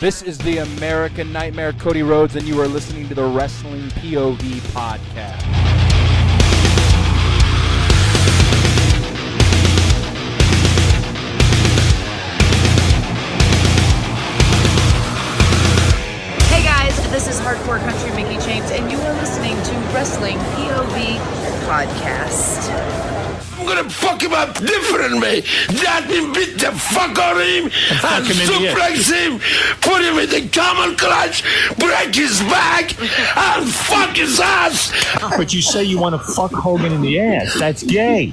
This is the American Nightmare, Cody Rhodes, and you are listening to the Wrestling POV podcast. Up differently. That him beat the fuck out of him and in suplex him, put him in the camel clutch, break his back, and fuck his ass. But you say you want to fuck Hogan in the ass. That's gay.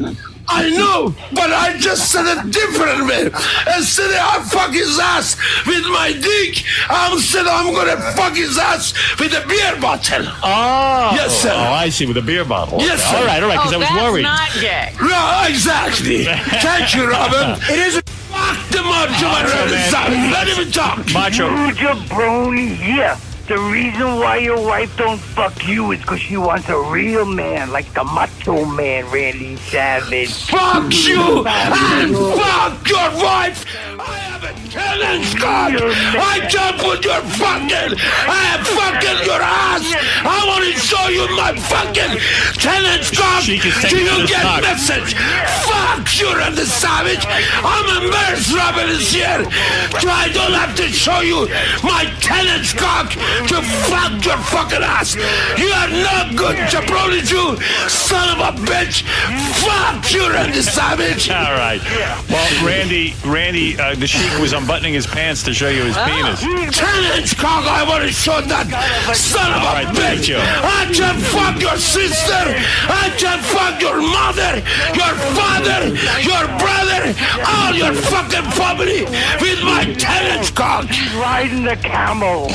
I know, but I just said it differently. Instead of I fuck his ass with my dick, I'm said I'm gonna fuck his ass with a beer bottle. Oh. Yes, sir. Oh, I see. With a beer bottle. Yes, All sir. right, all right, because oh, I was worried. not gay. No, exactly. Thank you, Robin. It is fuck the macho man. man. Son. Let him talk. Macho. You jabroni, yeah. The reason why your wife don't fuck you is because she wants a real man, like the macho man, Randy Savage. Fuck you and fuck your wife. I have a tennis card. I jump with your fucking. I am fucking your ass. I want to show you my fucking tennis card. Do you this get cock. message? Fuck you, Randy Savage. I'm embarrassed. Robin is here. So I don't have to show you my tennis cock to fuck your fucking ass. You are not good, jabroni Jew, son of a bitch. Fuck you, Randy Savage. All right. Well, Randy, Randy, uh, the Sheik was unbuttoning his pants to show you his penis. Tennis cock, I want to show that son of All a right, bitch. you. I can fuck your sister. I can fuck your mother, your father, your brother, all your fucking family with my tennis cock. Riding the camel.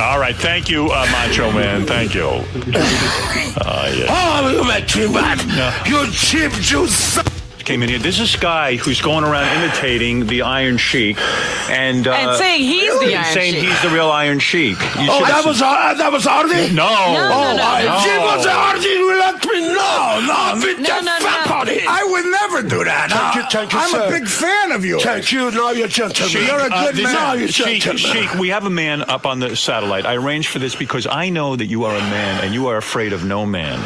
All right. Thank you, uh, Macho Man. Thank you. Uh, yeah. Oh, you make me mad. You cheap Jew son. Came in here. This is this guy who's going around imitating the Iron Sheik and, uh, And saying he's the Iron saying Sheik. he's the real Iron Sheik. You Oh, that was uh, that was Artie. no. Oh, I, no. she was Artie. You let me know. No, beat No, the no, fuck no. out of him. I would never do that. Thank you, Uh, thank you, I'm sir. a big fan of you. Thank you. Now you're gentleman. Sheik, You're a uh, good this- man. Now you're Sheik, gentleman. Sheik, we have a man up on the satellite. I arranged for this because I know that you are a man and you are afraid of no man.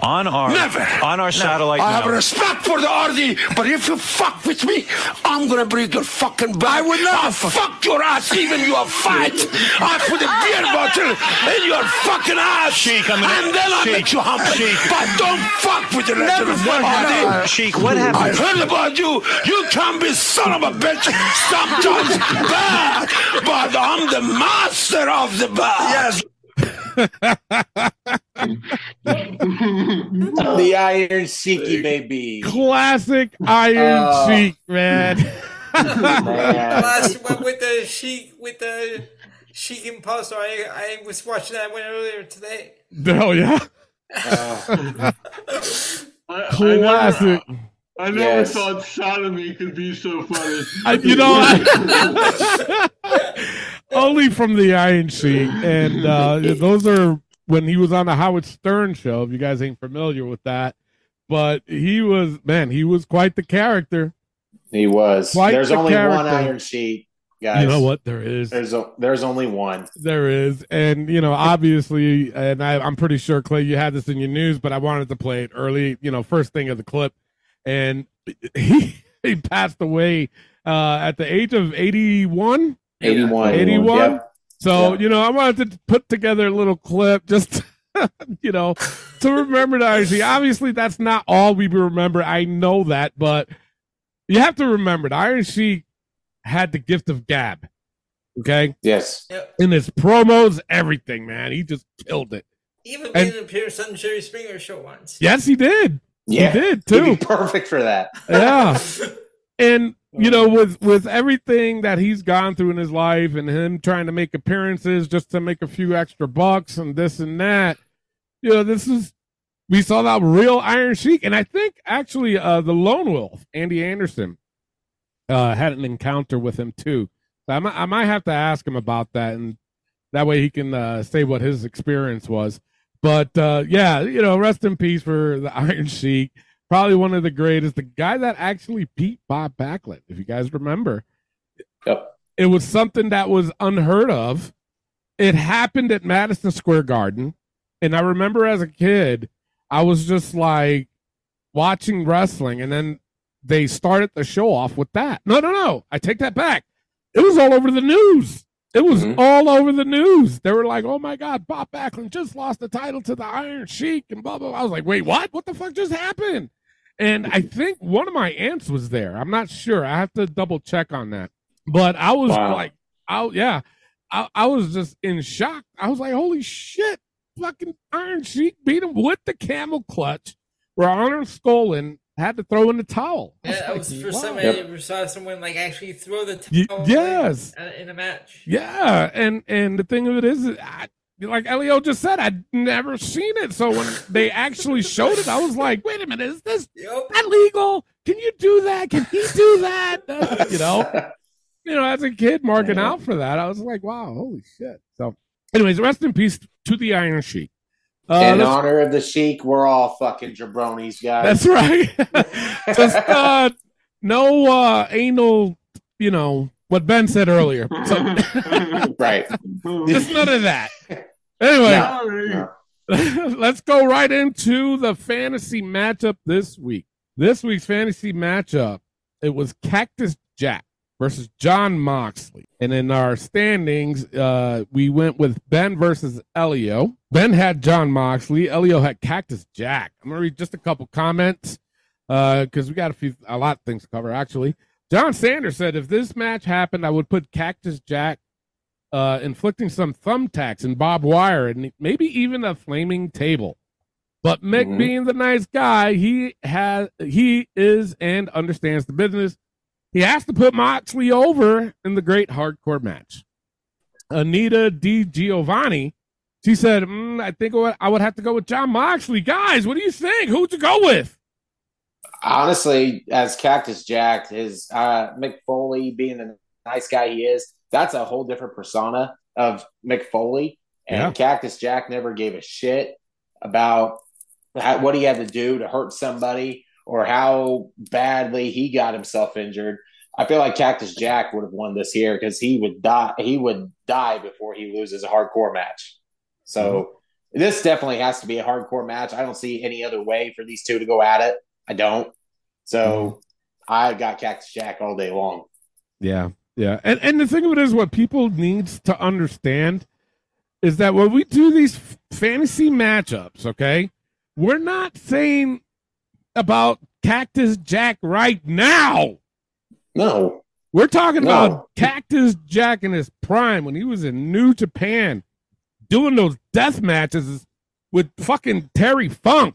On our Never. on our satellite. I have now- respect for the RD, but if you fuck with me, I'm gonna break your fucking back. I would never fuck your ass, even your fight. I put a beer bottle in your fucking ass, Sheik, I'm gonna- and then I Sheik, make you humble. Sheik. But don't fuck with the rest of the RD. Sheik, what I happened? heard about you. You can be son of a bitch sometimes bad, but I'm the master of the bad. Yes. the Iron Sheiky baby. Classic Iron Oh. Sheik, man. Man. last one with the sheik with the sheik imposter. I I was watching that one earlier today. Hell yeah. Uh. Classic. I never I never yes. thought sodomy could be so funny. I, you know, I, only from the Iron Sheik, and uh, those are when he was on the Howard Stern show. If you guys ain't familiar with that, but he was man, he was quite the character. He was. Quite There's the only one character. Iron Sheik, guys. You know what? There is. There's o- there's only one. There is, and you know, obviously, and I, I'm pretty sure Clay, you had this in your news, but I wanted to play it early. You know, first thing of the clip, and he he passed away uh, at the age of 81. 81. 81? Yep. So Yeah. you know, I wanted to put together a little clip just. you know, to remember the Iron Obviously, that's not all we remember. I know that, but you have to remember the Iron Sheik had the gift of gab. Okay, Yes. Yep. in his promos, everything, man. He just killed it. Even And- made an appearance on Jerry Springer show once. Yes, he did. Yeah. He did too. be perfect for that. Yeah. And you know, with with everything that he's gone through in his life and him trying to make appearances just to make a few extra bucks and this and that, you know, this is we saw that real Iron Sheik. And I think actually uh the Lone Wolf, Andy Anderson, uh had an encounter with him too. So I might I might have to ask him about that and that way he can uh say what his experience was. But uh yeah, you know, rest in peace for the Iron Sheik. probably one of the greatest. The guy that actually beat Bob Backlund, if you guys remember. Yep. It was something that was unheard of. It happened at Madison Square Garden. And I remember as a kid, I was just like watching wrestling, and then they started the show off with that. No, no, no. I take that back. It was all over the news. It was mm-hmm. all over the news. They were like, "Oh my God, Bob Backlund just lost the title to the Iron Sheik," and blah blah. blah. I was like, "Wait, what? What the fuck just happened?" And I mm-hmm. think one of my aunts was there. I'm not sure. I have to double check on that. But I was Wow. like, "Oh yeah," I, I was just in shock. I was like, "Holy shit!" Fucking Iron Sheik beat him with the camel clutch, where Arnold Skaaland had to throw in the towel. I Yeah, that like, was for first wow. time I ever saw someone like actually throw the Y- towel yes. like, uh, in a match. Yeah, and and the thing of it is, I, like Elio just said, I'd never seen it. So when they actually showed it, I was like, "Wait a minute, is this that legal? Can you do that? Can he do that?" Uh, you know, you know, as a kid marking out for that, I was like, "Wow, holy shit!" So, anyways, rest in peace to the Iron Sheik. Uh, In honor of the Sheik, we're all fucking jabronis, guys. that's right. Just uh, no uh, anal, you know what Ben said earlier. So, right. Just none of that. Anyway, No, let's go right into the fantasy matchup this week. This week's fantasy matchup, it was Cactus Jack versus Jon Moxley. And in our standings, uh, we went with Ben versus Elio. Ben had Jon Moxley. Elio had Cactus Jack. I'm gonna read just a couple comments because we got a few, a lot of things to cover actually. John Sanders said, if this match happened, I would put Cactus Jack uh, inflicting some thumbtacks and barbed wire and maybe even a flaming table. But Mick, Mhm. being the nice guy he has, he is and understands the business. He has to put Moxley over in the great hardcore match. Anita Di Giovanni, she said, "Mm, "I think I would- have to go with Jon Moxley." Guys, what do you think? Who'd you go with? honestly, as Cactus Jack, his uh, Mick Foley being the nice guy he is, that's a whole different persona of Mick Foley. And Yeah. Cactus Jack never gave a shit about what he had to do to hurt somebody or how badly he got himself injured. I feel like Cactus Jack would have won this here because he would die. He would die before he loses a hardcore match. So mm-hmm. this definitely has to be a hardcore match. I don't see any other way for these two to go at it. I don't. So mm-hmm. I got Cactus Jack all day long. Yeah, yeah. And and the thing of it is, what people needs to understand is that when we do these fantasy matchups, okay, we're not saying about Cactus Jack right now. No, We're talking No. about Cactus Jack in his prime when he was in New Japan, doing those death matches with fucking Terry Funk.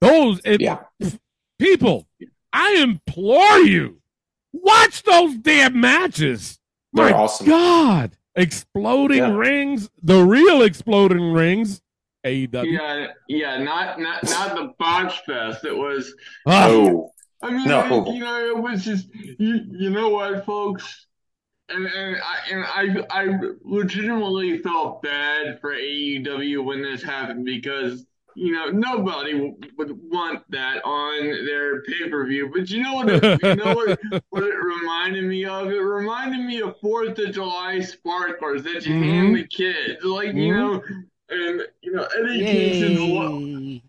Those it- Yeah. people, I implore you, watch those damn matches. They're My awesome. God, exploding Yeah. rings, the real exploding rings. AEW. Yeah, yeah, not not not the botch fest. It was. No. I mean, No. you know, it was just you. You know what, folks, and and I and I I legitimately felt bad for AEW when this happened because you know nobody w- would want that on their pay per view. But you know what? It, you know what? What it reminded me of? It reminded me of Fourth of July sparklers that you hand the kids, like you Mhm. know, and you know Eddie Kingston's. lo-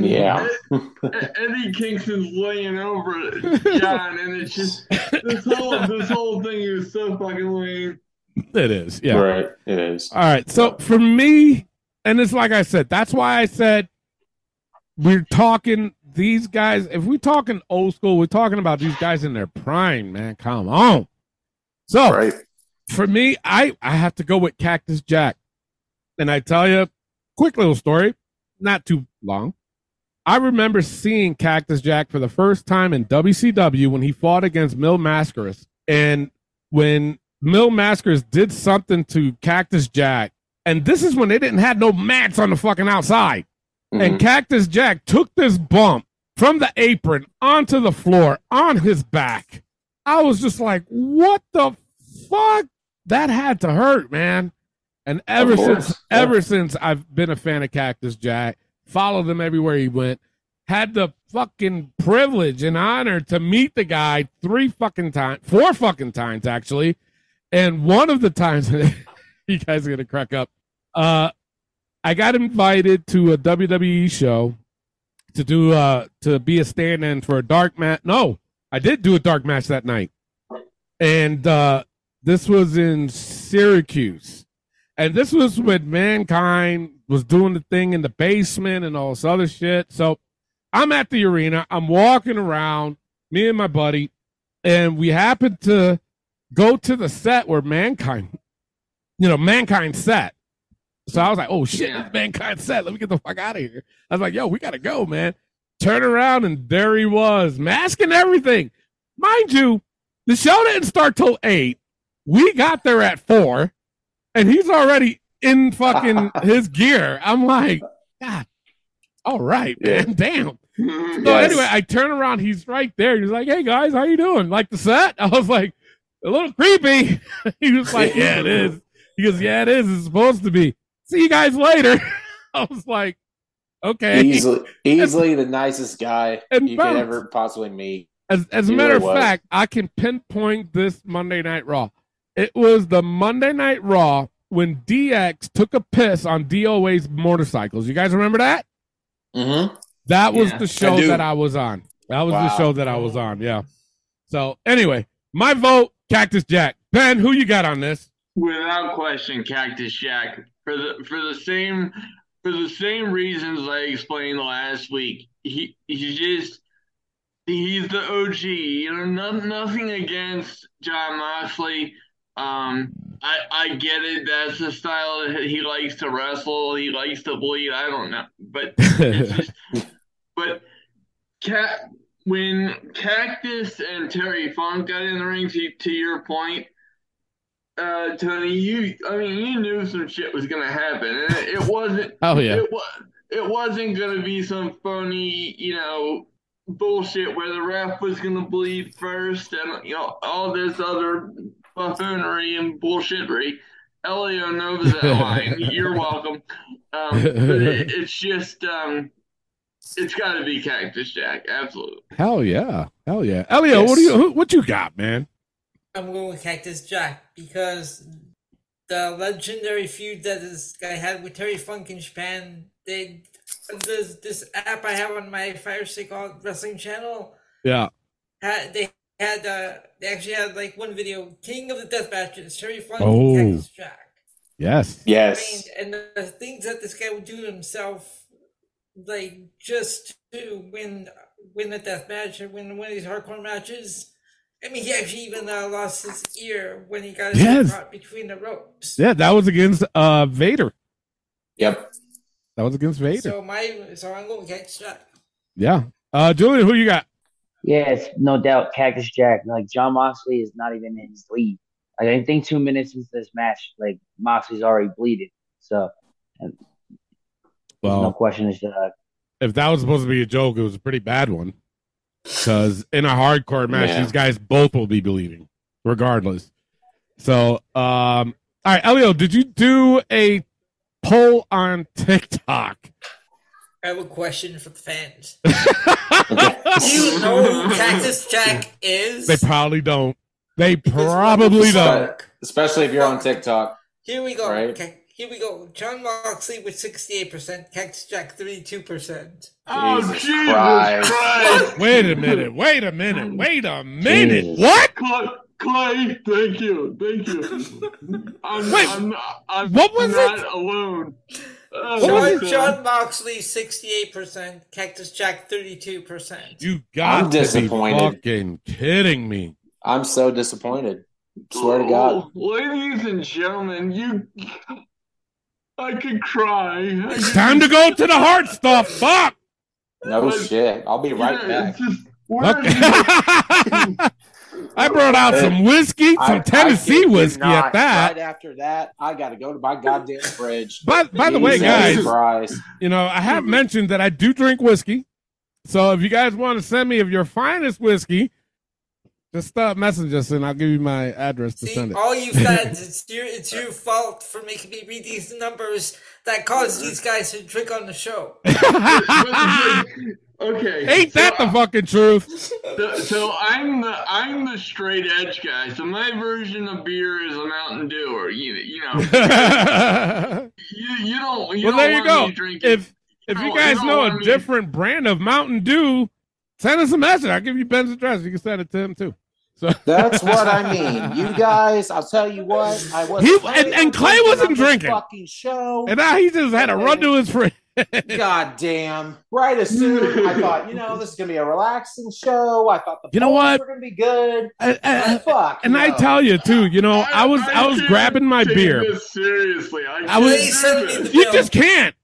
Yeah. Eddie Kingston's laying over John, and it's just this whole this whole thing is so fucking lame. It is, yeah. Right. It is. All right. So for me, and it's like I said, that's why I said we're talking these guys. If we're talking old school, we're talking about these guys in their prime, man. Come on. So Right. for me, I I have to go with Cactus Jack. And I tell you, quick little story, not too long. I remember seeing Cactus Jack for the first time in WCW when he fought against Mil Mascaras. And when Mil Mascaras did something to Cactus Jack, and this is when they didn't have no mats on the fucking outside. And mm-hmm. Cactus Jack took this bump from the apron onto the floor on his back. I was just like, what the fuck? That had to hurt, man. And ever since ever since I've been a fan of Cactus Jack, followed him everywhere he went, had the fucking privilege and honor to meet the guy three fucking times, four fucking times actually, and one of the times you guys are gonna crack up. Uh, I got invited to a WWE show to do uh to be a stand-in for a dark match. No, I did do a dark match that night, and uh this was in Syracuse, and this was when Mankind was doing the thing in the basement and all this other shit. So I'm at the arena. I'm walking around, me and my buddy, and we happened to go to the set where Mankind, you know, Mankind set. So I was like, oh shit, Yeah. it's Mankind set. Let me get the fuck out of here. I was like, yo, we gotta go, man. Turn around and there he was, mask and everything. Mind you, the show didn't start till eight. We got there at four, and he's already in fucking his gear. I'm like, God, all right, man, damn. Mm-hmm. So Yes. anyway, I turn around, he's right there. He's like, "Hey guys, how you doing? Like the set?" I was like, "A little creepy." he was like, "Yeah, it is." He goes, "Yeah, it is. It's supposed to be." See you guys later. I was like, "Okay." Easily, easily the nicest guy And you could ever possibly meet. As as a matter of fact, I can pinpoint this Monday Night Raw. It was the Monday Night Raw when DX took a piss on DOA's motorcycles. You guys remember that? Mm-hmm. That was Yeah, the show I that I was on. That was the show that I was on. Yeah. So anyway, my vote, Cactus Jack. Ben, who you got on this? Without question, Cactus Jack for the for the same for the same reasons I explained last week. He he's just he's the OG. You know, no, nothing against Jon Moxley. Um, I I get it. That's the style that he likes to wrestle. He likes to bleed. I don't know, but just, but cat when Cactus and Terry Funk got in the ring. To, to your point, uh, Tony, you I mean you knew some shit was gonna happen, and it, it wasn't. Oh, yeah. It was. It wasn't gonna be some phony, you know, bullshit where the ref was gonna bleed first, and you know all this other buffoonery and bullshittery. Elio knows that line. You're welcome. Um, but it, it's just, um, it's got to be Cactus Jack. Absolutely. Hell yeah. Hell yeah. Elio, what do you who, what you got, man? I'm going with Cactus Jack because the legendary feud that this guy had with Terry Funk in Japan. They this this app I have on my Fire Stick called Wrestling Channel. Yeah. Had they had uh they actually had like one video King of the Death Matches Terry Funk Oh. and Cactus Jack. Yes. I mean, Yes. and the, the things that this guy would do to himself, like just to win win a death match or win one of these hardcore matches. I mean, he actually even uh, lost his ear when he got his Yes. ear caught between the ropes. Yeah, that was against uh Vader. Yep. That was against Vader. So my so I'm going with Cactus Jack. yeah. Uh Julian, who you got? Yes, no doubt, Cactus Jack. Like Jon Moxley is not even in his league. Like, I think two minutes into this match, like Moxley's already bleeding. So, and there's no Well, question it's uh, if that was supposed to be a joke, it was a pretty bad one. Because in a hardcore match, Yeah. these guys both will be bleeding, regardless. So, um, all right, Elio, did you do a poll on TikTok? I have a question for the fans. Do you know who Cactus Jack is? They probably don't. They probably don't. Especially if you're on TikTok. Here we go. Right. Okay, here we go. Jon Moxley with 68%, Cactus Jack 32%. Oh, Jesus Jesus Christ. Christ. Wait a minute. Wait a minute. Wait a minute. Jesus. What? Clay, Clay, thank you. Thank you. I'm, Wait, I'm, I'm what was not it? alone. Oh, What was John, God. Jon Moxley 68%, Cactus Jack 32%. You got I'm to be disappointed. fucking kidding me. I'm so disappointed. Swear to God. Oh, ladies and gentlemen, you. I could cry. I could- Time to go to the hard stuff. Fuck. No uh, shit. I'll be right Yeah, back. just- where Okay. Is he? I brought out some whiskey, some I Tennessee kid you whiskey not. at that. Right after that, I got to go to my goddamn fridge. By, by the way, guys, Christ. you know, I have mentioned that I do drink whiskey. So if you guys want to send me of your finest whiskey, just stop messaging us and I'll give you my address to See, send it. all you fans, it's your, it's your fault for making me read these numbers that caused these guys to drink on the show. Okay. Ain't that the fucking truth? So, so I'm the I'm the straight edge guy. So my version of beer is a Mountain Dew, or you you know, you, you don't. You well, don't there you go. If if you you guys you know want a me- different brand of Mountain Dew, send us a message. I'll give you Ben's address. You can send it to him too. So That's what I mean. You guys, I'll tell you what. I was He- and- and Clay wasn't drinking. Fucking show. And now he just had to run to his friend. God damn! Right as soon I thought, you know, this is gonna be a relaxing show. I thought the You know polls what? were gonna be good. Uh, uh, Fuck. and I tell you too, you know, I was I was grabbing my beer. Seriously, I, I was- can't do this. You just can't.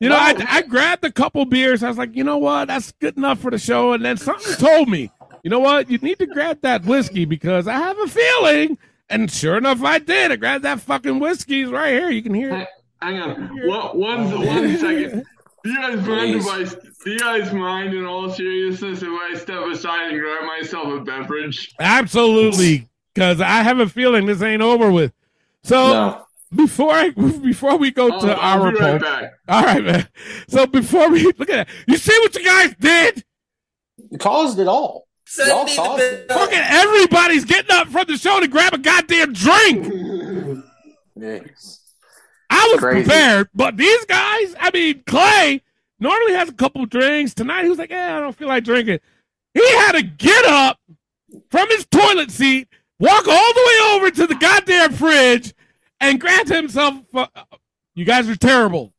You know, No. I, I grabbed a couple beers. I was like, you know what? That's good enough for the show. And then something told me, you know what? You need to grab that whiskey because I have a feeling. And sure enough, I did. I grabbed that fucking whiskey. It's right here. You can hear it. Hang on, one one second. Do you guys mind if I? Do you guys mind, in all seriousness, if I step aside and grab myself a beverage? Absolutely. Because I have a feeling this ain't over with. So No. before I before we go oh, to I'll, I'll our be poll, right back. all right, man. So before we look at that, you see what you guys did? You caused it all. Send Y'all me the caused it. Fucking everybody's getting up from the show to grab a goddamn drink. Yes. I was Crazy. prepared, but these guys, I mean, Clay normally has a couple drinks. Tonight he was like, "Yeah, I don't feel like drinking." He had to get up from his toilet seat, walk all the way over to the goddamn fridge, and grab himself. uh, you guys are terrible.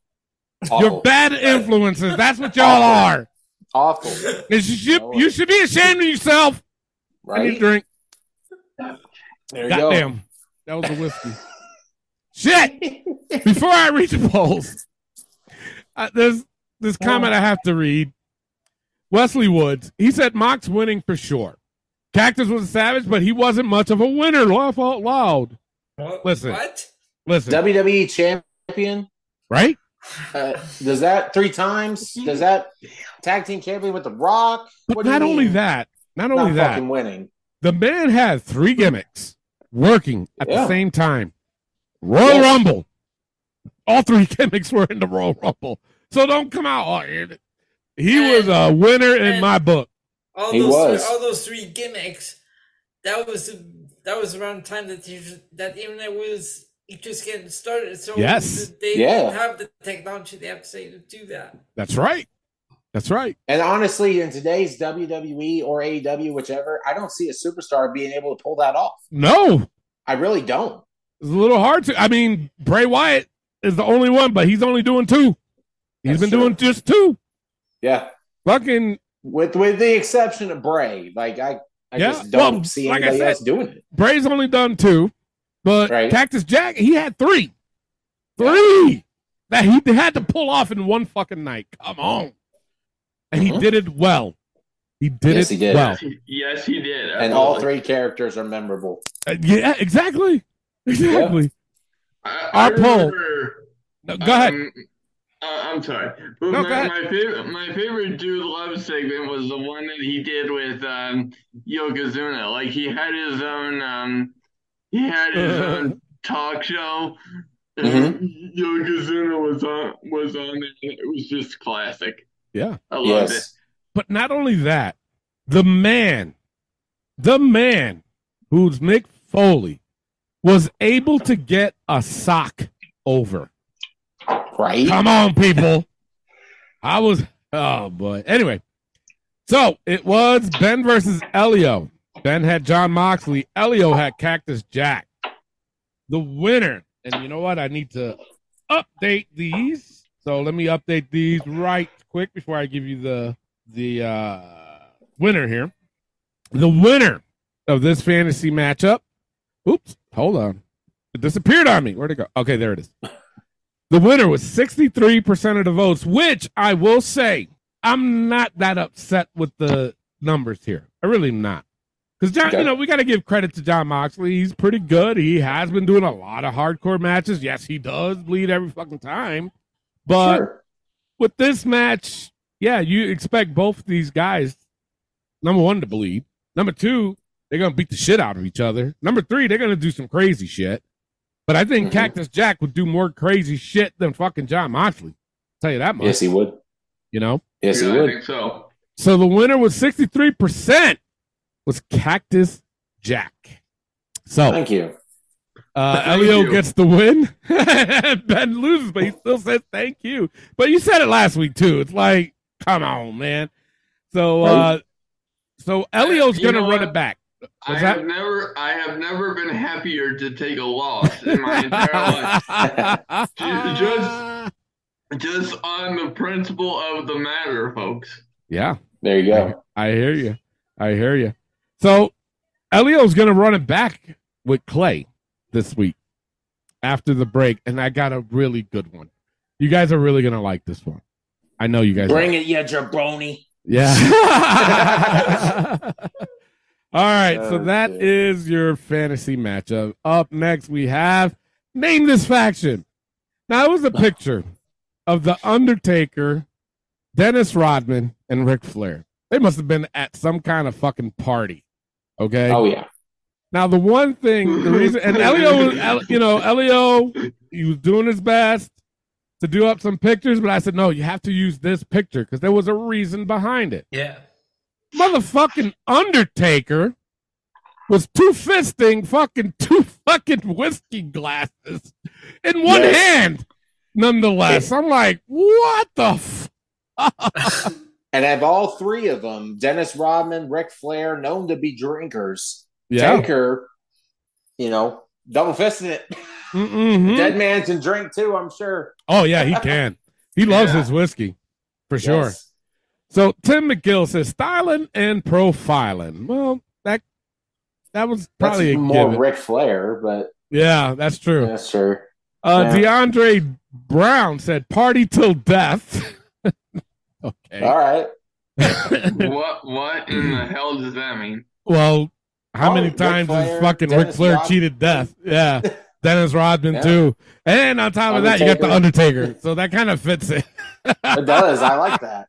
You're bad influences. That's what y'all are. Awful. You should, you should be ashamed of yourself. I need a Right? drink. There you go. Goddamn. That was a whiskey. Shit! Before I read the polls, uh, there's this comment I have to read. Wesley Woods, he said Mox winning for sure. Cactus was a savage, but he wasn't much of a winner. Laugh out loud. Listen. What? Listen, WWE champion. right? Uh, does that three times? Does that tag team champion with the Rock? But What not only mean? that, not Not only that, winning. the man had three gimmicks working at Yeah. the same time. Royal Yes. Rumble. All three gimmicks were in the Royal Rumble. So don't come out. Uh, oh, it- he was a winner in my book. All He those was. all those three gimmicks. That was that was around the time that he, that internet was just getting started. So Yes. they Yeah. didn't have the technology they have to say to do that. That's right. That's right. And honestly, in today's WWE or AEW, whichever, I don't see a superstar being able to pull that off. No, I really don't. It's a little hard to. I mean, Bray Wyatt is the only one, but he's only doing two. He's That's been true. doing just two. Yeah, Fucking with with the exception of Bray, like I, I Yeah, just don't well, see like I anybody said- else doing it. Bray's only done two, but Right. Cactus Jack he had three, three that he had to pull off in one fucking night. Come on, and he Mhm. did it well. He did Yes, it he did. well. Yes, he did. And all absolutely. three characters are memorable. Uh, yeah, exactly, exactly. I, Our I poll. No, go ahead. um, uh, I'm sorry, but No, go my, ahead. my favorite my favorite Dude Love segment was the one that he did with um, Yokozuna. Like he had his own um, he had his own talk show. And Mm-hmm. Yokozuna was on was on there. It was just classic. Yeah. I loved it. But not only that, the man, the man who's Mick Foley was able to get a sock over. right. Come on, people. I was, oh boy. Anyway, so it was Ben versus Elio. Ben had Jon Moxley. Elio had Cactus Jack. The winner, and you know what? I need to update these. So let me update these right quick before I give you the the uh, winner here. The winner of this fantasy matchup. Oops, hold on. It disappeared on me. Where'd it go? Okay, there it is. The winner was 63% of the votes, which I will say, I'm not that upset with the numbers here. I really am not. Because, John, Okay. you know, we got to give credit to Jon Moxley. He's pretty good. He has been doing a lot of hardcore matches. Yes, he does bleed every fucking time. But Sure. with this match, yeah, you expect both these guys, number one, to bleed. Number two, they're going to beat the shit out of each other. Number three, they're going to do some crazy shit. But I think Mhm. Cactus Jack would do more crazy shit than fucking Jon Moxley. tell you that much. Yes, he would. You know. Yes, he yeah, I would. think so. So the winner was 63% was Cactus Jack. So Thank you. uh, Thank Elio you. gets the win. ben loses, but he still says thank you. But you said it last week too. It's like, come on, man. So uh so Elio's gonna run what? it back. I that? have never, I have never been happier to take a loss in my entire life. Just, just on the principle of the matter, folks. yeah. There you go. I hear you. I hear you. So Elio's going to run it back with Clay this week after the break, and I got a really good one. You guys are really going to like this one. I know you guys. Bring are. it, you jabroni. Yeah. All right, so that shit. is your fantasy matchup. Up next, we have name this faction. Now it was a picture of the Undertaker, Dennis Rodman, and Ric Flair. They must have been at some kind of fucking party. Okay. Oh yeah. Now the one thing, the reason, and Elio, was- you know, Elio, he was doing his best to do up some pictures, but I said no, you have to use this picture because there was a reason behind it. Yeah. Motherfucking Undertaker was two fisting fucking two fucking whiskey glasses in one Yes. hand. Nonetheless, I'm like, what the? F-? And have all three of them, Dennis Rodman, Ric Flair, known to be drinkers. Yeah. Taker, you know, double fisting it. Mhm. Dead man can drink too, I'm sure. Oh yeah, he can. He loves Yeah. his whiskey for sure. Yes. So Tim McGill says styling and profiling. Well, that that was probably That's a more given. Ric Flair, but yeah, that's true. that's true. Uh, Yeah. DeAndre Brown said party till death. okay. All right. What, what in the hell does that mean? Well, how Oh, many Ric times has Flair, fucking Ric Flair Rodman. cheated death? Yeah. Dennis Rodman Yeah. too. And on top of that, you got the Undertaker. So that kind of fits it. It does. I like that.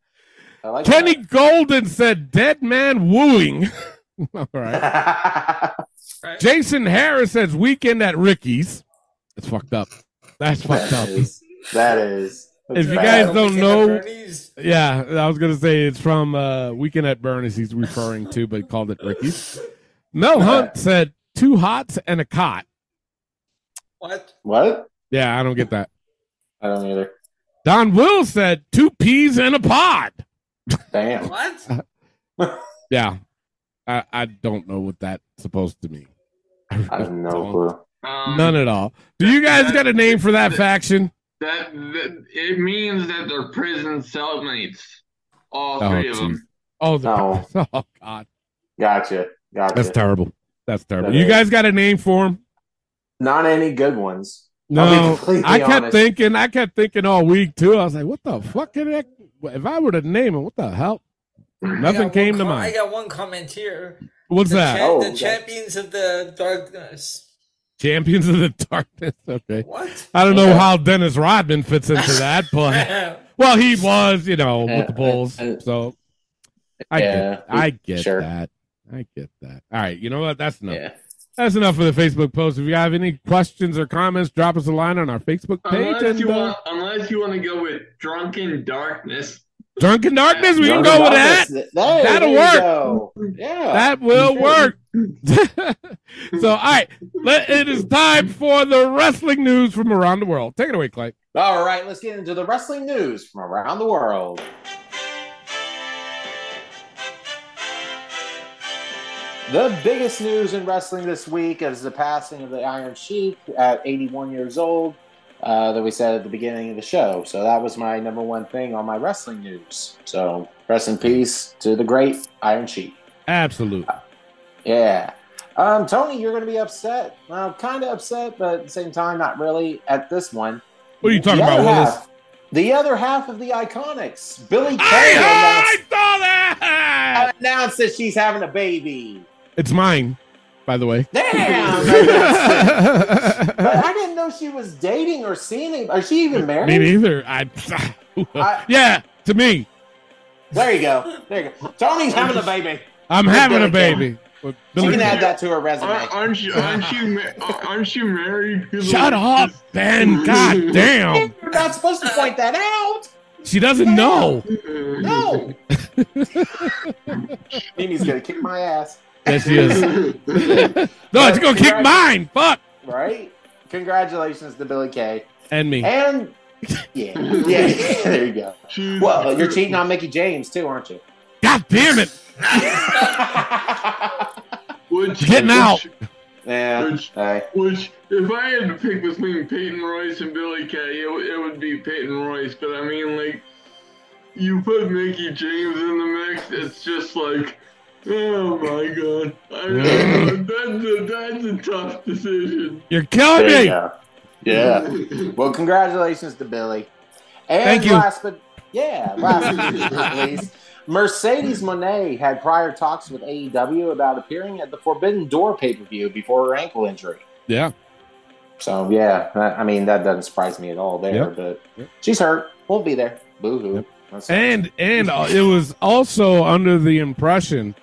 I like Kenny Golden said dead man wooing. All right. that. Jason Harris says weekend at Ricky's. It's fucked up. That's fucked that up. is. That is. If you guys don't Weekend know, yeah, I was gonna say it's from uh, Weekend at Bernie's. He's referring to, but he called it Ricky's. Mel Hunt said two hots and a cot. What? What? Yeah, I don't get that. I don't either. Don Will said two peas in a pod. Damn. What? Yeah, I, I don't know what that's supposed to mean. I have no clue. Um, None at all. Do you guys got a name for that faction? That, that it means that they're prison cellmates. All Oh, three of jeez. them. Oh, the, No. oh God, Gotcha. Gotcha. that's terrible. That's terrible. That You is. guys got a name for them? Not any good ones. No, I kept honest. thinking. I kept thinking all week too. I was like, "What the fuck? Can I, if I were to name him, what the hell?" Nothing came to com- I got one comment here. What's the that? cha- Oh, the okay. champions of the darkness. Champions of the Darkness. Okay. What? I don't know Okay. how Dennis Rodman fits into that, but well, he was, you know, with the Bulls. Uh, uh, So I Yeah, get, I get sure. that. I get that. All right, you know what? That's enough. Yeah. That's enough for the Facebook post. If you have any questions or comments, drop us a line on our Facebook page. Unless And you uh, want, unless you want to go with drunken darkness. Drunken Darkness, we can Drunken go with that. Darkness. There, That'll work. go. Yeah. That will Sure. work. so, all right, let, it is time for the wrestling news from around the world. Take it away, Clay. All right, let's get into the wrestling news from around the world. The biggest news in wrestling this week is the passing of the Iron Sheik at 81 years old, uh, that we said at the beginning of the show. So that was my number one thing on my wrestling news. So rest in peace to the great Iron Sheik. Absolutely. Yeah. Um, Tony, you're going to be upset. Well, kind of upset, but at the same time, not really at this one. What are you talking The about, Willis? half- the other half of the Iconics, Billie Kay, I, announced, saw that. announced that she's having a baby. It's mine, by the way. Damn! but I didn't know she was dating or seeing it. Are she even married? Me neither. I, I- yeah, to me, There you go. There you go. Tony's having a baby. I'm having a baby. With She can add that to her resume. Aren't aren't you aren't you ma- aren't you married? to the- Shut up, Ben. God damn. You're not supposed to point that out. She doesn't know. No. Mimi's gonna kick my ass. Yes, she is. no, it's gonna kick mine. Fuck. Right? Congratulations to Billie Kay. And me. And yeah, yeah, there you go. Well, you're cheating on Mickie James too, aren't you? God damn it. Which, Getting out. Yeah. Which, Hey. which, if I had to pick between Peyton Royce and Billie Kay, it, it would be Peyton Royce. But I mean, like, you put Mickie James in the mix, it's just like, oh my god, I know, that's a that's a tough decision. You're killing There you me. go. Yeah. Well, congratulations to Billie. And Thank you. last but yeah, last but not least, Mercedes Moné had prior talks with AEW about appearing at the Forbidden Door pay per view before her ankle injury. Yeah. So yeah, I I mean that doesn't surprise me at all there. Yep. But Yep. she's hurt. We'll be there. Boo hoo. That's- And and uh, it was also under the impression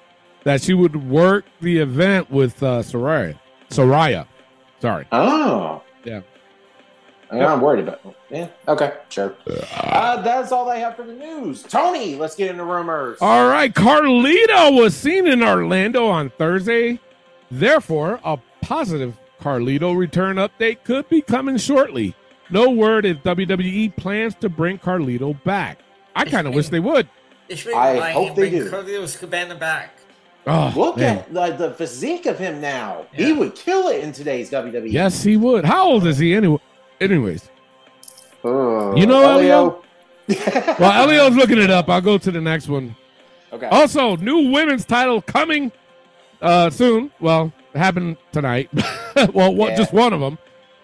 that she would work the event with uh, Saraya. Saraya. Sorry. Oh. Yeah. Yeah, I'm worried about it. Yeah. Okay. Sure. Uh, that's all I have for the news. Tony, let's get into rumors. All right, Carlito was seen in Orlando on Thursday. Therefore, a positive Carlito return update could be coming shortly. No word if WWE plans to bring Carlito back. I kind of wish they would. They should I hope him, they bring do. Carlito's Cabana back. Oh, Look man. at like the physique of him now. He would kill it in today's. WWE. Yes, he would. How old is he anyway? Anyways, Oh, You know Elio? well, Elio's looking it up. I'll go to the next one. Okay. Also, new women's title coming uh, soon. Well, it happened tonight. well, one, Yeah. just one of them,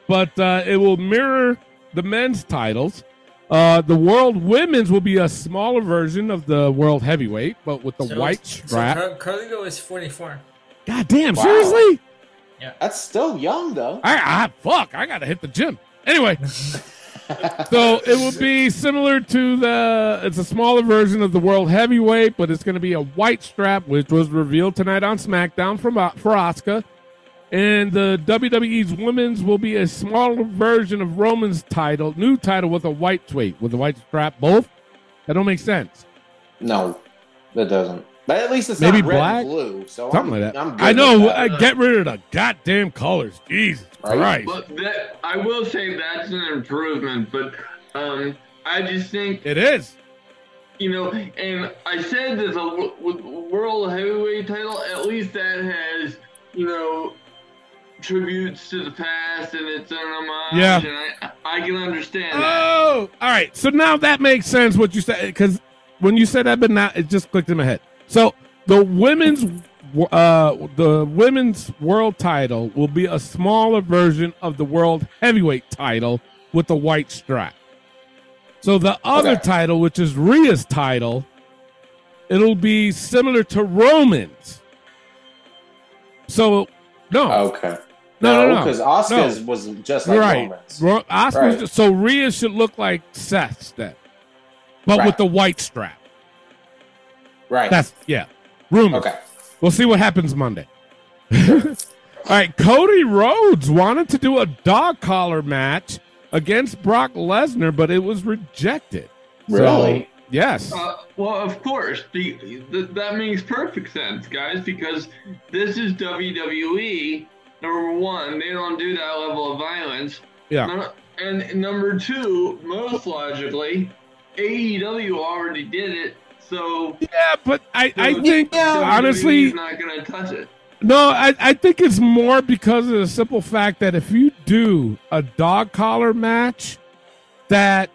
but uh, it will mirror the men's titles. Uh, the world women's will be a smaller version of the world heavyweight, but with the So- white so strap. Car- Carlito is 44. God damn! Wow. Seriously? Yeah. That's still young though. I, I fuck. I gotta hit the gym. Anyway, so it will be similar to the. It's a smaller version of the world heavyweight, but it's going to be a white strap, which was revealed tonight on SmackDown from uh, for Asuka. And the WWE's women's will be a smaller version of Roman's title, new title with a white weight with a white strap. Both that don't make sense. No, that doesn't. But at least it's Maybe not red black? and blue. So Something I'm, like that. I'm good I know. that. uh, get rid of the goddamn colors. Jesus Right? Christ. But that I will say that's an improvement. But um, I just think It is. you know, and I said there's a w- w- world heavyweight title. At least that has you know tributes to the past and it's an homage. Yeah. and I I can understand that. Oh, all right. So now that makes sense what you said because when you said that, but now it just clicked in my head. So the women's, uh, the women's world title will be a smaller version of the world heavyweight title with the white strap. So the other Okay. title, which is Rhea's title, it'll be similar to Roman's. So no, Okay. No, no, no, because no. Asuka's was just like You're right. Roman's. Ro- Asuka's Right. just- so Rhea should look like Seth's then, but Right. with the white strap. Right. That's yeah. Rumors. okay. We'll see what happens Monday. All right, Cody Rhodes wanted to do a dog collar match against Brock Lesnar, but it was rejected. So, Really? yes. Uh, well, of course, the, th- that makes perfect sense, guys, because this is WWE. Number one, they don't do that level of violence. Yeah. And number two, most logically, AEW already did it, so Yeah, but I, I So, think WWE honestly, not gonna touch it. No, I, I think it's more because of the simple fact that if you do a dog collar match, that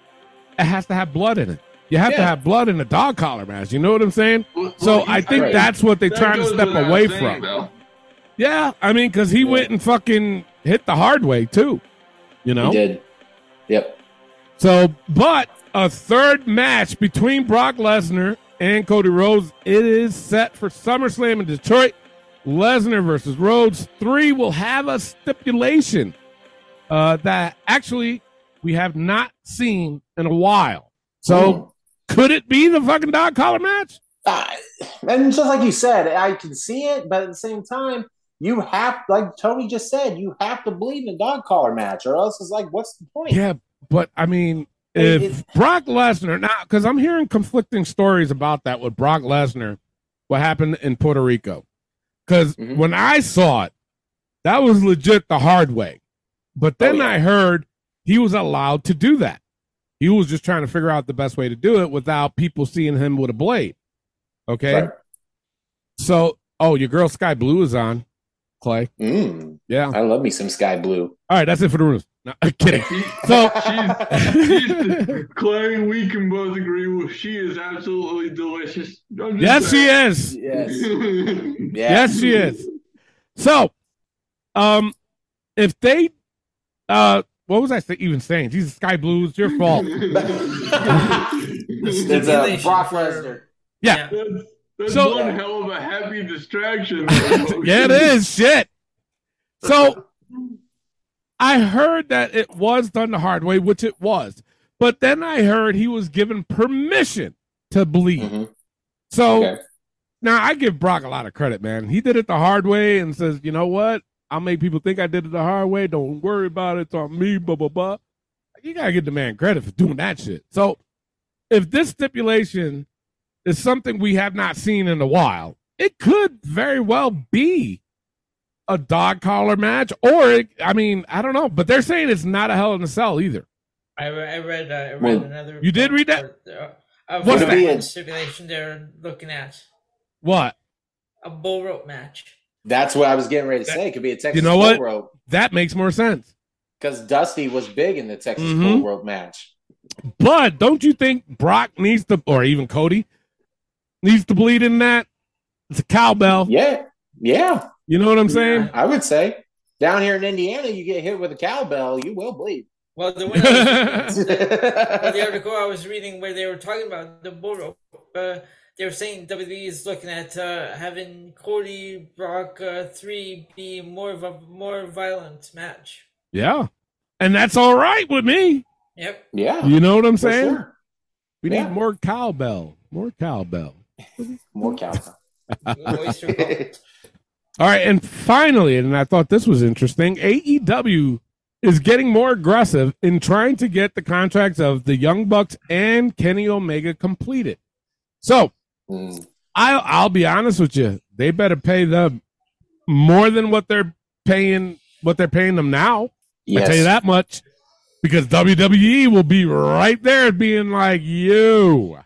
it has to have blood in it. You have to have blood in a dog collar match. You know what I'm saying? Well, So well, I think right. that's what they're that trying to step away saying, from. though. Yeah, I mean, because he went and fucking hit the hard way too. You know. He did. Yep. So, but a third match between Brock Lesnar and Cody Rhodes it is set for SummerSlam in Detroit. Lesnar versus Rhodes three will have a stipulation uh, that actually we have not seen in a while. So, could it be the fucking dog collar match? Uh, and just like you said, I can see it, but at the same time, you have, like Tony just said, you have to believe in a dog collar match, or else it's like, what's the point? Yeah, but I mean, if Brock Lesnar now, because I'm hearing conflicting stories about that with Brock Lesnar, what happened in Puerto Rico. Because Mm-hmm. when I saw it, that was legit the hard way. But Oh, then I heard he was allowed to do that. He was just trying to figure out the best way to do it without people seeing him with a blade. Okay. So, oh, your girl Skye Blue is on, Clay. Mm, Yeah. I love me some Skye Blue. All right, that's it for the rumors. No, I'm kidding. So, Clay, we can both agree with she is absolutely delicious. I'm just yes, she is. Yes. Yes, she is. So, um, if they, uh, what was I say, even saying? Jesus, Skye Blue, it's your fault. It's a Brock Lesnar. Yeah. That's, that's So- one hell of a happy distraction. yeah, it is. Shit. So, I heard that it was done the hard way, which it was. But then I heard he was given permission to bleed. Mm-hmm. So Okay. now I give Brock a lot of credit, man. He did it the hard way and says, you know what? I'll make people think I did it the hard way. Don't worry about it. It's on me, blah, blah, blah. You got to give the man credit for doing that shit. So if this stipulation is something we have not seen in a while, it could very well be a dog collar match, or it, I mean, I don't know, but they're saying it's not a Hell in a Cell either. I, re- I read. Uh, I read Well, another. you did read that? Uh, of What's what that? stipulation they're looking at? What? A bull rope match. That's what I was getting ready to say. It could be a Texas You know what? bull rope That makes more sense. because Dusty was big in the Texas Mhm. bull rope match. But don't you think Brock needs to, or even Cody needs to bleed in that? It's a cowbell. Yeah, yeah. You know what I'm saying? I would say down here in Indiana, you get hit with a cowbell, you will bleed. Well, the one was, well, the article I was reading where they were talking about the bull rope, uh, they were saying WWE is looking at uh, having Cody Brock uh, three be more of a more violent match. Yeah. And that's all right with me. Yep. Yeah. You know what I'm saying? sure. We Yeah. need more cowbell. More cowbell. More cowbell. All right, and finally, and I thought this was interesting, AEW is getting more aggressive in trying to get the contracts of the Young Bucks and Kenny Omega completed. So, Mm. I I'll be honest with you, they better pay them more than what they're paying what they're paying them now. I tell you that much because WWE will be right there being like, "You,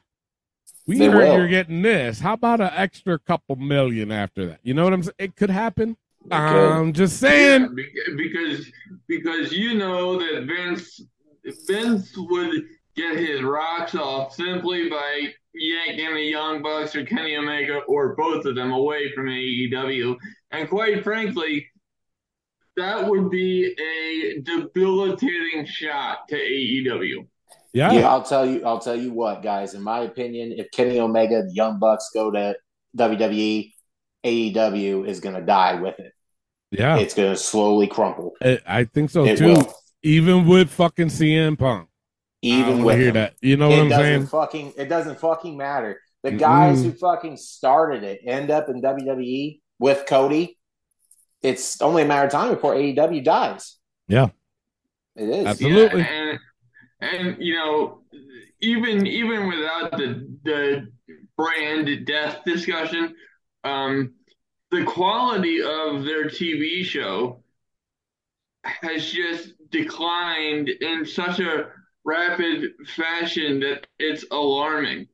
we They heard will. you're getting this. How about an extra couple million after that? You know what I'm saying? It could happen. could. I'm just saying. Yeah, because because you know that Vince Vince would get his rocks off simply by yanking the Young Bucks or Kenny Omega or both of them away from AEW, and quite frankly, that would be a debilitating shot to AEW. Yeah. Yeah, I'll tell you. I'll tell you what, guys. In my opinion, if Kenny Omega, the Young Bucks go to WWE, AEW is going to die with it. Yeah, It's going to slowly crumple. I, I think so It too. will. Even with fucking CM Punk. I Even don't with hear him. that. You know it what I'm doesn't saying? fucking. It doesn't fucking matter. The guys Mm-mm. who fucking started it end up in WWE with Cody. It's only a matter of time before AEW dies. Yeah. It is. Absolutely. Yeah, and and you know, even even without the the brand death discussion, um, the quality of their TV show has just declined in such a rapid fashion that it's alarming.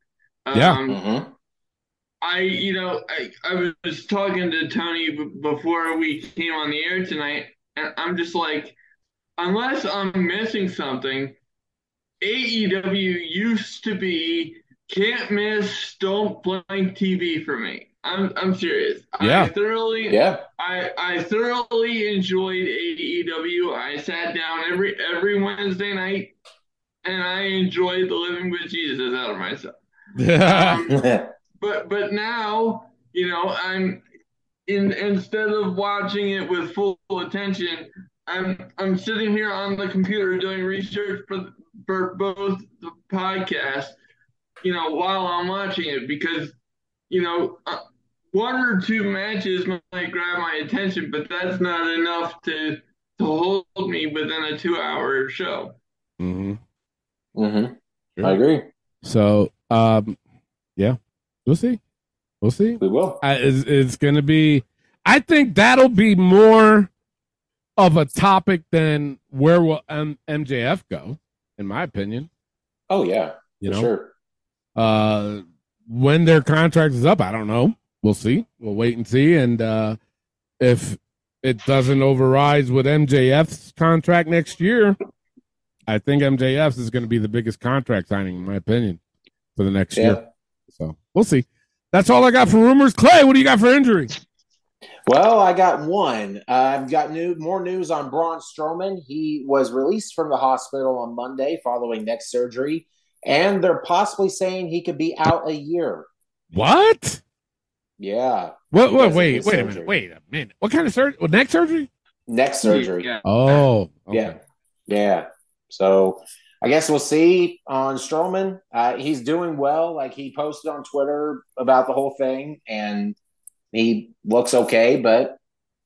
Yeah. Um, Mhm. I, you know, I, I was talking to Tony b- before we came on the air tonight, and I'm just like, unless I'm missing something, AEW used to be can't miss, don't blank TV for me. I'm I'm serious. Yeah. I thoroughly Yeah. I, I thoroughly enjoyed AEW. I sat down every every Wednesday night and I enjoyed the living with Jesus out of myself. Um, but but now you know i'm in instead of watching it with full attention i'm i'm sitting here on the computer doing research for for both the podcast, you know while i'm watching it because you know uh, one or two matches might grab my attention but that's not enough to to hold me within a two hour show Mm-hmm. Mm-hmm. I agree. So, um, yeah, we'll see. We'll see. We will. I, it's, it's going to be. I think that'll be more of a topic than where will M- MJF go, in my opinion. Oh yeah, You for know, sure. uh, when their contract is up, I don't know. We'll see. We'll wait and see. And uh, if it doesn't override with MJF's contract next year, I think MJF's is going to be the biggest contract signing, in my opinion, for the next Yeah. year. So we'll see. That's all I got for rumors. Clay, what do you got for injury? Well, I got one. Uh, I've got new more news on Braun Strowman. He was released from the hospital on Monday following neck surgery, and they're possibly saying he could be out a year. What? Yeah. What? What? of Wait, his wait a minute. Wait a minute. What kind of surgery? What, neck surgery? Neck surgery. Yeah. Oh, Yeah. Yeah. So I guess we'll see on Strowman. Uh, he's doing well. Like he posted on Twitter about the whole thing, and he looks okay, but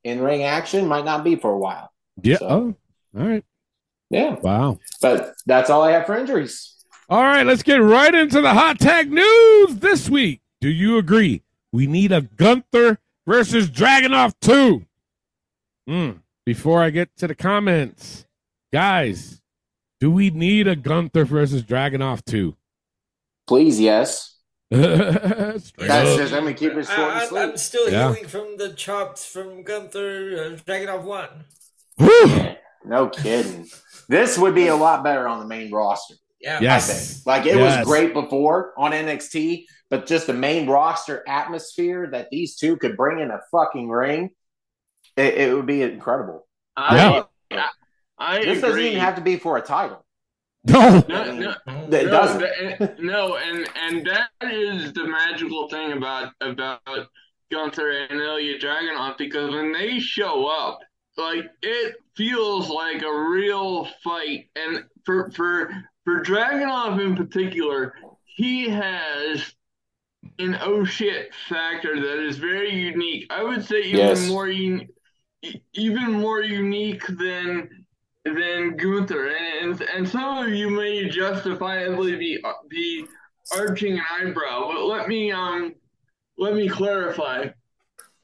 in ring action might not be for a while. Yeah. So- Oh, all right. Yeah. Wow. But that's all I have for injuries. All right, let's get right into the hot tag news this week. Do you agree? We need a Gunther versus Dragunov 2. Mm. Before I get to the comments, guys, do we need a Gunther versus Dragunov 2? Please, yes. Straight That's up. just, I'm going to keep it short I, and I'm, sweet. I'm still Yeah. healing from the chops from Gunther uh, Dragunov 1. Whew. No kidding. This would be a lot better on the main roster. Yeah. I Yes. think. Like it Yes. was great before on NXT, but just the main roster atmosphere that these two could bring in a fucking ring, it, it would be incredible. I, I this doesn't even have to be for a title. No. No, no, It no, doesn't. that- no, and and that is the magical thing about about Gunther and Ilya Dragunov because when they show up, like it feels like a real fight. And for for for Dragunov in particular, he has an oh shit factor that is very unique. I would say even Yes. more un- even more unique than than Gunther, and, and and some of you may justifiably be be arching an eyebrow, but let me um let me clarify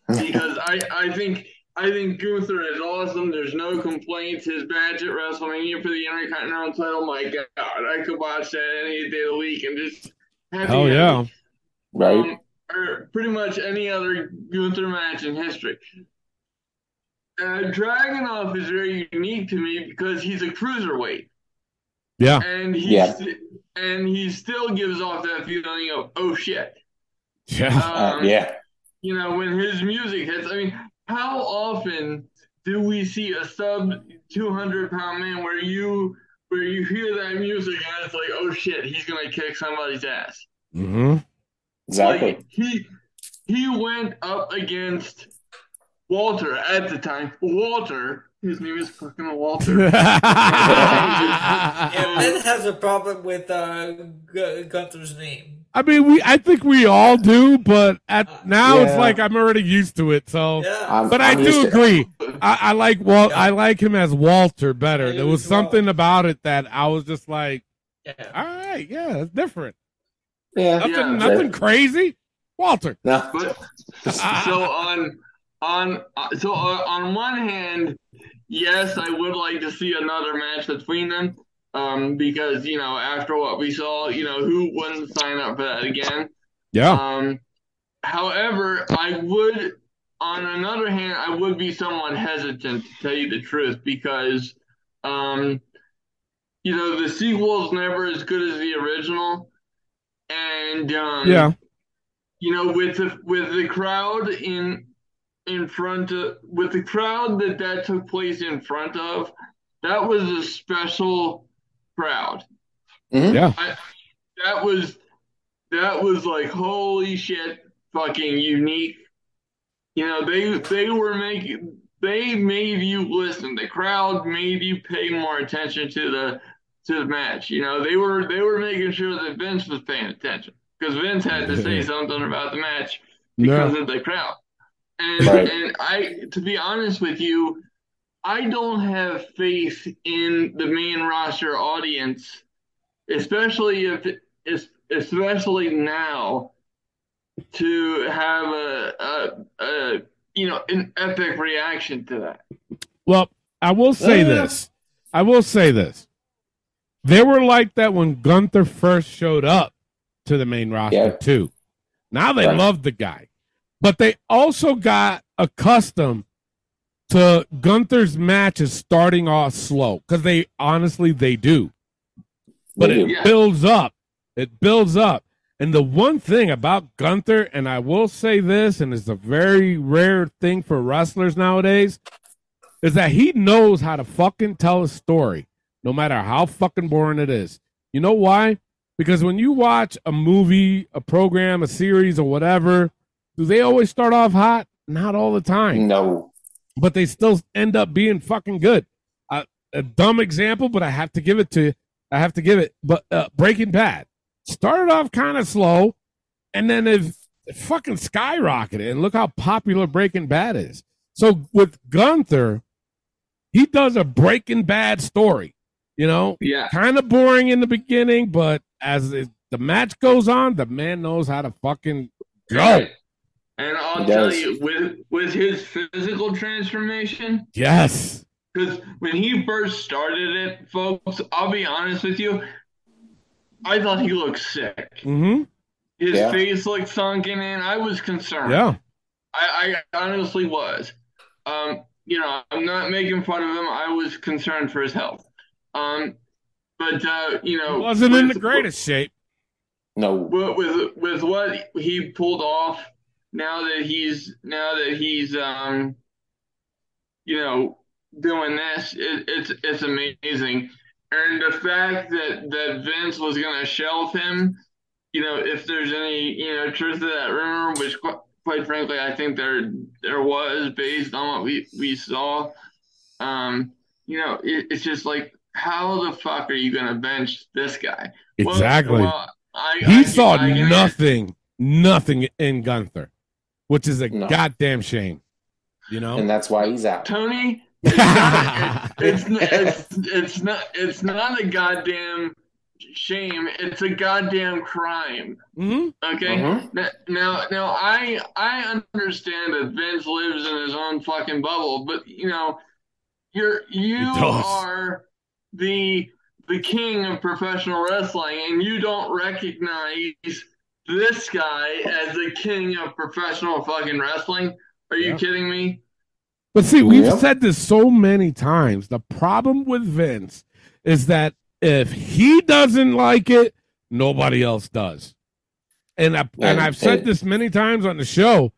because I I think I think Gunther is awesome. There's no complaints. His match at WrestleMania for the Intercontinental title, my God, I could watch that any day of the week and just happy. Hell yeah. happy. Right? Um, or pretty much any other Gunther match in history. Uh, Dragunov is very unique to me because he's a cruiserweight, Yeah. and he Yeah. st- and he still gives off that feeling of oh shit. Yeah. Uh, Um, yeah. You know when his music hits. I mean, how often do we see a sub two hundred pound man where you where you hear that music and it's like oh shit he's gonna kick somebody's ass. Mm-hmm. Exactly. Like he he went up against Walter at the time. Walter, his name is fucking Walter. Yeah, um, Ben has a problem with uh, Gunther's name. I mean, we. I think we all do, but at uh, now it's like I'm already used to it. So, Yeah. But I I'm used do agree. I, I like Walt. I like him as Walter better. Yeah, There was was something about it that I was just like, Yeah. all right, yeah, it's different. Yeah. Nothing, Yeah. nothing crazy. Walter. No. But ah. so on on so uh, on one hand, yes, I would like to see another match between them. Um, because you know, after what we saw, you know, who wouldn't sign up for that again? Yeah. Um, however, I would, on another hand, I would be somewhat hesitant to tell you the truth because, um, you know, the sequel is never as good as the original, and um, yeah. you know, with the with the crowd in in front of with the crowd that that took place in front of, that was a special crowd. Mm-hmm. Yeah. I, that was that was like holy shit, fucking unique. You know, they they were making they made you listen. The crowd made you pay more attention to the to the match. You know, they were they were making sure that Vince was paying attention because Vince had to say something about the match because Yeah. of the crowd. And Right. and I to be honest with you, I don't have faith in the main roster audience especially if especially now to have a, a, a you know an epic reaction to that. Well, I will say Yeah. this. I will say this. They were like that when Gunther first showed up to the main roster Yeah. too. Now they Right. love the guy, but they also got accustomed to Gunther's matches starting off slow because they honestly they do, but it do. builds up. It builds up. And the one thing about Gunther, and I will say this, and it's a very rare thing for wrestlers nowadays, is that he knows how to fucking tell a story, no matter how fucking boring it is. You know why? Because when you watch a movie, a program, a series, or whatever, do they always start off hot? Not all the time. No. But they still end up being fucking good. Uh, a dumb example, but I have to give it to you. I have to give it. But uh, Breaking Bad started off kind of slow, and then it, fucking skyrocketed. And look how popular Breaking Bad is. So with Gunther, he does a Breaking Bad story. You know, Yeah. kind of boring in the beginning, but as it, the match goes on, the man knows how to fucking go. And I'll He tell does. you, with with his physical transformation, Yes. because when he first started it, folks, I'll be honest with you, I thought he looked sick. Mm-hmm. His Yeah. face looked sunken in. I was concerned. Yeah. I, I honestly was. Um, you know, I'm not making fun of him. I was concerned for his health. Um, but uh, you know, He wasn't in the greatest shape. No. with with with what he pulled off now that he's now that he's um you know doing this it, it's it's amazing. And the fact that that Vince was gonna shelve him you know if there's any you know truth to that rumor which quite, quite frankly I think there there was based on what we we saw um you know it, it's just like how the fuck are you gonna bench this guy? Exactly. well, I, he I- saw I nothing, nothing in Gunther, which is a No. goddamn shame. You know? And that's why he's out. Tony, it's not, it's, it's, it's not it's not a goddamn shame. It's a goddamn crime. hmm Okay. Mhm. Now, now, now, I I understand that Vince lives in his own fucking bubble, but you know, you're you are the the king of professional wrestling, and you don't recognize this guy as the king of professional fucking wrestling. Are you Yeah. kidding me? But see, we've Yep. said this so many times. The problem with Vince is that if he doesn't like it, nobody else does. And I, and And- I've said and- this many times on the show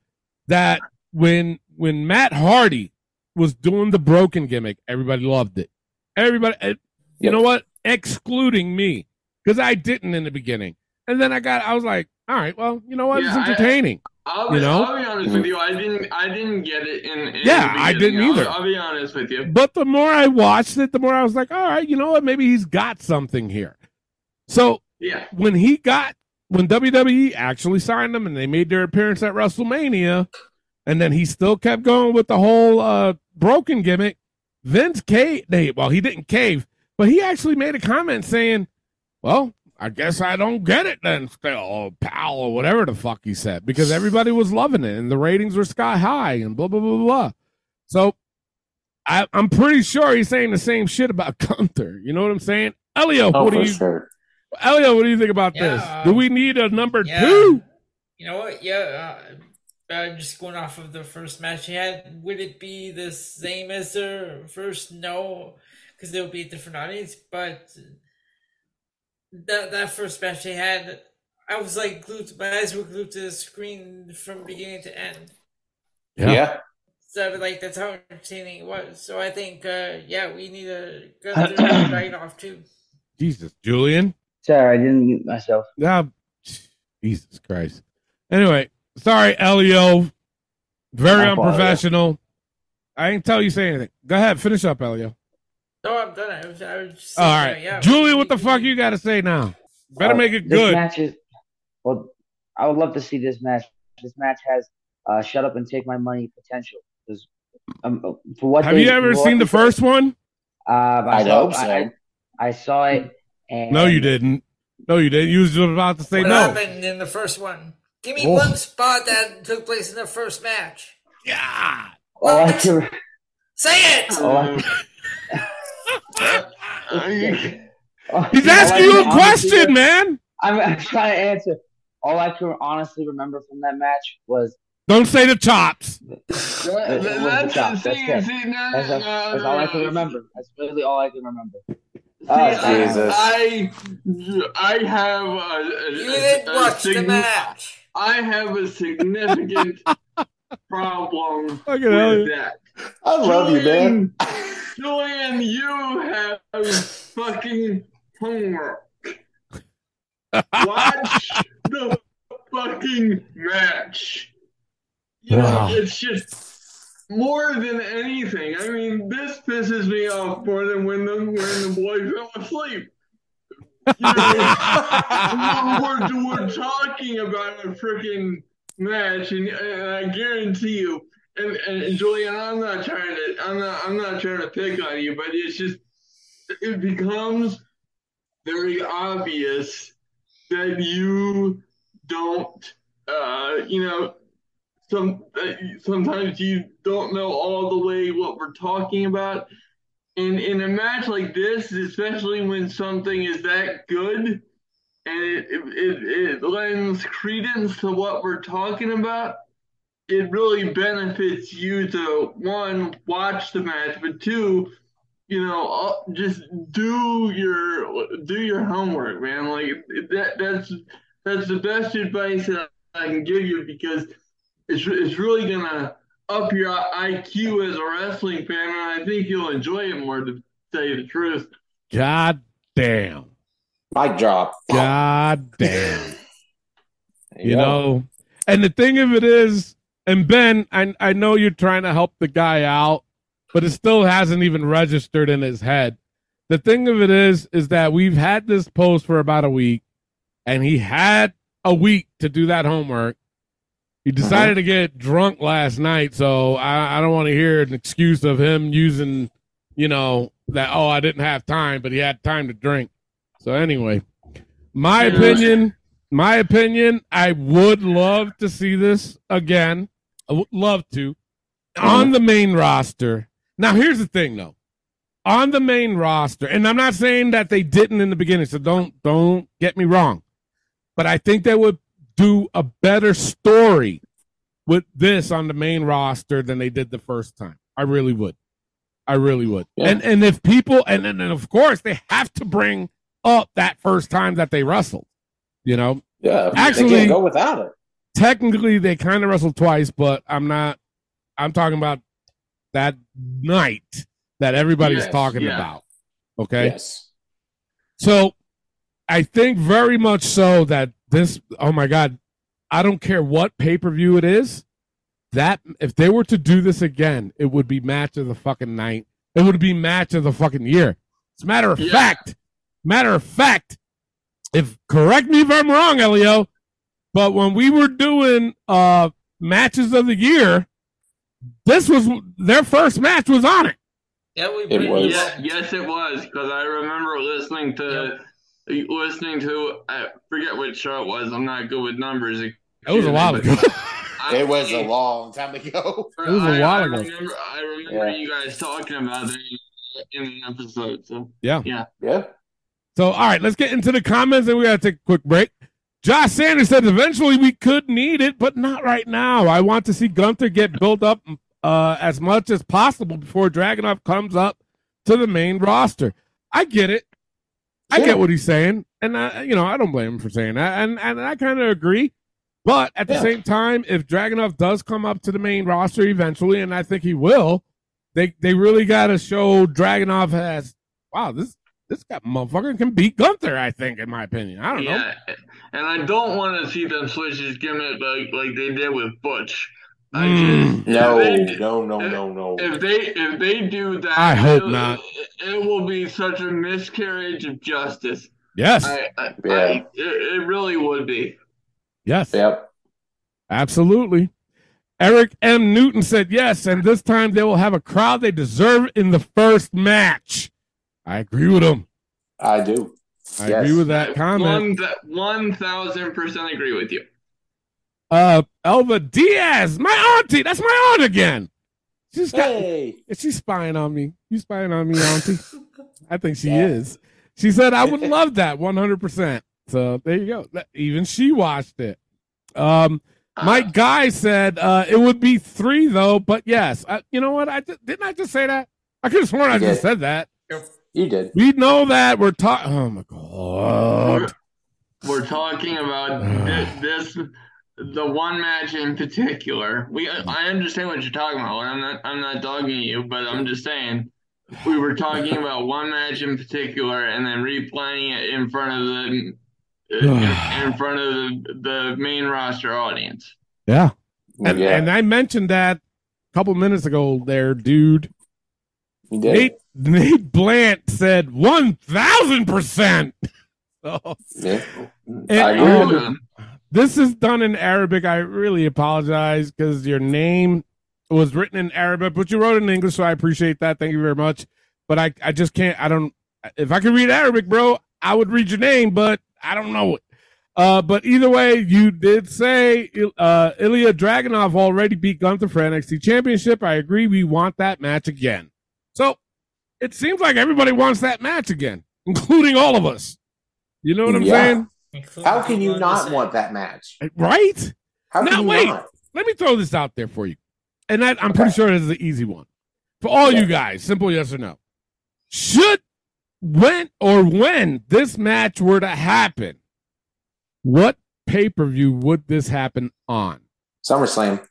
that when when Matt Hardy was doing the broken gimmick, everybody loved it. Everybody, eh, you Yep. know what? Excluding me, because I didn't in the beginning. And then I got, I was like, all right, well, you know what? Yeah, it's entertaining. I'll You know? I'll be honest with you. I didn't. I didn't get it in. in Yeah, I didn't either. I'll, I'll be honest with you. But the more I watched it, the more I was like, all right, you know what? Maybe he's got something here. So Yeah. when he got, when WWE actually signed him and they made their appearance at WrestleMania, and then he still kept going with the whole uh, broken gimmick, Vince cave. They, well, he didn't cave, but he actually made a comment saying, well, I guess I don't get it then, still, or pal, or whatever the fuck he said, because everybody was loving it and the ratings were sky high and blah, blah, blah, blah. So I, I'm pretty sure he's saying the same shit about Gunther. You know what I'm saying? Elio, Oh, what do you, sure. Elio, what do you think about Yeah, this? um, do we need a number yeah. two? You know what? Yeah, uh, uh, just going off of the first match he had, would it be the same as the first? No, because there will be a different audience. But that that first match they had, I was like glued. My eyes were glued to the screen from beginning to end. Yeah. So like that's how entertaining it was. So I think, uh, yeah, we need a Gunther Dragunov too. Jesus, Julian. Sorry, I didn't mute myself. Yeah, Jesus Christ. Anyway, sorry, Elio. Very My fault, unprofessional. I ain't tell you say anything. Go ahead, finish up, Elio. No, I'm done. I was, I was just All saying, right, yeah, Julian, we- what the fuck you got to say now? Better Uh, make it this good. match is well. I would love to see this match. This match has uh, shut up and take my money potential. 'Cause, um, for what Have they- you ever what seen the first one? Uh, I I'd saw, hope so. I, I, I saw it, And No, you didn't. No, you didn't. You was just about to say what no. happened in the first one? Give me Oh. one spot that took place in the first match. Yeah. All I can, Say it. all I, He's asking you a honestly- question, man. I'm, I'm trying to answer. All I can honestly remember from that match was Don't say the chops. it was the chop. That's. That's, that's, that's all I can remember. That's really all I can remember. Oh, I, Jesus. I, I have a, a, You didn't a watch the match. I have a significant problem Look at Elliot. with that. I love you, man. Julian, you have fucking homework. Watch the fucking match. You know, Wow. it's just more than anything. I mean, this pisses me off more than when the when the boy fell asleep. You know, we're, we're talking about a freaking match, and, and I guarantee you, and, and Julian, I'm not trying to, I'm not, I'm not trying to pick on you, but it's just, it becomes very obvious that you don't, uh, you know, some sometimes you don't know all the way what we're talking about. In in a match like this, especially when something is that good, and it it, it lends credence to what we're talking about, it really benefits you to one watch the match, but two, you know, uh, just do your do your homework, man. Like that that's that's the best advice that I can give you because it's it's really gonna up your IQ as a wrestling fan, and I think you'll enjoy it more. To tell you the truth. God damn. Mic drop. God damn. There You know, and the thing of it is, and Ben, I I know you're trying to help the guy out, but it still hasn't even registered in his head. The thing of it is, is that we've had this post for about a week, and he had a week to do that homework. He uh-huh. decided to get drunk last night, so I, I don't want to hear an excuse of him using, you know, that oh I didn't have time, but he had time to drink. So anyway, my opinion, my opinion, I would love to see this again. I would love to on the main roster. Now here's the thing though. On the main roster, and I'm not saying that they didn't in the beginning, so don't don't get me wrong. But I think they would do a better story with this on the main roster than they did the first time. I really would. I really would. Yeah. And and if people and then and of course they have to bring up that first time that they wrestled. You know, Yeah, Actually- go without it. Technically they kind of wrestled twice, but I'm not. I'm talking about that night that everybody's Yes, talking yeah. about. Okay, Yes. so I think very much so that this. Oh my god, I don't care what pay per view it is. That if they were to do this again, it would be match of the fucking night. It would be match of the fucking year. As a matter of Yeah. fact, matter of fact, if correct me if I'm wrong, Elio, but when we were doing uh matches of the year, this was their first match was on it. Yeah, we It was. Yeah, yes, it was because I remember listening to listening to I forget which show it was. I'm not good with numbers. It was a while ago. I- It was a long time ago. It was a I- while I ago. Remember, I remember Yeah. you guys talking about it in an episode. So Yeah. yeah. Yeah. So, all right, let's get into the comments and we got to take a quick break. Josh Sanders said eventually we could need it, but not right now. I want to see Gunther get built up uh, as much as possible before Dragunov comes up to the main roster. I get it. I Yeah. get what he's saying. And, I, you know, I don't blame him for saying that. And, and I kind of agree. But at the Yeah. same time, if Dragunov does come up to the main roster eventually, and I think he will, they, they really got to show Dragunov has wow, this this guy motherfucker can beat Gunther, I think, in my opinion. I don't know. Yeah, and I don't want to see them switch his gimmick like like they did with Butch. I Mm. No, they, no, no, no, no. if they if they do that, I hope it, not. It, it will be such a miscarriage of justice. Yes. I, I, Yeah. I it, it really would be. yes. Yep. Absolutely. Eric M. Newton said yes, and this time they will have a crowd they deserve in the first match. I agree with him. I do. I agree with that comment. One thousand percent agree with you. Uh, Elva Diaz, my auntie. That's my aunt again. She's got. Hey. Is she spying on me? You spying on me, auntie? I think she is. She said I would love that 100%. So there you go. Even she watched it. Um, my guy said uh, it would be three though, but yes. Uh, you know what? I didn't I just say that? I could have sworn I You just did. said that. You did. We know that we're talking. Oh my god. We're talking about thi- this, the one match in particular. We I understand what you're talking about. I'm not I'm not dogging you, but I'm just saying we were talking about one match in particular and then replaying it in front of the in, in front of the, the main roster audience. Yeah. And, Yeah. and I mentioned that a couple minutes ago there, dude. Nate, Nate Blant said 1000%. So, Yeah. and, um, this is done in Arabic. I really apologize because your name was written in Arabic, but you wrote in English, so I appreciate that. Thank you very much. But I, I just can't. I don't. If I could read Arabic, bro, I would read your name, but I don't know it. Uh, but either way, you did say uh, Ilya Dragunov already beat Gunther for NXT Championship. I agree. We want that match again. So it seems like everybody wants that match again, including all of us. You know what I'm Yeah. saying? How can you not want that match? Uh, right? How can now, you wait. not? Let me throw this out there for you. And that, I'm pretty sure this is the easy one. For all you guys, simple yes or no. Should, when, or when this match were to happen, what pay per view would this happen on? SummerSlam.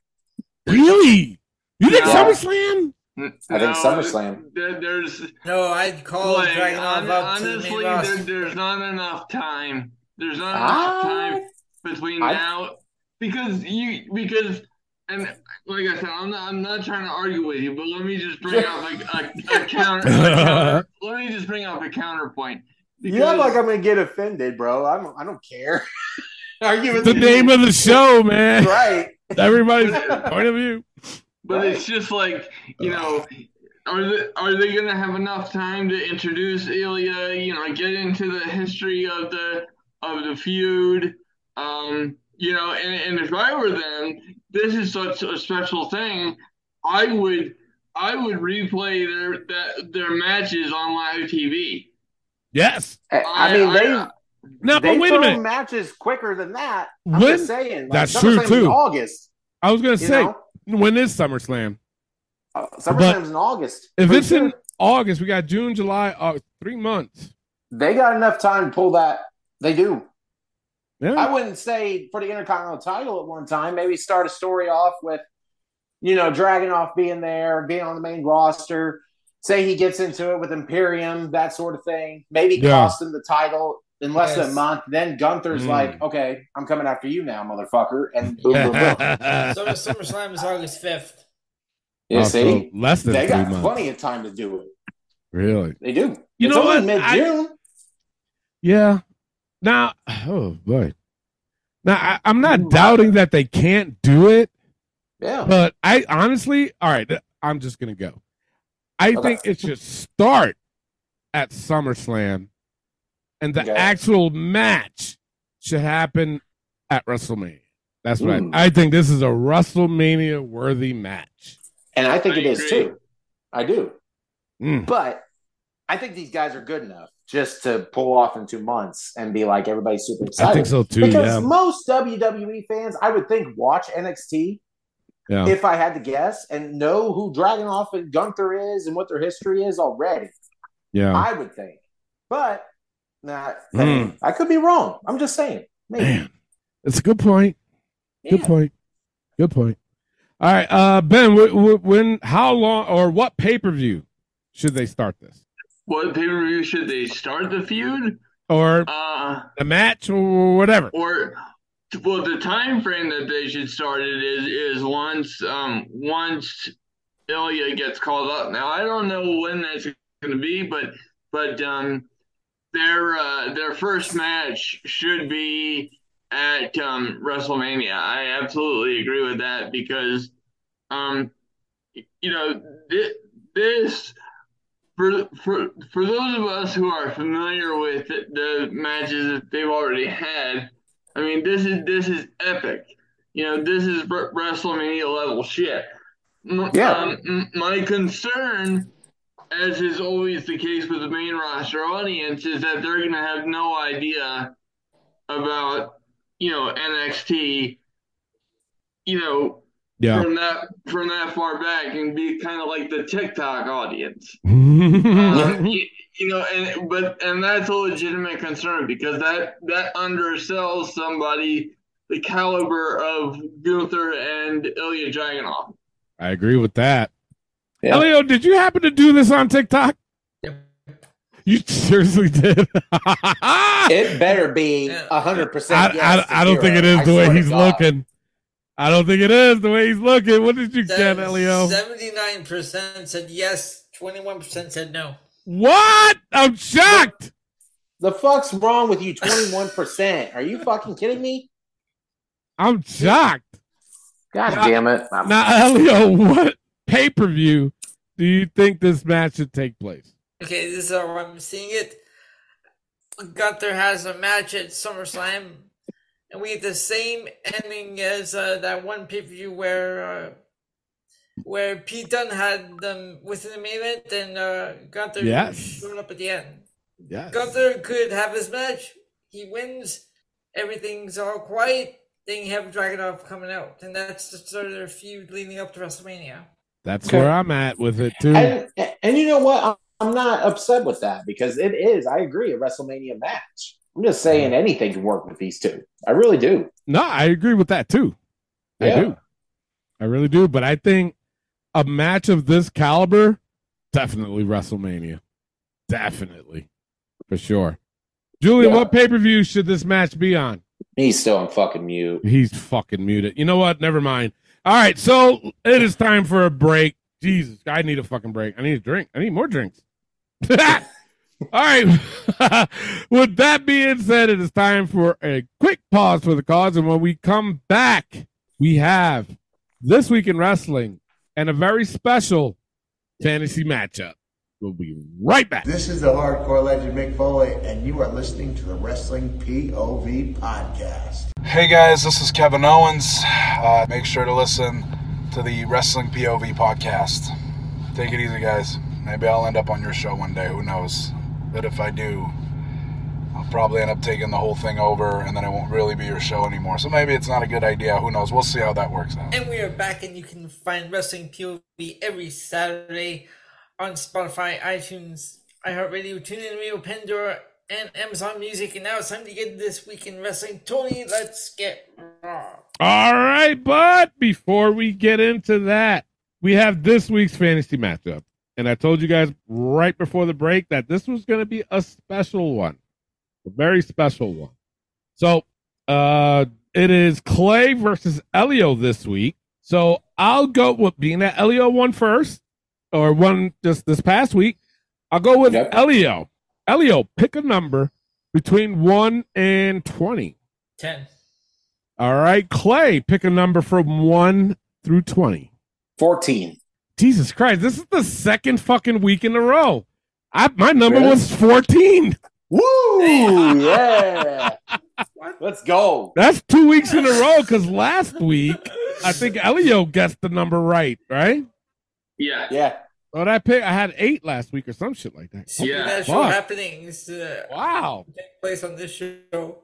Really? You think Yeah. SummerSlam? I think SummerSlam. There, there's No, I'd call like, Dragunov hon- up to the main honestly, there, there's not enough time. There's not Ah. enough time between I- now because you because and like I said, I'm not I'm not trying to argue with you, but let me just bring up a, a, a counter. a counter- let me just bring up a counterpoint. You act like I'm gonna get offended, bro. I don't. I don't care. Arguing The name of the show, man. right? Everybody's point of view. But it's just like you know, are they are they gonna have enough time to introduce Ilya? You know, get into the history of the of the feud. Um, you know, and, and if I were them, this is such a special thing. I would I would replay their that their matches on live TV. Yes. I, I mean, they No, they but wait a film minute. matches quicker than that. I'm When- just saying. Like, That's true, too. August. I was going to say, know? When is SummerSlam? Uh, SummerSlam's in August. If Pretty it's in. August, we got June, July, uh, three months. they got enough time to pull that. They do. Yeah. I wouldn't say for the Intercontinental title at one time. Maybe start a story off with, you know, Dragunov being there, being on the main roster. Say he gets into it with Imperium, that sort of thing. Maybe Yeah. cost him the title in less than a month. Then Gunther's Mm. like, okay, I'm coming after you now, motherfucker. And boom, boom, boom. Summer, SummerSlam is August 5th. You Oh, see, so less than they three got months. plenty of time to do it. Really? They do. You it's know only what? Mid June. Yeah. Now, oh boy. Now I, I'm not doubting that they can't do it, Yeah. but I honestly, all right, I'm just gonna go. I Okay. think it should start at SummerSlam, and the Okay. actual match should happen at WrestleMania. That's what Ooh. I, I think. This is a WrestleMania worthy match. And I think I it is agree. too. I do. Mm. But I think these guys are good enough just to pull off in two months and be like everybody's super excited. I think so too. Because Yeah. most WWE fans, I would think, watch NXT Yeah. if I had to guess and know who Dragunov and Gunther is and what their history is already. yeah. I would think. But nah, Mm. I could be wrong. I'm just saying. Maybe. Man, it's a good point. Good Yeah. point. Good point. All right, uh, Ben. W- w- when, how long, or what pay per view should they start this, What pay per view should they start the feud? or Uh, the match, or whatever? or well, the time frame that they should start it is is once um once Ilya gets called up. Now I don't know when that's going to be, but but um their uh, their first match should be at um, WrestleMania. I absolutely agree with that because um you know thi- this for for for those of us who are familiar with the, the matches that they've already had, I mean, this is this is epic. You know, this is WrestleMania level shit. M- Yeah. Um, my concern, as is always the case with the main roster audience, is that they're gonna have no idea about you know NXT. You know, Yeah. from that from that far back and be kind of like the TikTok audience. Um, you, you know, and but and that's a legitimate concern because that that undersells somebody the caliber of Gunther and Ilya Dragunov. I agree with that. Elio, did you happen to do this on TikTok? You seriously did. It better be hundred I, percent. I, I don't think it is the way he's looking. I don't think it is the way he's looking. What did you get, Elio? Seventy-nine percent said yes. Twenty-one percent said no. What? I'm shocked. The fuck's wrong with you? Twenty one percent? Are you fucking kidding me? I'm shocked. God Now- damn it! Now, Elio, what pay per view do you think this match should take place? Okay, this is how I'm seeing it. Gunther has a match at SummerSlam, and we get the same ending as uh, that one pay per view where uh, where Pete Dunne had them within the main event, and uh, Gunther Yes. showed up at the end. Yes. Gunther could have his match. He wins. Everything's all quiet. Then you have Dragunov coming out, and that's the start of their feud leading up to WrestleMania. That's Okay. where I'm at with it too. And, and you know what? I'm- I'm not upset with that because it is. I agree a WrestleMania match. I'm just saying anything can work with these two. I really do. No, I agree with that too. I Yeah. do. I really do. But I think a match of this caliber, definitely WrestleMania. Definitely. For sure. Julian, Yeah. what pay per view should this match be on? He's still on fucking mute. He's fucking muted. You know what? Never mind. All right, so it is time for a break. Jesus, I need a fucking break. I need a drink. I need more drinks. All right. With that being said, it is time for a quick pause for the cause. And when we come back, we have This Week in Wrestling and a very special fantasy matchup. We'll be right back. This is the hardcore legend Mick Foley, and you are listening to the Wrestling POV podcast. Hey guys, this is Kevin Owens. Uh, make sure to listen to the Wrestling POV podcast. Take it easy, guys. Maybe I'll end up on your show one day. Who knows? But if I do, I'll probably end up taking the whole thing over, and then it won't really be your show anymore. So maybe it's not a good idea. Who knows? We'll see how that works out. And we are back, and you can find Wrestling POV every Saturday on Spotify, iTunes, iHeartRadio, TuneIn Radio, Pandora, and Amazon Music. And now it's time to get this week in wrestling. Tony, let's get raw. All right, but before we get into that, we have this week's fantasy matchup. And I told you guys right before the break that this was going to be a special one, a very special one. So, uh, it is Clay versus Elio this week. So I'll go with being that Elio won first, or one just this past week. I'll go with Elio. Elio, pick a number between one and twenty. 10. All right, Clay, pick a number from one through twenty. 14. Jesus Christ, this is the second fucking week in a row. I my number Really? was fourteen. Woo! Yeah. Let's go. That's two weeks in a row because last week I think Elio guessed the number right, right? Yeah. Yeah. But I picked I had eight last week or some shit like that. Supernatural Fuck. happenings uh, Wow. take place on this show.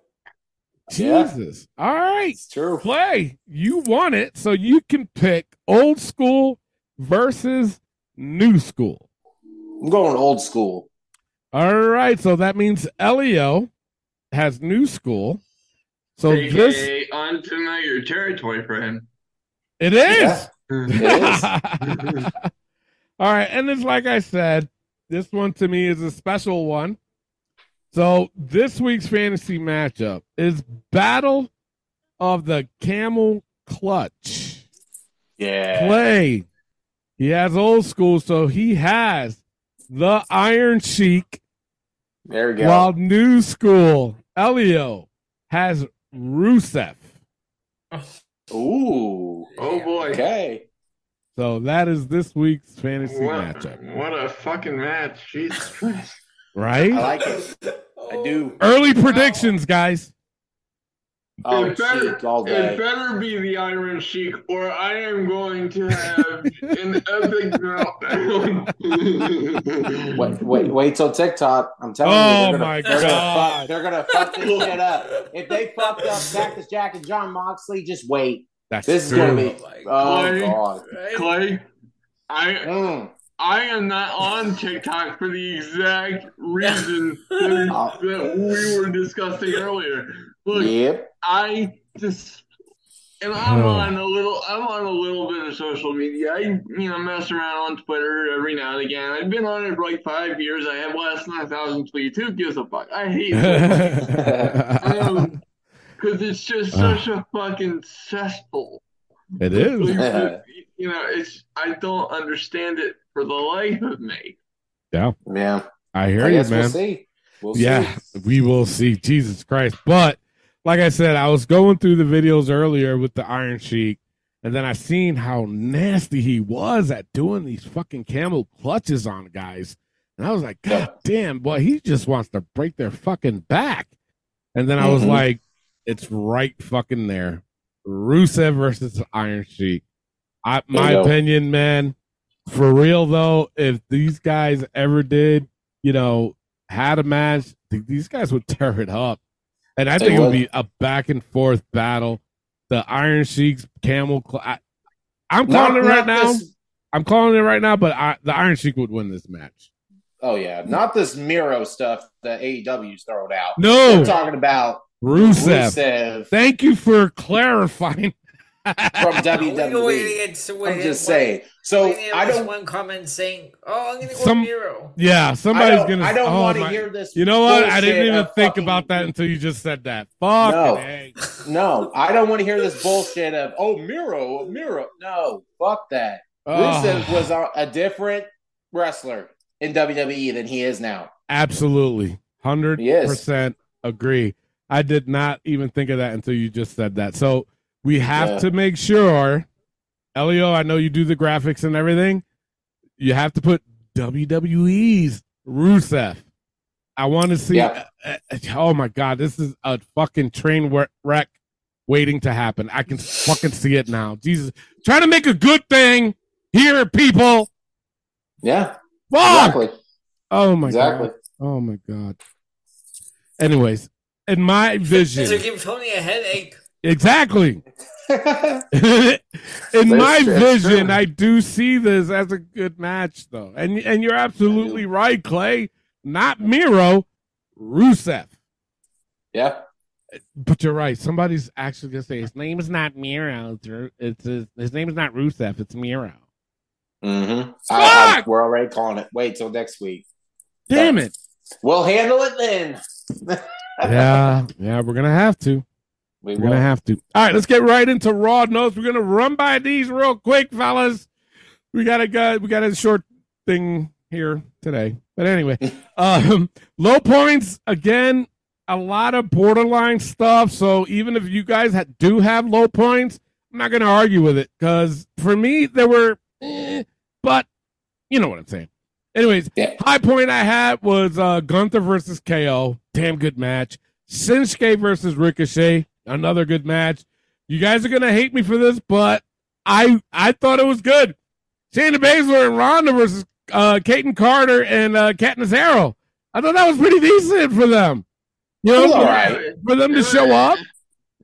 Jesus. All right. It's true. Play. You want it, so you can pick old school versus new school. I'm going old school. All right. So that means Elio has new school. So this AKA unfamiliar territory for him. it is. Yeah. Mm-hmm. All right, and it's like I said, this one to me is a special one. So this week's fantasy matchup is Battle of the Camel Clutch. Yeah. Clay, he has old school, so he has the Iron Sheik. There we go. While new school, Elio has Rusev. Oh, Ooh. Oh boy. Okay. So that is this week's fantasy What, matchup, what a fucking match. Jesus Christ. right? I like it. I do. Early predictions, guys. Oh, it, better, Sheik all day. it better be the Iron Sheik, or I am going to have an epic meltdown. Wait, wait, wait till TikTok. I'm telling Oh you, they're my gonna, they're gonna God. fuck. They're gonna fuck this shit up. If they fucked up Cactus Jack and Jon Moxley, just wait. That's This is gonna be. Oh Clay, god. Clay, I Mm. I am not on TikTok for the exact reason that, that we were discussing earlier. Look, Yep. I just and I'm Oh. on a little I'm on a little bit of social media. I you know mess around on Twitter every now and again. I've been on it for like five years. I have less than a thousand tweets. Who gives a fuck? I hate it. um, because it's just such a fucking cesspool. it is. Like, you know, it's I don't understand it for the life of me. Yeah, Yeah. I hear I you, guess man. we'll see. We'll yeah, see. we will see. Jesus Christ. But like I said, I was going through the videos earlier with the Iron Sheik, and then I seen how nasty he was at doing these fucking camel clutches on guys. And I was like, God damn, boy, he just wants to break their fucking back. And then I was Mhm. like, it's right fucking there. Rusev versus Iron Sheik. I, my opinion, man, for real though, if these guys ever did, you know, had a match, these guys would tear it up. And I think it would be a back and forth battle. The Iron Sheik's camel. Cl- I, I'm Not- calling it right now. this- I'm calling it right now, but I, the Iron Sheik would win this match. Oh yeah, not this Miro stuff that AEW's throwing out. No. we're talking about Rusev. Rusev Thank you for clarifying. From Wait, WWE. wait, it's, wait, I'm just wait, saying. So wait, I don't. one comment saying, "Oh, I'm gonna go Some- Miro." Yeah, somebody's don't- gonna. I don't oh wanna hear this You know what? I didn't even think fucking- about that until you just said that. Fuck. No. No, I don't want to hear this bullshit of oh Miro, Miro. No, fuck that. Oh. Rusev was a, a different wrestler in WWE than he is now. Absolutely, hundred percent agree. I did not even think of that until you just said that. So we have Yeah. to make sure, Elio. I know you do the graphics and everything. You have to put WWE's Rusev. I want to see. Yeah. uh, uh, oh my god, this is a fucking train wreck waiting to happen. I can fucking see it now. Jesus, trying to make a good thing here, people. Yeah, Fuck. exactly. Oh my Exactly. god. Oh my god. Anyways, in my vision, To give Tony a headache. Exactly. in That's my vision, true. I do see this as a good match, though, and and you're absolutely right, Clay. Not Miro, Rusev. Yeah. But you're right. Somebody's actually gonna say his name is not Miro. It's, it's his, his name is not Rusev. It's Miro. Mm-hmm. I, I, we're already calling it. Wait till next week. Damn it. We'll handle it then. yeah, yeah, we're gonna have to. We We're will. gonna have to. All right, let's get right into raw notes. We're gonna run by these real quick, fellas. We got a good, we got a short thing here today, but anyway, um, low points again. A lot of borderline stuff. So even if you guys ha- do have low points, I'm not gonna argue with it because for me there were, eh, but you know what I'm saying. Anyways, high point I had was uh, Gunther versus KO. Damn good match. Shinsuke versus Ricochet. Another good match. You guys are gonna hate me for this, but I I thought it was good. Shayna Baszler and Ronda versus uh, Kayden Carter and uh, Katniss Harrow. I thought that was pretty decent for them. You know, for, alright. for them to show up.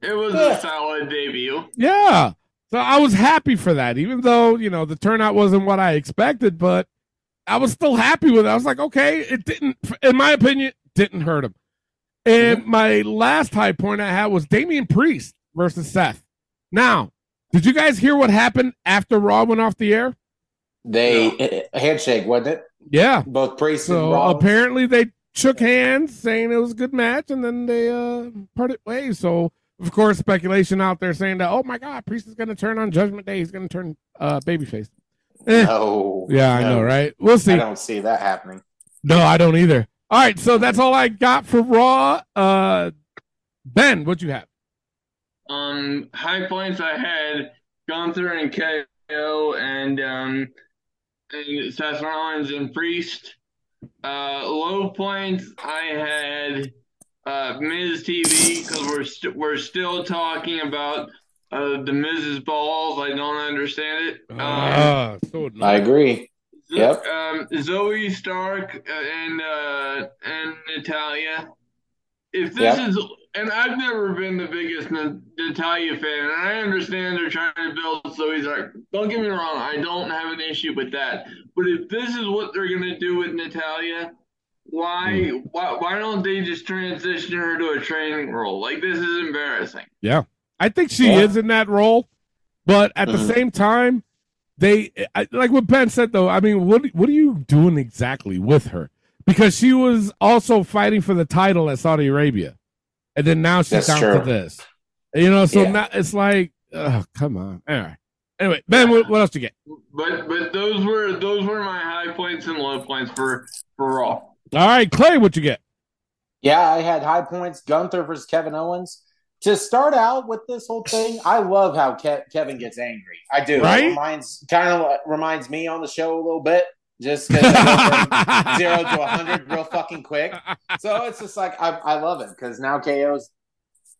It was a solid debut. Yeah. So I was happy for that, even though, you know, the turnout wasn't what I expected, but I was still happy with it. I was like, okay, it didn't, in my opinion, didn't hurt him. And my last high point I had was Damian Priest versus Seth. Now, did you guys hear what happened after Raw went off the air? They a handshake, wasn't it? Yeah. Both Priest and So apparently they shook hands, saying it was a good match, and then they uh parted ways. So of course, speculation out there saying that, oh my God, Priest is going to turn on Judgment Day. He's going to turn uh babyface. Eh. No. Yeah, I know, right? We'll see. I don't see that happening. No, I don't either. All right, so that's all I got for Raw. Uh, Ben, what'd you have? Um, high points I had Gunther and KO and um and Seth Rollins and Priest. Uh, low points I had uh Miz TV because we're st- we're still talking about uh the Miz's balls. I don't understand it. Um, Ah, so I agree. Yep. um, Zoey Stark uh, and uh, and Natalya. If this Yep. is, and I've never been the biggest Natalya fan, and I understand they're trying to build Zoey Stark. Don't get me wrong, I don't have an issue with that. But if this is what they're gonna do with Natalya, why Hmm. why why don't they just transition her to a training role? Like this is embarrassing. Yeah. I think she Yeah. is in that role, but at the Mhm. same time, they I, like what Ben said though. I mean, what what are you doing exactly with her? Because she was also fighting for the title at Saudi Arabia, and then now she's That's down true. to this. You know, so Yeah. now it's like, oh, come on. All right. Anyway, Ben, what, what else you get? But but those were those were my high points and low points for for Raw. All right, Clay, what you get? Yeah, I had high points. Gunther versus Kevin Owens. To start out with this whole thing, I love how Ke- Kevin gets angry. I do. Right? It reminds kind of reminds me on the show a little bit, just because from zero to hundred real fucking quick. So it's just like I, I love it because now KO's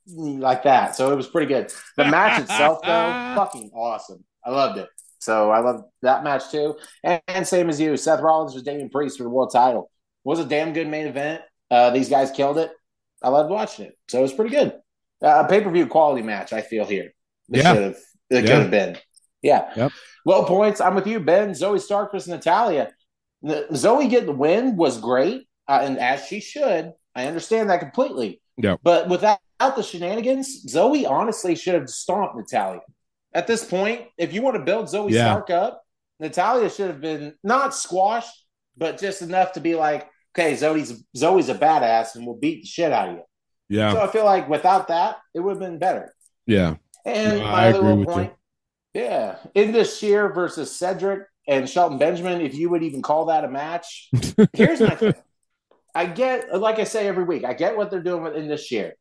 like that. So it was pretty good. The match itself, though, fucking awesome. I loved it. So I love that match too. And, and same as you, Seth Rollins was Damian Priest for the world title. Was a damn good main event. Uh, these guys killed it. I loved watching it. So it was pretty good. Uh, pay per view quality match. I feel here. It Yeah. should have. It Yeah. could have been. Yeah. Yep. Low points. I'm with you, Ben. Zoey Stark versus Natalya. The- Zoey getting the win was great, uh, and as she should. I understand that completely. Yep. But without the shenanigans, Zoey honestly should have stomped Natalya. At this point, if you want to build Zoey Yeah. Stark up, Natalya should have been not squashed, but just enough to be like, okay, Zoey's Zoey's a badass and we'll beat the shit out of you. Yeah. So I feel like without that, it would have been better. Yeah. And No, my I other little with you. point, yeah, Indus Sher versus Cedric and Shelton Benjamin, if you would even call that a match. Here's my thing. I get, like I say every week, I get what they're doing with Indus Sher.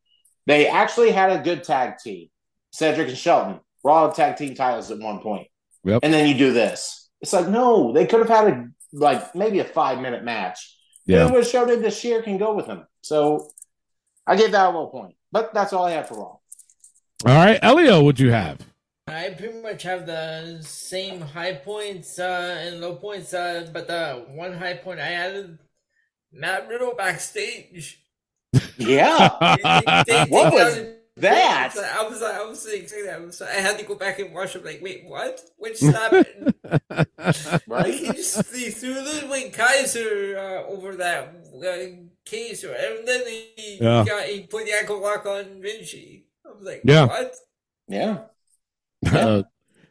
They actually had a good tag team, Cedric and Shelton, raw tag team titles at one point. Yep. And then you do this. It's like, no, they could have had a like maybe a five minute match. Yeah. It would have showed Indus Sher can go with them. So I give that a little point. But that's all I have for Raw. All right, Elio, what'd you have? I pretty much have the same high points uh, and low points, uh, but the one high point I added Matt Riddle backstage. Yeah. They- they- What was that? I was, like, I was excited. I was, I had to go back and watch it. Like, wait, what? Which happened? right? He just he threw Ludwig Kaiser uh, over that case, or and then he Yeah. got he put the ankle lock on Vinci. I was like, Yeah. what? Yeah. Uh,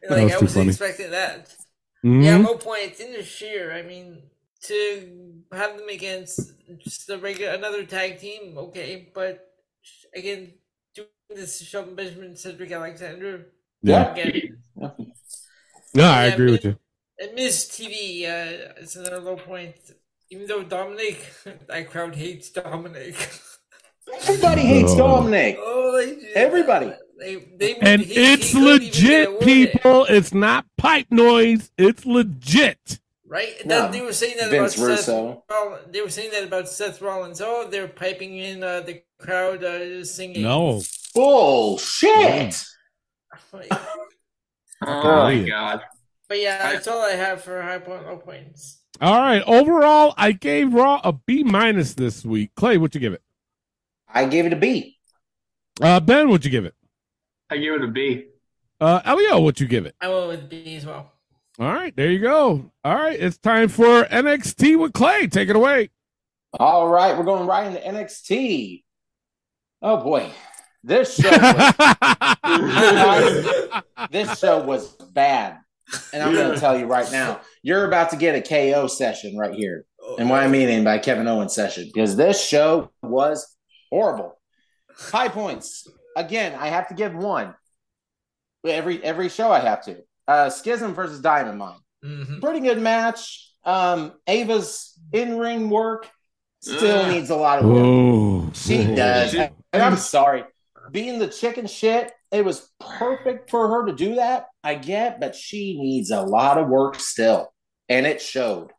Like was I wasn't funny. expecting that. Mhm. Yeah, low points in the sheer. I mean, to have them against just a regular another tag team, okay, but again, doing this Shelton Benjamin, Cedric Alexander, Yeah. again, No, I Yeah, agree with you. and Miz TV uh, is another low point. Even though Dominic, that crowd hates Dominic. Everybody hates Oh. Dominic. Oh, they. Everybody. They, they And he- he it's couldn't even get legit, away with it. people. It's not pipe noise. It's legit. Right? No. then they were saying that Vince about Russo. Seth. Roll- They were saying that about Seth Rollins. Oh, they're piping in uh, the crowd uh, singing. No. Bullshit. Oh my god. But yeah, that's all I have for high point, low points. All right. Overall, I gave Raw a B minus this week. Clay, what'd you give it? I gave it a B. Uh, Ben, what'd you give it? I give it a B. Uh, Elio, what'd you give it? I went with B as well. All right, there you go. All right, it's time for NXT with Clay. Take it away. All right, we're going right into NXT. Oh boy, this show was, this show was bad, and I'm going to tell you right now, you're about to get a KO session right here, and what I mean by Kevin Owens session because this show was horrible. High points again. I have to give one. Every every show I have to. Uh, Schism versus Diamond Mine. Mm-hmm. Pretty good match. Um, Ava's in ring work still Ugh. needs a lot of work. Oh, She does. And I'm sorry. Being the chicken shit it was perfect for her to do that. I get, but she needs a lot of work still, and it showed.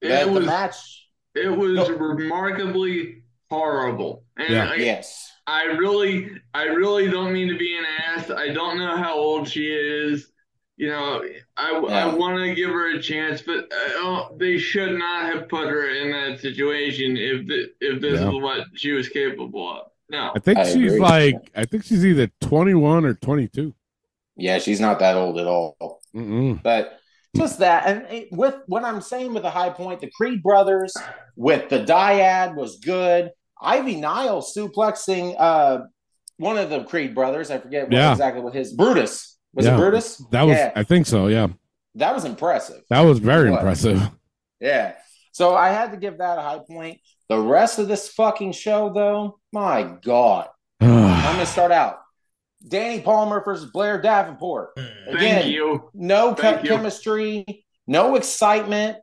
It The, the was- match. It was remarkably horrible. And Yeah. I, Yes. I really, I really don't mean to be an ass. I don't know how old she is. You know, I, Yeah. I want to give her a chance, but uh, they should not have put her in that situation if the, if this Yeah. is what she was capable of. No, I think she's like, I think she's either 21 or 22. Yeah, she's not that old at all. Mm-mm. But just that, and with what I'm saying with the high point, the Creed brothers with the dyad was good. Ivy Nile suplexing uh, one of the Creed brothers. I forget what, Yeah. exactly what his Brutus was. Yeah. It Brutus? That was, Yeah. I think so. Yeah, that was impressive. that was very impressive. Yeah. So I had to give that a high point. The rest of this fucking show, though, my God. I'm gonna start out. Dani Palmer versus Blair Davenport. Hmm. Again, Thank you. no Thank cut you. chemistry, no excitement.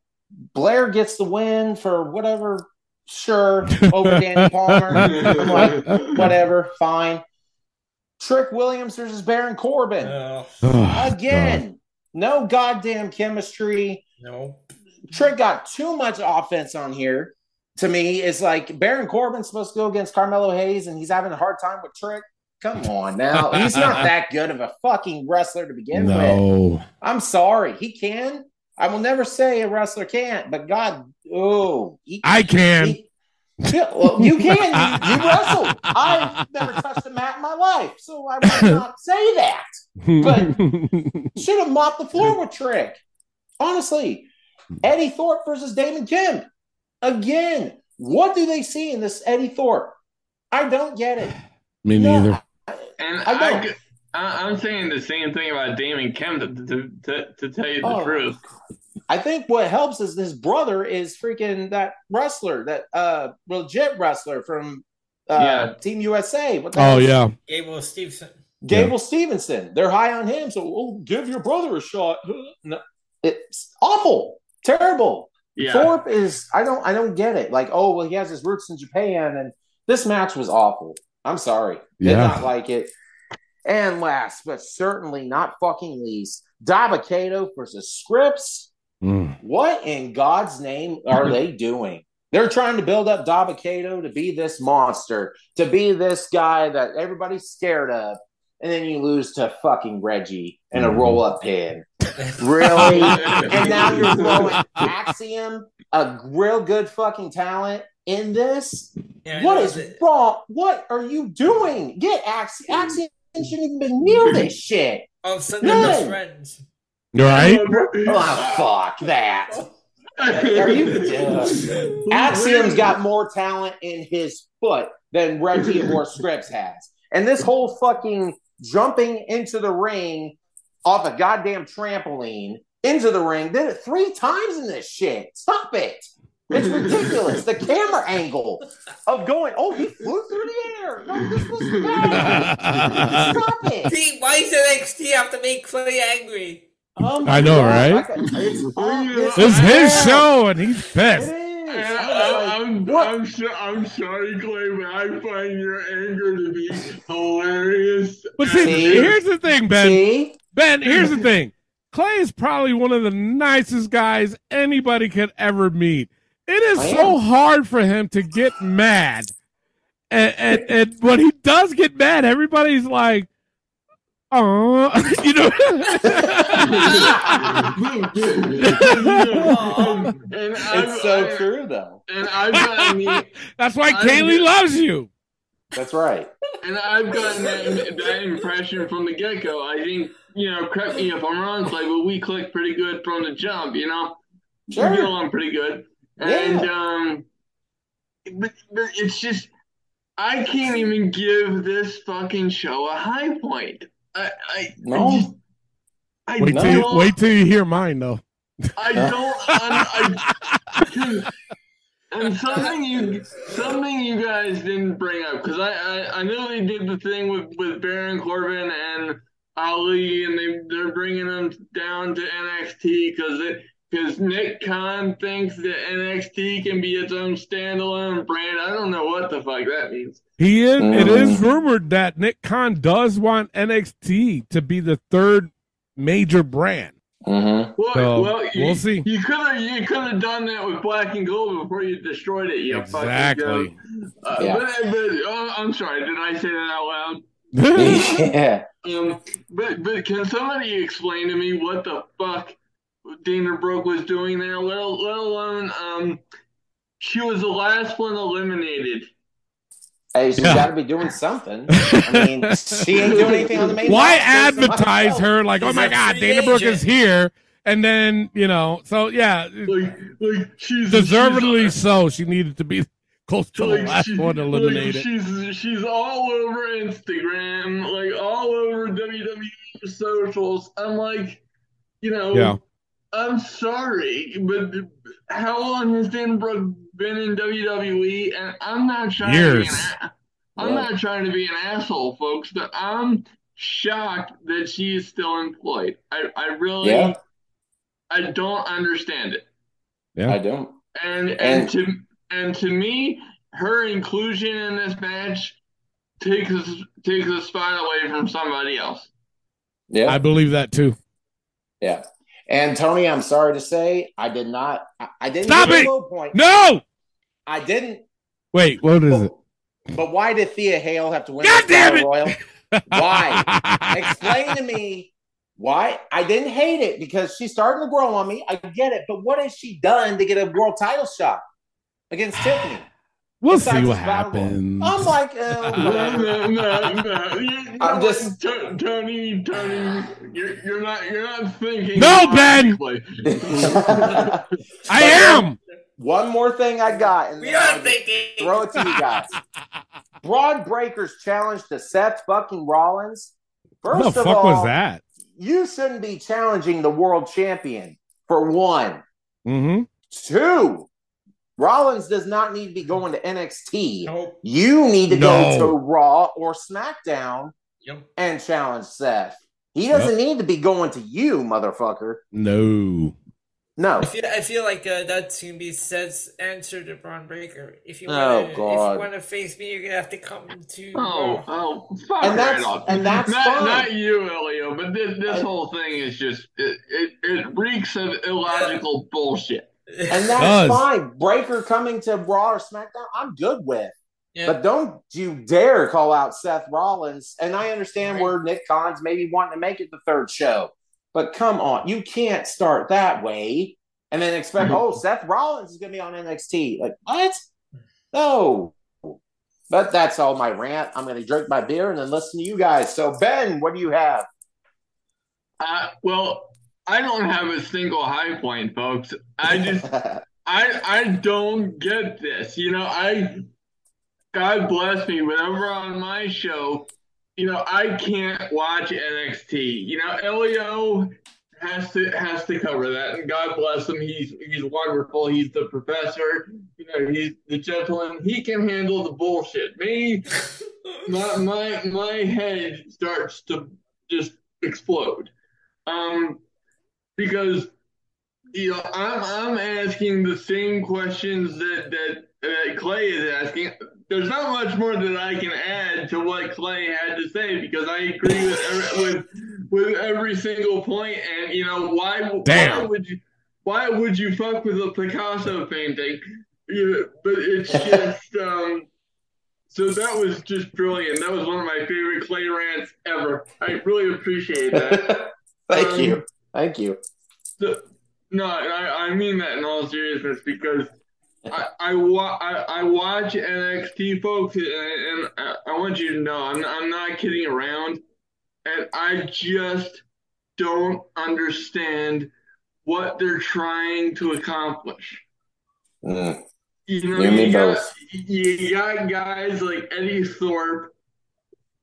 Blair gets the win for whatever, sure, over Dani Palmer. I'm like, whatever, fine. Trick Williams versus Baron Corbin. Oh, Again, no goddamn chemistry. No. Trick got too much offense on here. To me, it's like Baron Corbin's supposed to go against Carmelo Hayes, and he's having a hard time with Trick. Come on now, he's not that good of a fucking wrestler to begin with. No. I'm sorry, he can. I will never say a wrestler can't, but God, oh, he, I can. he- yeah, well, you can. You, you wrestle. I've never touched a mat in my life, so I will not say that. But should have mopped the floor with Trick. Honestly, Eddy Thorpe versus Damon Kemp. Again, what do they see in this Eddy Thorpe? I don't get it. Me No, neither. And I I, don't. g- I, am saying the same thing about Damon Kemp to, to, to, to tell you the Oh. truth. I think what helps is his brother is freaking that wrestler, that uh legit wrestler from uh Yeah. Team USA. What the Oh hell? yeah. Gable Stevenson. Gable Stevenson. They're high on him, so oh, give your brother a shot. No, it's awful, terrible. Yeah. Thorpe is I don't I don't get it. Like, oh well, he has his roots in Japan, and this match was awful. I'm sorry, did Yeah. not like it. And last but certainly not fucking least, Dabba-Kato versus Scrypts. Mm. What in God's name are they doing? They're trying to build up Dabba-Kato to be this monster, to be this guy that everybody's scared of, and then you lose to fucking Reggie in a roll up pin. Really? and now you're throwing Axiom, a real good fucking talent, in this? Yeah, what no, is the- wrong? What are you doing? Get Axiom. Axiom shouldn't even been near this shit. Oh, All of a sudden, they're best No. friends. Right? Oh, fuck that. Are you Axiom's got more talent in his foot than Reggie or Scrypts has. And this whole fucking jumping into the ring off a goddamn trampoline into the ring did it three times in this shit. Stop it. It's ridiculous. the camera angle of going, oh, he flew through the air. No, this was bad. Stop it. See, why does NXT have to make Clay angry? Oh I know, God. right? Um, like, it's, it's This his bad. show, and he's pissed. It is. And I'm I, like, I'm, I'm, so, I'm sorry, Clay, but I find your anger to be hilarious. But see, See? here's the thing, Ben. See? Ben, here's the thing. Clay is probably one of the nicest guys anybody could ever meet. It is so hard for him to get mad. And, and, and when he does get mad, everybody's like, oh, you know. It's so true, though. And I've gotten That's why I'm- Kaylee loves you. That's right. And I've gotten that, that impression from the get go. I think, you know, correct me if I'm wrong, it's like, well, we clicked pretty good from the jump, you know? Sure. We get along pretty good. And, um, but, but it's just, I can't even give this fucking show a high point. I, I, No. I, just, I Wait till, don't, you, wait till you hear mine, though. I don't, I, I, and something you something you guys didn't bring up because I, I I know they did the thing with with Baron Corbin and Ali and they they're bringing them down to NXT because it because Nick Khan thinks that NXT can be its own standalone brand. I don't know what the fuck that means. He is. It Mm. is rumored that Nick Khan does want NXT to be the third major brand. Mm-hmm. Well, So, well, you, we'll see. You could have you could have done that with Black and Gold before you destroyed it. You Exactly. Fucking uh, Yeah. But, but oh, I'm sorry. Did I say that out loud? yeah. Um, but but can somebody explain to me what the fuck Dana Brooke was doing there? Let, let alone um, she was the last one eliminated. Hey, she's Yeah. got to be doing something. I mean, she ain't doing anything on the main. Why roster, so might as advertise her like, oh my God, free Dana Brooke is here, and then you know, so yeah, Like like she's deservedly she's, so. She needed to be close to the last she- one like, she's she's all over Instagram, like all over WWE socials. I'm like, you know, Yeah. I'm sorry, but how long has Dan Brooke been in WWE? And I'm not trying to be Years. an, a- I'm Yeah. not trying to be an asshole, folks, but I'm shocked that she is still employed. I, I really, Yeah. I don't understand it. Yeah. I don't. And and, And- to and to me, her inclusion in this match takes takes a spot away from somebody else. Yeah. I believe that too. Yeah. And Tony, I'm sorry to say, I did not. I, I didn't Stop give it! a low point. No, I didn't. wait, what is it? But why did Thea Hale have to win God the damn it! Royal? Why? Explain to me why. I didn't hate it because she's starting to grow on me. I get it. But what has she done to get a world title shot against Tiffany? We'll Besides see what this battle royal? happens. I'm like, uh, no, no, no. You, you I'm just- what, To- Tony, Tony, you're, you're not you're not thinking. No, Ben! I am. One more thing I got, and We then are I'll thinking. throw it to you guys. Bron Breakker's challenge to Seth fucking Rollins. What First the of fuck all, was that? you shouldn't be challenging the world champion for one. Mm-hmm. Two, Rollins does not need to be going to NXT. Nope. You need to No. go to Raw or SmackDown Yep. and challenge Seth. He doesn't need to be going to you, motherfucker. No. No. I feel, I feel like uh, that's gonna be Seth's answer to Bron Breakker. If you Oh, wanna, if you want to face me, you're gonna have to come to. Oh, oh, fuck And that's- right off. and that's not, fine. Not you, Elio, but this this And- whole thing is just it, it, it reeks of illogical bullshit. And that's fine. Breakker coming to Raw or SmackDown, I'm good with. yeah. But don't you dare call out Seth Rollins. And I understand Right. where Nick Khan's maybe wanting to make it the third show. But come on, you can't start that way and then expect, Mhm. oh, Seth Rollins is going to be on NXT. Like, what? No. But that's all my rant. I'm going to drink my beer and then listen to you guys. So, Ben, what do you have? Uh, well, I don't have a single high point, folks. I just I I don't get this. You know, I God bless me, whenever on my show, you know, I can't watch NXT. You know, Elio has to has to cover that, and God bless him. He's he's wonderful. He's the professor. You know, he's the gentleman. He can handle the bullshit. Me, my my my head starts to just explode. Um, because you know, I'm I'm asking the same questions that that, that Clay is asking. There's not much more that I can add to what Clay had to say because I agree with every, with with every single point. And you know why? Why would you? Why would you fuck with a Picasso painting? You, but it's just um. So that was just brilliant. That was one of my favorite Clay rants ever. I really appreciate that. Thank Um, you. Thank you. So, no, I, I mean that in all seriousness because I I, wa- I, I watch NXT folks and, and I, I want you to know I'm I'm not kidding around, and I just don't understand what they're trying to accomplish. Mm. You know, You you got, both. you got guys like Eddy Thorpe,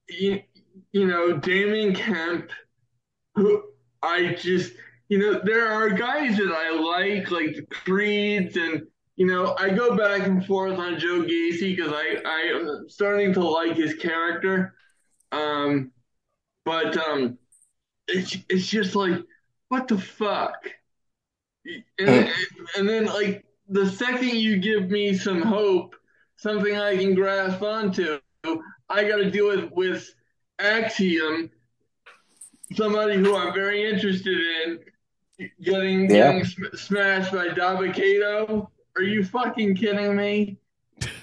you, you know, Damien Kemp, who I just, you know, there are guys that I like, like the Creeds, and, you know, I go back and forth on Joe Gacy because I, I am starting to like his character. Um, but um, it's, it's just like, what the fuck? And, and then, like, the second you give me some hope, something I can grasp onto, I got to deal with, with Axiom, somebody who I'm very interested in, getting, Yeah. getting sm- smashed by Dabba-Kato. Are you fucking kidding me?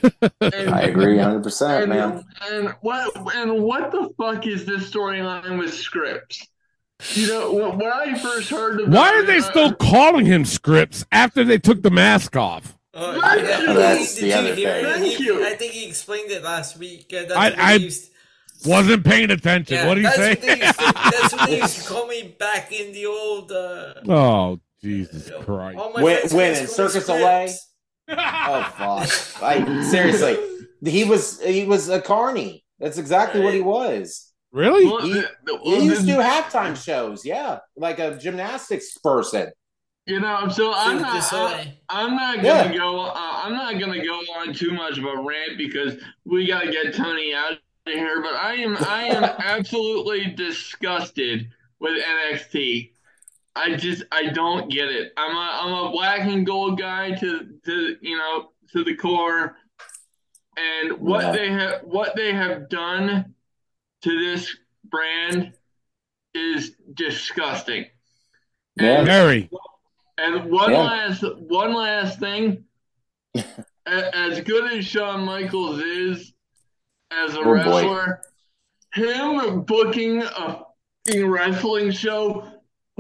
And- I agree 100%, man. And what and what the fuck is this storyline with Scrypts? You know, when, when I first heard about Why are it, they I- still calling him Scrypts after they took the mask off? Oh, Thank yeah, you. That's the other thing. Thank you. I think he explained it last week. Uh, that's I- I- used, Wasn't paying attention. yeah, what do you that's say? What they used to, that's what they used to call me back in the old. Uh, oh, Jesus Christ. all my When, friends when in to call me Circus Olay? Scrypts. Oh, fuck. Like, seriously. He was he was a carny. That's exactly what he was. Really? He, the- the- he used to do halftime shows, yeah. Like a gymnastics person. You know, so I'm not. I, I'm not gonna go. Uh, I'm not gonna go on too much of a rant because we gotta get Tony out of here. But I am. I am absolutely disgusted with NXT. I just. I don't get it. I'm a. I'm a black and gold guy to. To you know. To the core. And what Yeah. they have. What they have done to this brand is disgusting. Yeah. Very. And one Yeah. last one last thing. As good as Shawn Michaels is as a Oh, boy. wrestler, him booking a wrestling show,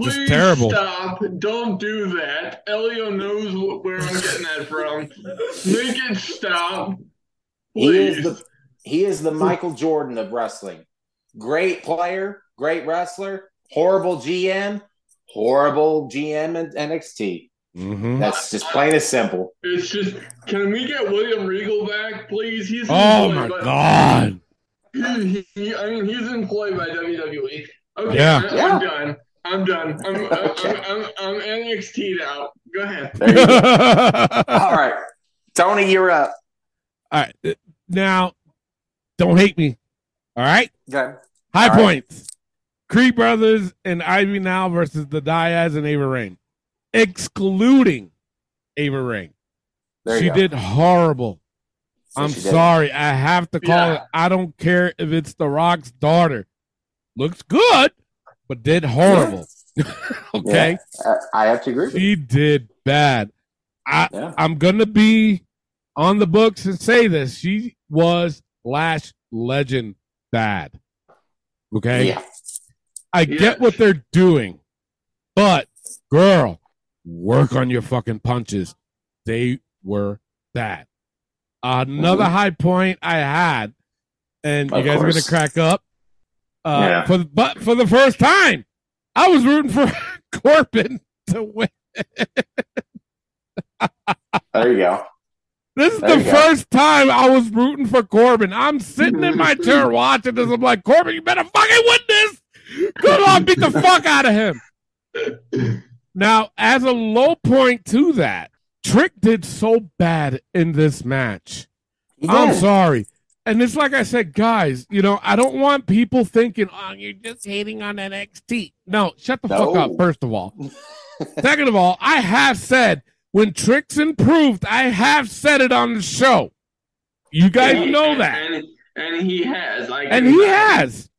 Just please terrible. stop. Don't do that. Elio knows wh- where I'm getting that from. Make it stop. He is Please. the he is the Michael Jordan of wrestling. Great player, great wrestler, horrible GM, horrible GM in NXT. Mm-hmm. That's just plain and simple. It's just, can we get William Regal back, please? He's Oh employed my by- God. He, he, I mean, he's employed by WWE. Okay, Yeah. I, Yeah. am done. I'm done. I'm, I'm, I'm, I'm, I'm NXT'd out. Go ahead. Go. All All right. Tony, you're up. right. Now, don't hate me. All right. Okay. High All right. points. Creed Brothers and Ivy Nile versus the Diaz and Ava Raine, excluding Ava Ring. She go. did horrible. So I'm she did. sorry. I have to call Yeah. it. I don't care if it's The Rock's daughter. Looks good, but did horrible. okay. Yeah, I I have to agree with you. She did bad. I Yeah. I'm gonna be on the books and say this. She was Lash Legend bad. Okay. Yeah. I Yeah. get what they're doing, but girl, work on your fucking punches. They were bad. Another Mhm. high point I had, and you Of guys are gonna crack up. Uh, Yeah. For the, but for the first time, I was rooting for Corbin to win. There you go. This is There the you go. first time I was rooting for Corbin. I'm sitting in my chair watching this. I'm like, Corbin, you better fucking win this. Good on, beat the fuck out of him. Now, as a low point to that, Trick did so bad in this match. He I'm sorry. And it's like I said, guys, you know, I don't want people thinking, oh, you're just hating on NXT. No, shut the fuck up, first of all. Second of all, I have said when Trick's improved, I have said it on the show. You guys And- know that. And, and he has. I And can- he has.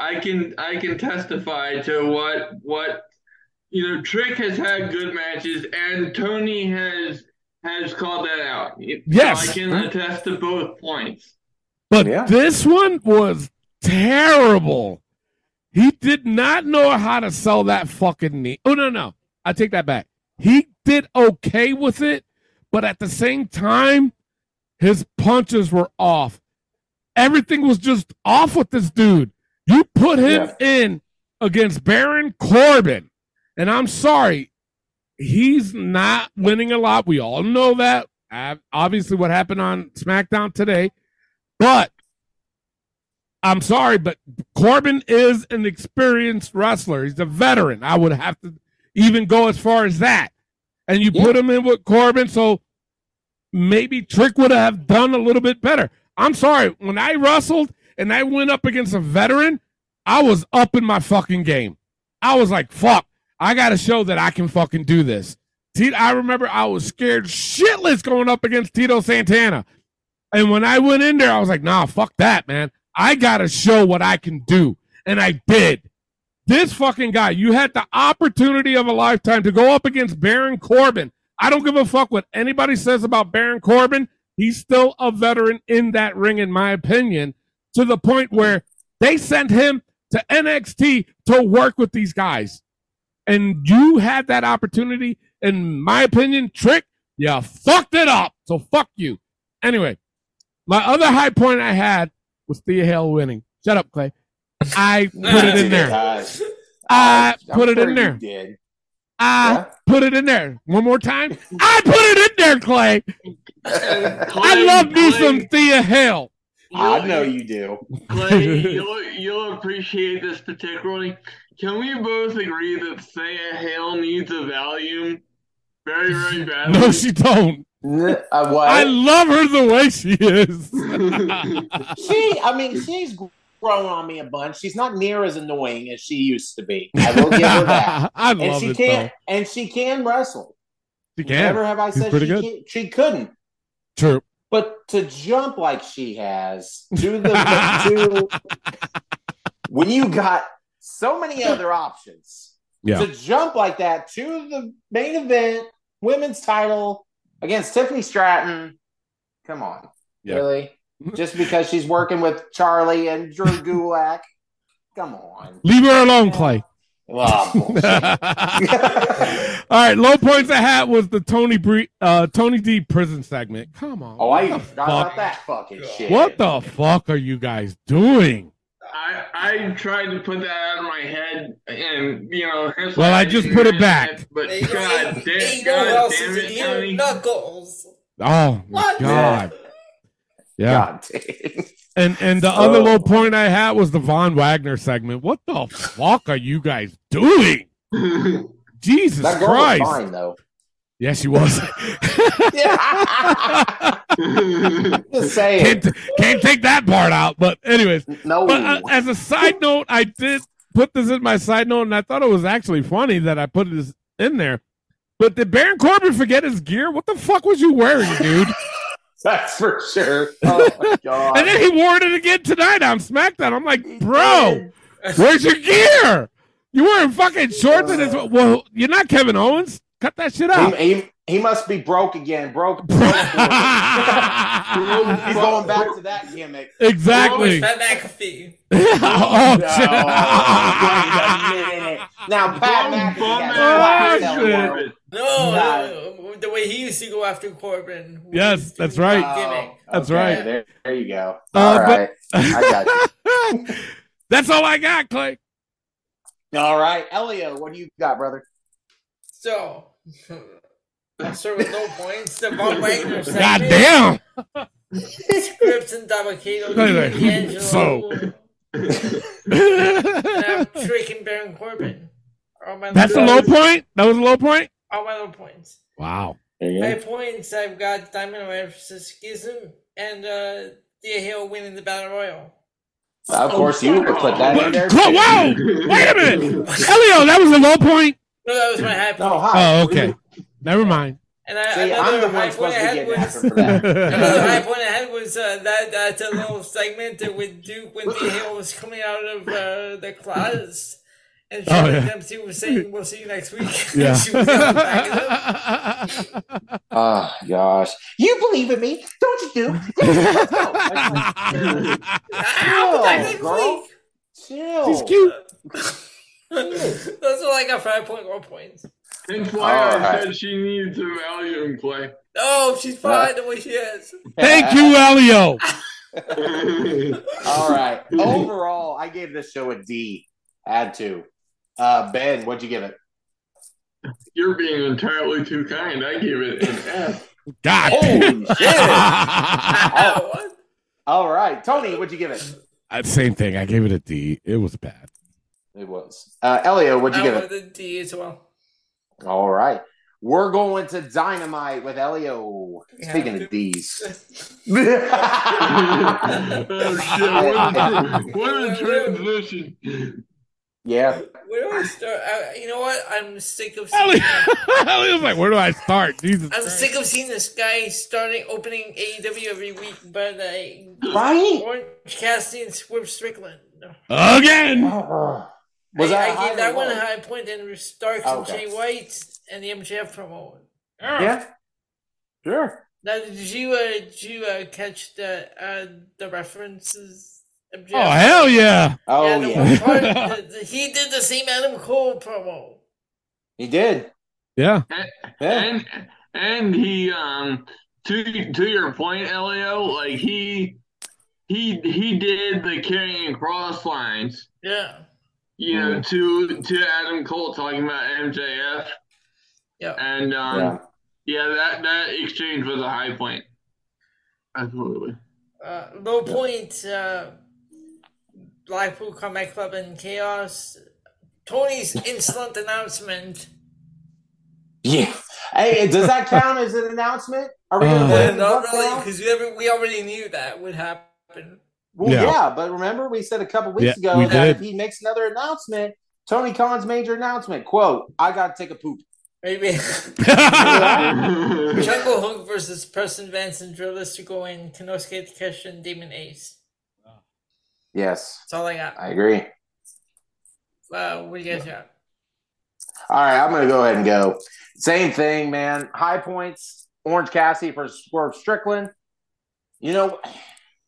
I can I can testify to what what you know. Trick has had good matches, and Tony has has called that out. So Yes. I can attest to both points. But Yeah. this one was terrible. He did not know how to sell that fucking knee. Oh no, no. I take that back. He did okay with it, but at the same time, his punches were off. Everything was just off with this dude. You put him in against Baron Corbin, and I'm sorry, he's not winning a lot. We all know that. Obviously, what happened on SmackDown today, but I'm sorry, but Corbin is an experienced wrestler. He's a veteran. I would have to even go as far as that. And you put him in with Corbin, so maybe Trick would have done a little bit better. I'm sorry. When I wrestled and I went up against a veteran, I was up in my fucking game. I was like, fuck, I got to show that I can fucking do this. I remember I was scared shitless going up against Tito Santana. And when I went in there, I was like, nah, fuck that, man. I got to show what I can do. And I did. This fucking guy, you had the opportunity of a lifetime to go up against Baron Corbin. I don't give a fuck what anybody says about Baron Corbin. He's still a veteran in that ring, in my opinion, to the point where they sent him to NXT to work with these guys. And you had that opportunity. In my opinion, Trick, you fucked it up. So fuck you. Anyway, my other high point I had was Thea Hale winning. Shut up, Clay. I put it in there. I put it in there. I put it in there. One more time. I put it in there, Clay. I love me some Thea Hale. I know you do. Clay, you'll, you'll appreciate this particularly. Can we both agree that Thea Hale needs a Valium very, very badly? No, she don't. Uh, what? I love her the way she is. she, I mean, she's grown on me a bunch. She's not near as annoying as she used to be. I will give her that. I and love she it, can, and she can wrestle. She can. Never have I She's said she, can't- she couldn't. True. But to jump like she has to the to when you got so many other options Yeah. to jump like that to the main event, women's title against Tiffany Stratton. Come on, Yeah. really? Just because she's working with Charlie and Drew Gulak? Come on. Leave her alone, Clay. Well, bullshit. All right, low points I had was the Tony Bre- uh, Tony D prison segment. Come on. oh, I even What forgot about that fucking shit. What the fuck are you guys doing? I, I tried to put that out of my head, and you know. Well, why I just put it mention back. But Ain't God ain't- damn, God damn it, it Tony. Knuckles. Oh my What? god. Yeah. God. And and the other little point I had was the Von Wagner segment. What the fuck are you guys doing? Jesus That girl Christ. was fine though. Yeah, she was. Just saying. can't, can't take that part out. But anyways, No. But uh, as a side note, I did put this in my side note, and I thought it was actually funny that I put this in there. But did Baron Corbin forget his gear? What the fuck was you wearing, dude? That's for sure. Oh my god. and then he wore it again tonight on SmackDown. I'm like, bro, where's your gear? You wearing fucking shorts and his. Well, you're not Kevin Owens. Cut that shit out. He must be broke again. Broke. broke He's going back to that gimmick. Exactly. Pat McAfee. oh, No. shit. Wait a minute. Now Pat McAfee Oh, has shit. flat world. No, No. no, the way he used to go after Corbin. Yes, that's right. Gimmick. That's Okay, right. There, there you go. Uh, All but- right. I got you. That's all I got, Clay. All right. Elio, what do you got, brother? So, I'll with low points. The Von Wagner segment. God damn. Scrypts and Dabba-Kato. Wait, wait. So- and tricking Baron Corbin. That's a low low point. That was a low point. All my low points. Wow. High points, I've got Diamond versus Schism and uh, Thea Hale winning the Battle Royal. Of course, you would put that in there. Cla- wow. Wait a minute, Elio. That was a low point. No, that was my high point. No, hi. Oh, okay. Never mind. And I, See, I'm another the high one supposed point I to be had getting was after for that. another high point I had was uh, that that uh, little segment with Duke when Thea Hale was coming out of uh, the closet. And Oh, yeah. Dempsey was saying, "We'll see you next week." Yeah. she was yelling back at him. Oh gosh, you believe in me, don't you? Duke? Let's go. I'll be next Chill, girl. week. Chill. She's cute. That's all I got. Five point one points. Hence why All I right. said she needs a Valium play. Oh, she's fine the way she is. Thank you, Elio. All right. Overall, I gave this show a D. Add to. Uh, ben, what'd you give it? You're being entirely too kind. I give it an F. God. Holy shit! Oh. All right, Tony, what'd you give it? Uh, Same thing. I gave it a D. It was bad. It was. Uh, Elio, what'd you I give went it? with a D as well. All right. We're going to Dynamite with Elio. Speaking of these. oh shit! What a, what a transition. Yeah. Where do I start? I, you know what? I'm sick of. Elliot, Seeing, Elliot was like, "Where do I start?" Jesus. I'm Christ. sick of seeing this guy starting opening AEW every week, but uh, Right? Orange Cassidy and Swerve Strickland. Again. Was I, that I gave that one a high point, and Starks Okay. and Jay White and the MJF promo. Yeah. Sure. Now, did you uh, did you uh, catch the uh, the references? MJF? Oh hell yeah! Oh the yeah. one part, the- the- he did the same Adam Cole promo. He did. Yeah. And and he um to to your point, Elio, like he he he did the carrying cross lines, Yeah. You know, to to Adam Cole talking about MJF. Yeah. And um Yeah. yeah, that that exchange was a high point. Absolutely. Uh, low point. Uh, Blackpool Combat Club and Chaos. Tony's insolent announcement. Yeah. Hey, does that count as an announcement? Are we Uh. gonna Uh, not really, because we, we already knew that would happen. Well, Yeah. yeah. but remember we said a couple weeks Yeah, ago we that did. if he makes another announcement, Tony Khan's major announcement, quote, I gotta take a poop. Maybe Jungle Hook versus Preston Vance and Dralistico and Konosuke Takeshita and Demon Ace. Yes, That's all I got. I agree. Uh, what do you guys got? All right, I'm gonna go ahead and go. Same thing, man. High points, Orange Cassidy for Swerve Strickland. You know,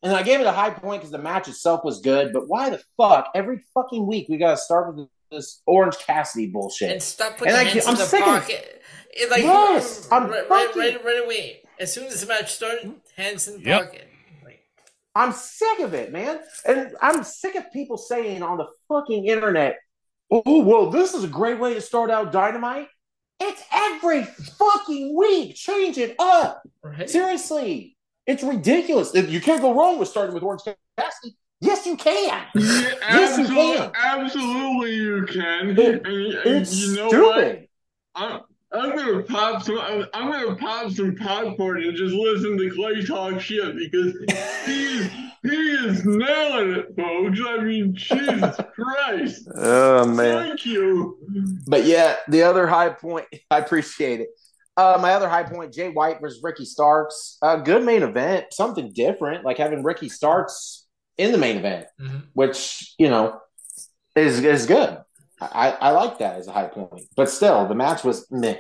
and I gave it a high point because the match itself was good, but why the fuck every fucking week we gotta start with this Orange Cassidy bullshit? And stop putting And I hands can't- in I'm the sick of it. pocket. It, like, Yes, I'm right, right, fucking- right, right away. As soon as the match started, hands in the Yep. pocket. I'm sick of it, man. And I'm sick of people saying on the fucking internet, oh, well, this is a great way to start out Dynamite. It's every fucking week. Change it up. Right? Seriously. It's ridiculous. You can't go wrong with starting with Orange Cassidy. Yes, you can. Yes, you absolutely, can. absolutely you can. It- and, and It's you know stupid. what? I'm, I'm gonna pop some. I'm, I'm gonna pop some popcorn and just listen to Clay talk shit because he is he is nailing it, folks. I mean, Jesus Christ! Oh, man. Thank you. But yeah, the other high point, I appreciate it. Uh, my other high point, Jay White versus Ricky Starks. Uh, good main event, something different, like having Ricky Starks in the main event, which you know is is good. I, I like that as a high point, but still, the match was meh.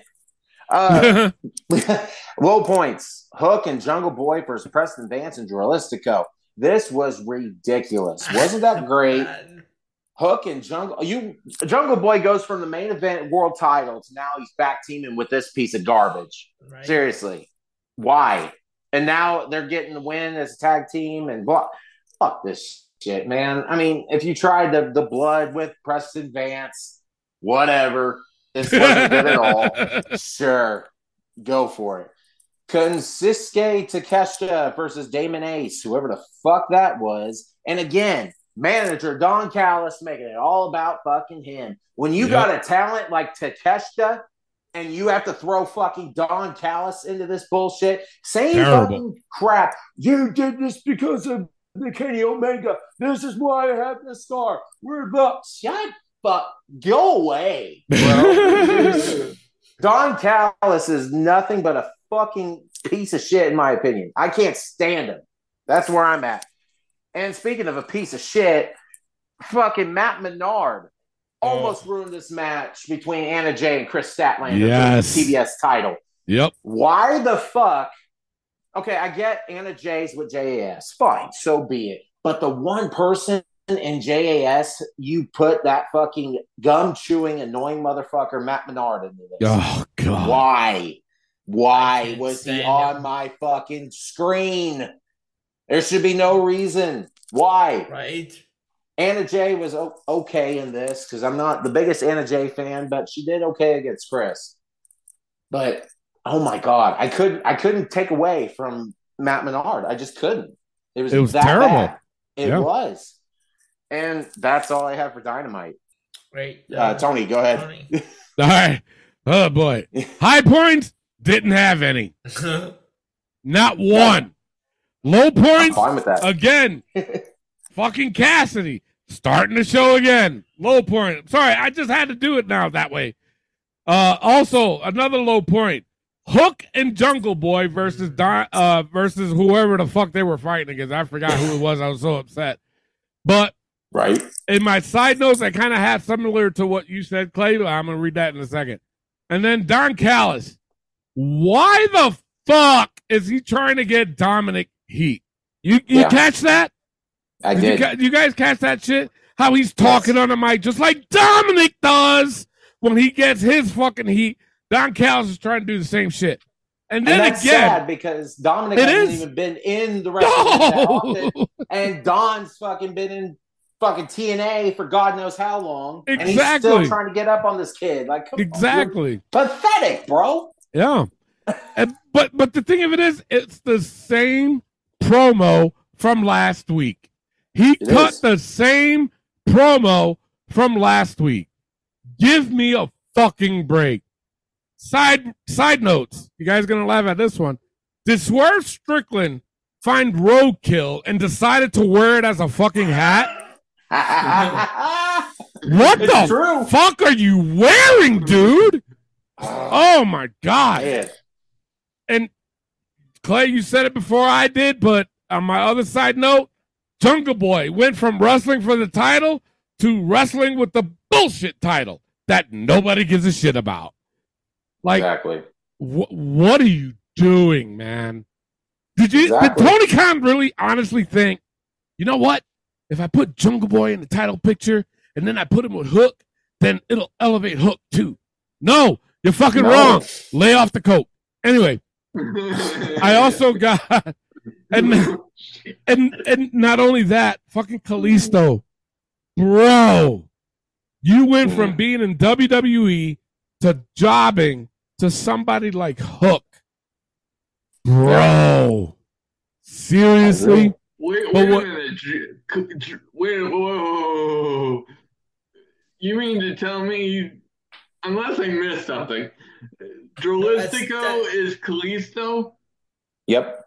Uh, low points: Hook and Jungle Boy versus Preston Vance and Dralistico. This was ridiculous. Wasn't that great? Hook and Jungle, you Jungle Boy goes from the main event world title to now he's back teaming with this piece of garbage. Right. Seriously, why? And now they're getting the win as a tag team and blah. Fuck this shit, man. I mean, if you tried the the blood with Preston Vance, whatever, this wasn't good at all. Sure, go for it. Konosuke Takeshita versus Damon Ace, whoever the fuck that was. And again, manager Don Callis making it all about fucking him. When you Yep. got a talent like Takeshita and you have to throw fucking Don Callis into this bullshit, same Terrible. fucking crap. You did this because of the Kenny Omega. This is why I have the star. We're about shut fuck. Go away. Don Callis is nothing but a fucking piece of shit, in my opinion. I can't stand him. That's where I'm at. And speaking of a piece of shit, fucking Matt Menard almost oh. ruined this match between Anna Jay and Kris Statlander Yes. for the TBS title. Yep. Why the fuck? Okay, I get Anna Jay's with JAS. Fine, so be it. But the one person in JAS, you put that fucking gum chewing, annoying motherfucker, Matt Menard, into this. Oh God. Why? Why was he on him. my fucking screen? There should be no reason. Why? Right? Anna Jay was okay in this because I'm not the biggest Anna Jay fan, but she did okay against Kris. But oh my god, I couldn't I couldn't take away from Matt Menard. I just couldn't. It was It was that terrible. bad. It Yeah. was. And that's all I have for Dynamite. Right. Uh, Tony, go ahead. Tony. All right. Oh boy. High points didn't have any. Not one. Low I'm points fine with that. again. fucking Cassidy Starting the show again. Low point. Sorry, I just had to do it now that way. Uh, also, another low point. Hook and Jungle Boy versus Don, uh, versus whoever the fuck they were fighting against. I forgot who it was. I was so upset. But right in my side notes, I kind of had similar to what you said, Clay. I'm gonna read that in a second. And then Don Callis. Why the fuck is he trying to get Dominic heat? You you Yeah. catch that? I you, did. ca- you guys catch that shit? How he's talking on the mic just like Dominic does when he gets his fucking heat. Don Callis is trying to do the same shit. And then and that's again, sad because Dominic hasn't is. even been in the wrestling that No! often, and Don's fucking been in fucking TNA for God knows how long, and he's Exactly. still trying to get up on this kid. Like, come on, exactly. you're pathetic, bro. Yeah. And, but but the thing of it is, it's the same promo from last week. He It cut is. the same promo from last week. Give me a fucking break. Side side notes. You guys gonna laugh at this one. Did Swerve Strickland find roadkill and decided to wear it as a fucking hat? What It's the true. fuck are you wearing, dude? Uh, oh my god. Man. And Clay, you said it before I did, but on my other side note, Jungle Boy went from wrestling for the title to wrestling with the bullshit title that nobody gives a shit about. Like, exactly. wh- what are you doing, man? Did you Exactly. did Tony Khan really honestly think, you know what? If I put Jungle Boy in the title picture and then I put him with Hook, then it'll elevate Hook too. No, you're fucking No. wrong. Lay off the coke. Anyway, I also got and and and not only that, fucking Kalisto, bro, you went from mm-hmm. being in WWE to jobbing to somebody like Hook, bro. Seriously, Wait, But wait what- a minute. Dr- c- dr- Wait, whoa. You mean to tell me, unless I missed something, Dralistico is Kalisto? Yep.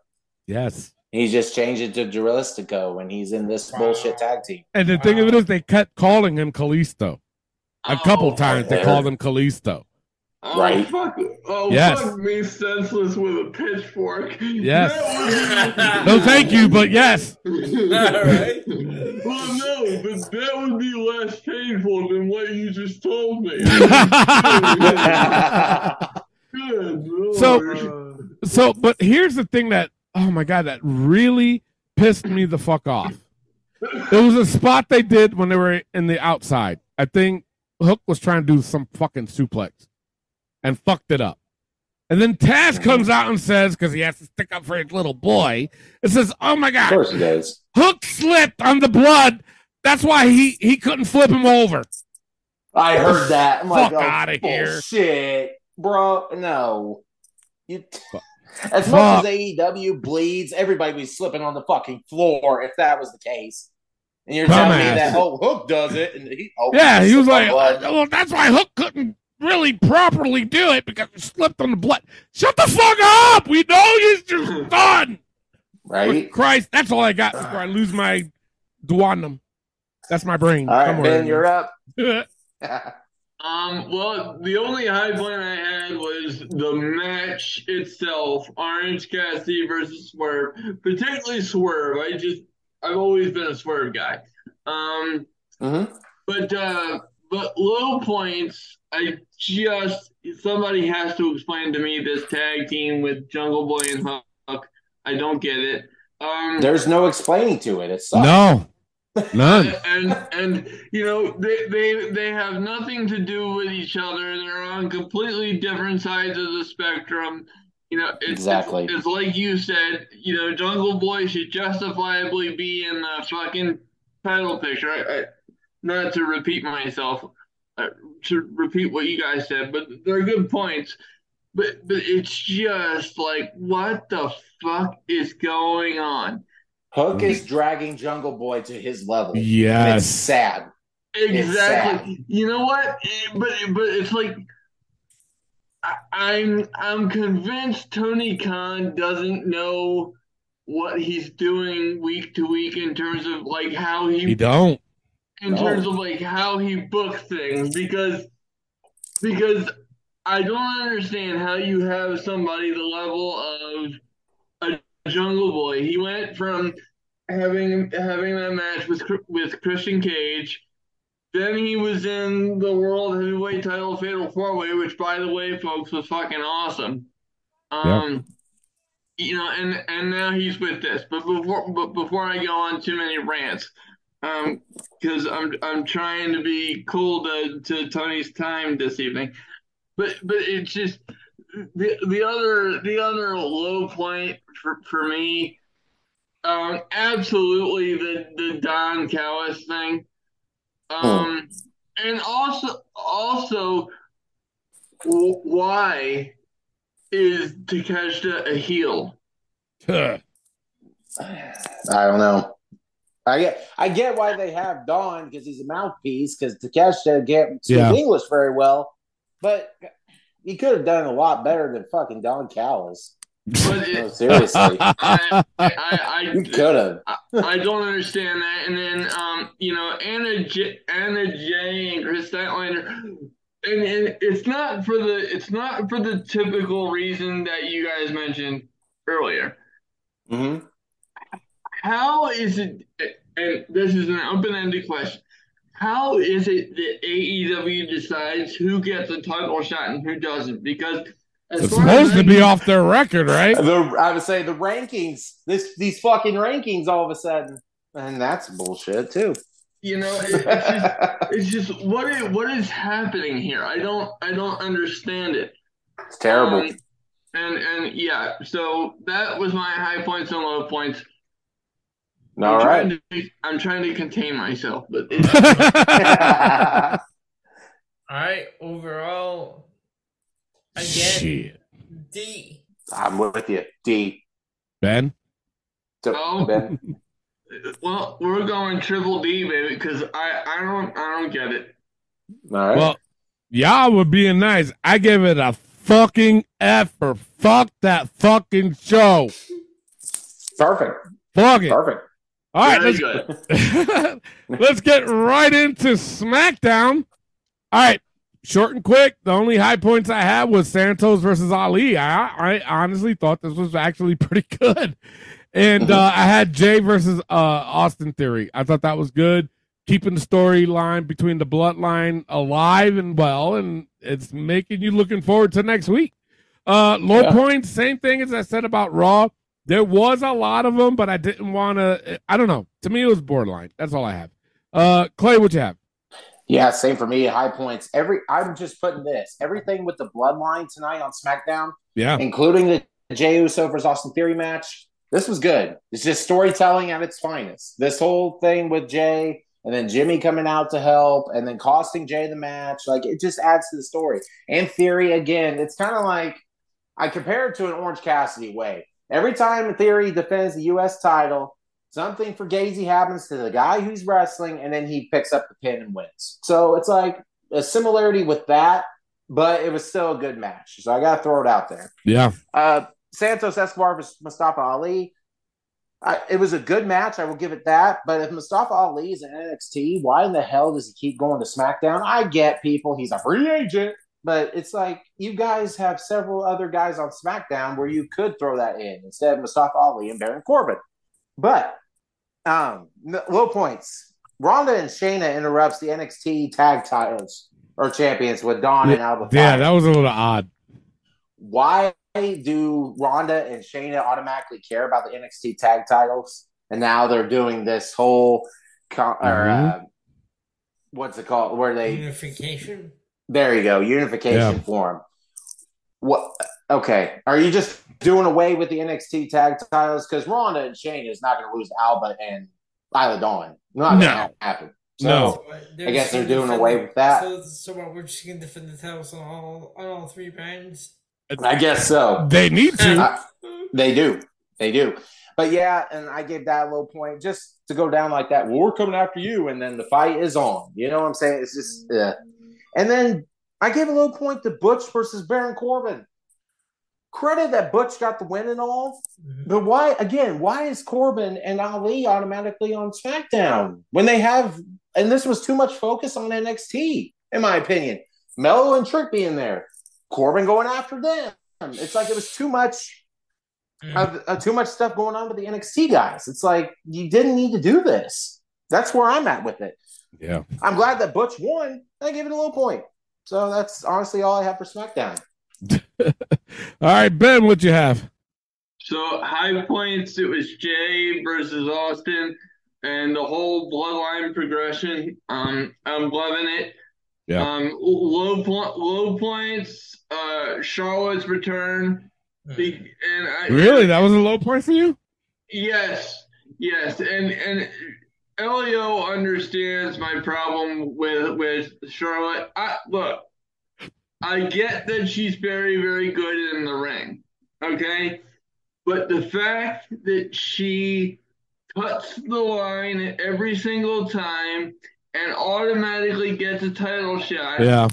Yes. He just changed it to Dralistico when he's in this bullshit tag team. and the thing of it is, they kept calling him Kalisto. A couple Oh, times they called him Kalisto. Oh, Right. Fuck, oh, Yes. fuck me senseless with a pitchfork. Yes. That No, thank you, but yes. Alright. well, no, but that would be less painful than what you just told me. Good So- So, but here's the thing that, oh my God, that really pissed me the fuck off. It was a spot they did when they were in the outside. I think Hook was trying to do some fucking suplex and fucked it up. And then Taz mm-hmm. comes out and says, because he has to stick up for his little boy, it says, oh my Of God, course he does. Hook slipped on the blood. That's why he, he couldn't flip him over. I heard that. I'm like, Fuck oh, outta here. Shit, bro. No. You as Fuck. much as AEW bleeds, everybody be slipping on the fucking floor if that was the case. And you're telling me that oh Hook does it, and he oh, Yeah, he was like, blood. well, that's why Hook couldn't really properly do it because he slipped on the blood. Shut the fuck up! We know he's just done. right. Christ, that's all I got before I lose my duodenum. That's my brain. All right, Somewhere Ben, you're up. Um, well, the only high point I had was the match itself, Orange Cassidy versus Swerve. Particularly Swerve. I just I've always been a Swerve guy. Um, Mhm. but uh, but low points. I just somebody has to explain to me this tag team with Jungle Boy and Hook. I don't get it. Um, There's no explaining to it. It sucks. no, none. and and you know they they they have nothing to do with each other. They're on completely different sides of the spectrum. You know, it's, Exactly. It's, it's like you said. You know, Jungle Boy should justifiably be in the fucking title picture. I, I, not to repeat myself, uh, to repeat what you guys said, but they're good points. But but it's just like what the fuck is going on? Hook is dragging Jungle Boy to his level. And Yes. it's sad. It's Exactly. You know what? But but it's like I, I'm I'm convinced Tony Khan doesn't know what he's doing week to week in terms of like how he You don't. In terms of like how he books things because because I don't understand how you have somebody the level of a Jungle Boy. He went from having having that match with with Christian Cage. Then he was in the World Heavyweight Title Fatal Four Way, which, by the way, folks, was fucking awesome. Um, you know, and and now he's with this. But before but before I go on too many rants, um, because I'm I'm trying to be cool to to Tony's time this evening, but but it's just the the other the other low point for for me, um, absolutely the the Don Callis thing, um, and also also why is Takeshita a heel? I don't know. I get I get why they have Don because he's a mouthpiece because Takeshita get speak Yeah. English very well, but he could have done a lot better than fucking Don Callis. But it- No, seriously, I, I, you could have. I, I don't understand that. And then, um, you know, Anna Jay, Anna Jay and Kris Statlander, and, and it's not for the it's not for the typical reason that you guys mentioned earlier. Mm-hmm. How is it? And this is an open-ended question. How is it that AEW decides who gets a title shot and who doesn't? Because as It's far as supposed to be off their record, right? The, I would say the rankings, this these fucking rankings, all of a sudden, and that's bullshit too. You know, it, it's just, it's just what is what is happening here? I don't I don't understand it. It's terrible. Um, and and yeah, so that was my high points and low points. All I'm right. trying to I'm trying to contain myself, but it's, All right, overall, again, Shit. D. I'm with you, D. Ben? So, Oh. Ben. well, we're going triple D, baby, because I I don't I don't get it. All right. Well, y'all were being nice. I gave it a fucking F for fuck that fucking show. Perfect. Fuck it. Perfect. All right, Very let's, let's get right into SmackDown. All right, short and quick. The only high points I had was Santos versus Ali. I, I honestly thought this was actually pretty good. And uh, I had Jey versus uh, Austin Theory. I thought that was good, keeping the storyline between the bloodline alive and well, and it's making you looking forward to next week. Uh, low Yeah. points, same thing as I said about Raw. There was a lot of them, but I didn't want to. I don't know. To me, it was borderline. That's all I have. Uh, Clay, what you have? Yeah, same for me. High points. Every I'm just putting this everything with the bloodline tonight on SmackDown, Yeah, including the Jey Uso versus Austin Theory match. This was good. It's just storytelling at its finest. This whole thing with Jey and then Jimmy coming out to help and then costing Jey the match, like it just adds to the story. And Theory again, it's kind of like I compare it to an Orange Cassidy way. Every time Theory defends the U.S. title, something for Gazy happens to the guy who's wrestling, and then he picks up the pin and wins. So it's like a similarity with that, but it was still a good match. So I got to throw it out there. yeah. Uh, Santos Escobar versus Mustafa Ali. I, it was a good match. I will give it that. But if Mustafa Ali is in NXT, why in the hell does he keep going to SmackDown? I get people. He's a free agent. But it's like you guys have several other guys on SmackDown where you could throw that in instead of Mustafa Ali and Baron Corbin. But um, low points. Ronda and Shayna interrupts the NXT tag titles or champions with Dawn and Alba. Yeah, Fyre that was a little odd. why do Ronda and Shayna automatically care about the NXT tag titles? And now they're doing this whole, co- or uh, what's it called? Where they Unification. There you go, unification Yeah. form. What? Okay, are you just doing away with the NXT tag titles? Because Ronda and Shane is not going to lose Alba and Isla Dawn. Not No. going to happen. So, No. I guess they're doing away with that. So, so what, we're just gonna defend the titles on all on all three brands. I guess so. They need to. Uh, they do. They do. But yeah, and I gave that a low point just to go down like that. Well, we're coming after you, and then the fight is on. You know what I'm saying? It's just, uh. And then I gave a low point to Butch versus Baron Corbin. Credit that Butch got the win and all, but why again? Why is Corbin and Ali automatically on SmackDown when they have and this was too much focus on NXT, in my opinion. Melo and Trick being there, Corbin going after them. It's like it was too much, uh, uh, too much stuff going on with the NXT guys. It's like you didn't need to do this. That's where I'm at with it. Yeah. I'm glad that Butch won. I gave it a low point. So that's honestly all I have for SmackDown. All right, Ben, what you have? So high points, it was Jey versus Austin, and the whole bloodline progression. Um, I'm loving it. Yeah. Um, low po- low points. Uh, Charlotte's return. Be- and I, Really? That was a low point for you? Yes, yes, and and Elio understands my problem with with Charlotte. I look, I get that she's very very good in the ring, okay, but the fact that she cuts the line every single time and automatically gets a title shot. Yeah.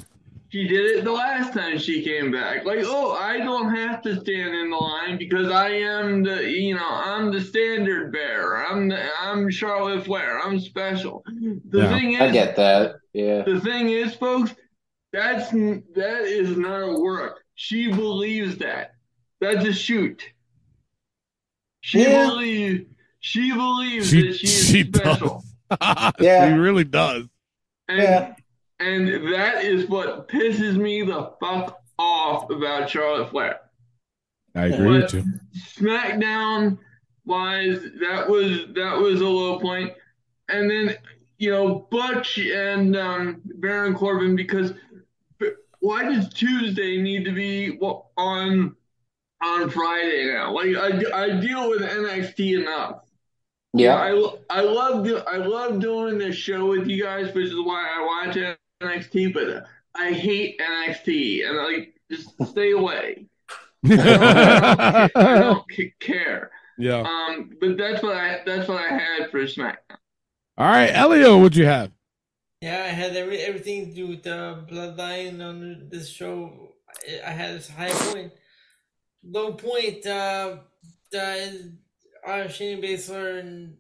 She did it the last time she came back. Like, oh, I don't have to stand in the line because I am the, you know, I'm the standard bearer. I'm the, I'm Charlotte Flair. I'm special. The Yeah, thing is, I get that. Yeah. the thing is, folks, that's that is not a work. She believes that. That's a shoot. She Yeah. believes. She believes She, that she is she special. does. Yeah. She really does. And, Yeah. And that is what pisses me the fuck off about Charlotte Flair. I agree But with you. SmackDown wise, that was that was a low point. And then you know Butch and um, Baron Corbin because why does Tuesday need to be on on Friday now? Like I, I deal with NXT enough. Yeah. I, I love do, I love doing this show with you guys, which is why I watch NXT. But I hate NXT, and like just stay away. I don't, I don't c- care. Yeah. Um, but that's what I that's what I had for SmackDown. All right, Elio, what'd you have? Yeah, I had every, everything to do with the bloodline on this show. I- I had this high point, low point. Uh, the uh, Shayna Baszler and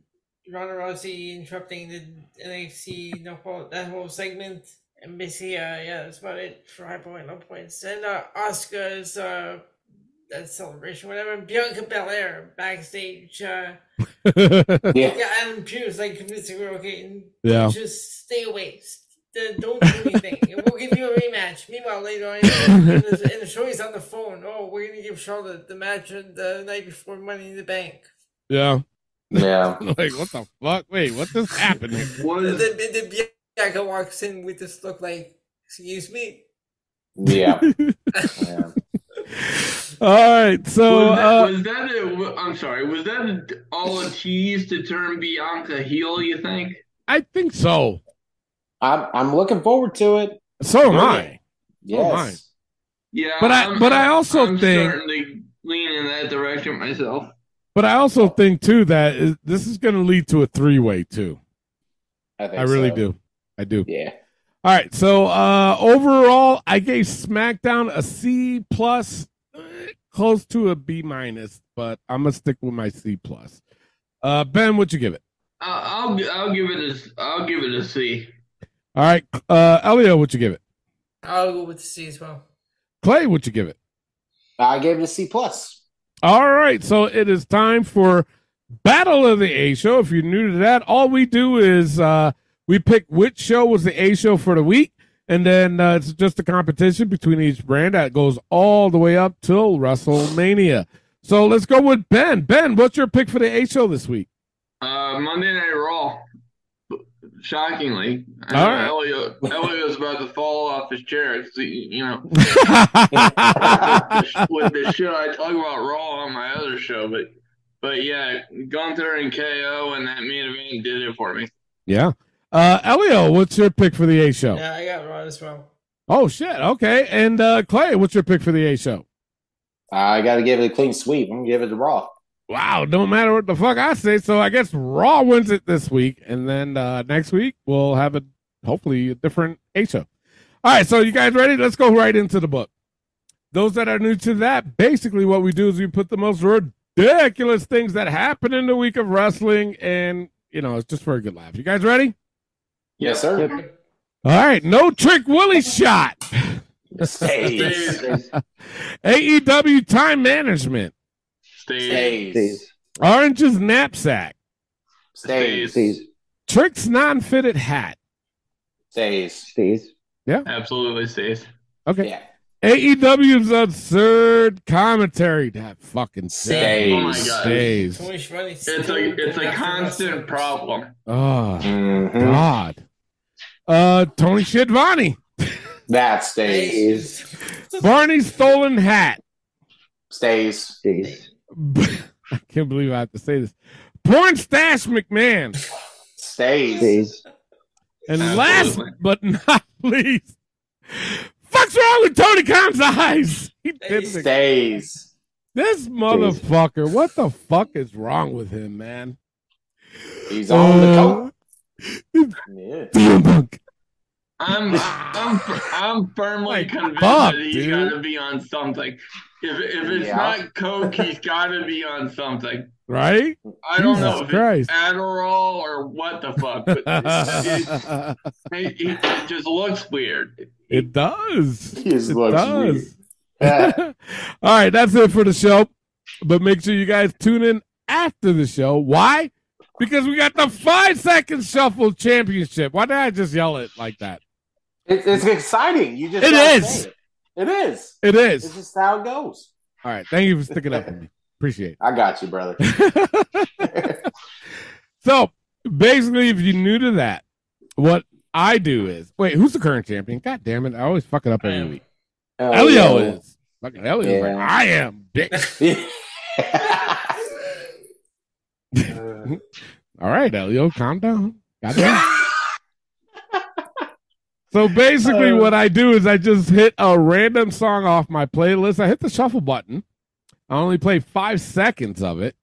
Ronda Rousey interrupting the NXT the whole that whole segment, and basically, uh, yeah, that's about it for high point, low points. And uh, Asuka's uh, that celebration, whatever. Bianca Belair backstage. Uh, Yeah. yeah, Adam Pearce like convincing her, okay, Yeah. just stay away. Don't do anything. and we'll give you a rematch. Meanwhile, later on, in the, in the show, he's on the phone. Oh, we're gonna give Charlotte the match the night before Money in the Bank. Yeah. Yeah. like, what the fuck? Wait, what just happened? here? What The, is the, the Bianca walks in with this look like, "Excuse me." Yeah. yeah. All right, so was, that, uh, was that a, I'm sorry, was that all a tease to turn Bianca heel? You think? I think so. I'm I'm looking forward to it. So am Bring I. it. So am I. Yes. Yeah, But I- I'm- but I I'm- also I'm think- starting to lean in that direction myself. But I also think too that is, this is going to lead to a three way too. I think I really so. do. I do. Yeah. All right. So uh overall, I gave SmackDown a C plus, eh, close to a B minus, but I'm gonna stick with my C plus. Uh, Ben, what'd you give it? I'll I'll, I'll give it a I'll give it a C. All right, uh, Elio, what'd you give it? I'll go with the C as well. Clay, what'd you give it? I gave it a C plus. All right, so it is time for Battle of the A Show. If you're new to that, all we do is uh, we pick which show was the A Show for the week, and then uh, it's just a competition between each brand that goes all the way up till WrestleMania. So let's go with Ben. Ben, what's your pick for the A Show this week? Uh, Monday Night Raw. Shockingly, I All know. Elliot was about to fall off his chair. he- You know, with the shit I talk about Raw on my other show, but but yeah, Gunther and KO and that main event did it for me. yeah. Uh, Elio, what's your pick for the A Show? Yeah, I got Raw as well. Oh shit. Okay. And uh, Clay, what's your pick for the A Show? I got to give it a clean sweep. I'm gonna give it to Raw. Wow, don't matter what the fuck I say. So I guess Raw wins it this week, and then uh, next week we'll have a hopefully a different A show. All right, so you guys ready? Let's go right into the book. Those that are new to that, basically what we do is we put the most ridiculous things that happen in the week of wrestling, and you know it's just for a good laugh. You guys ready? Yes, sir. All right, no trick Willie shot. Stays. AEW time management. Stays. Orange's knapsack. Stays. Trick's non-fitted hat. Stays. Stays. Yeah. Absolutely stays. Okay. Yeah. AEW's absurd commentary. That fucking Stays. Oh my god. Stays. Too much money. It's a it's a constant problem. Oh Mhm. God. Uh, Tony Schiavone. That stays. Barney's stolen hat. Stays. Stays. I can't believe I have to say this. Porn stash McMahon. Stays. Stays. And Absolutely. last but not least, fuck's wrong with Tony Khan's eyes? He did the- Stays. this motherfucker. What the fuck is wrong with him, man? He's on the Uh, coat. Yeah. CM Punk. I'm I'm I'm firmly Like, convinced fuck, that he's dude. got to be on something. If if it's Yeah. not coke, he's got to be on something. Right? I don't know Jesus if Christ. it's Adderall or what the fuck, but it, it, it, it just looks weird. It does. He It looks does. weird. All right, that's it for the show. But make sure you guys tune in after the show. Why? Because we got the five second shuffle championship. Why did I just yell it like that? It's, it's exciting. You just It is. It. it is. It It's is. just how it goes. All right. Thank you for sticking up for me. Appreciate it. I got you, brother. so basically, if you're new to that, what I do is wait, who's the current champion? God damn it. I always fuck it up every week. Oh, Elio yeah. is. Fucking like, Yeah. I am bitch. All right, Elio, calm down. Goddamn. So basically, uh. what I do is I just hit a random song off my playlist. I hit the shuffle button. I only play five seconds of it,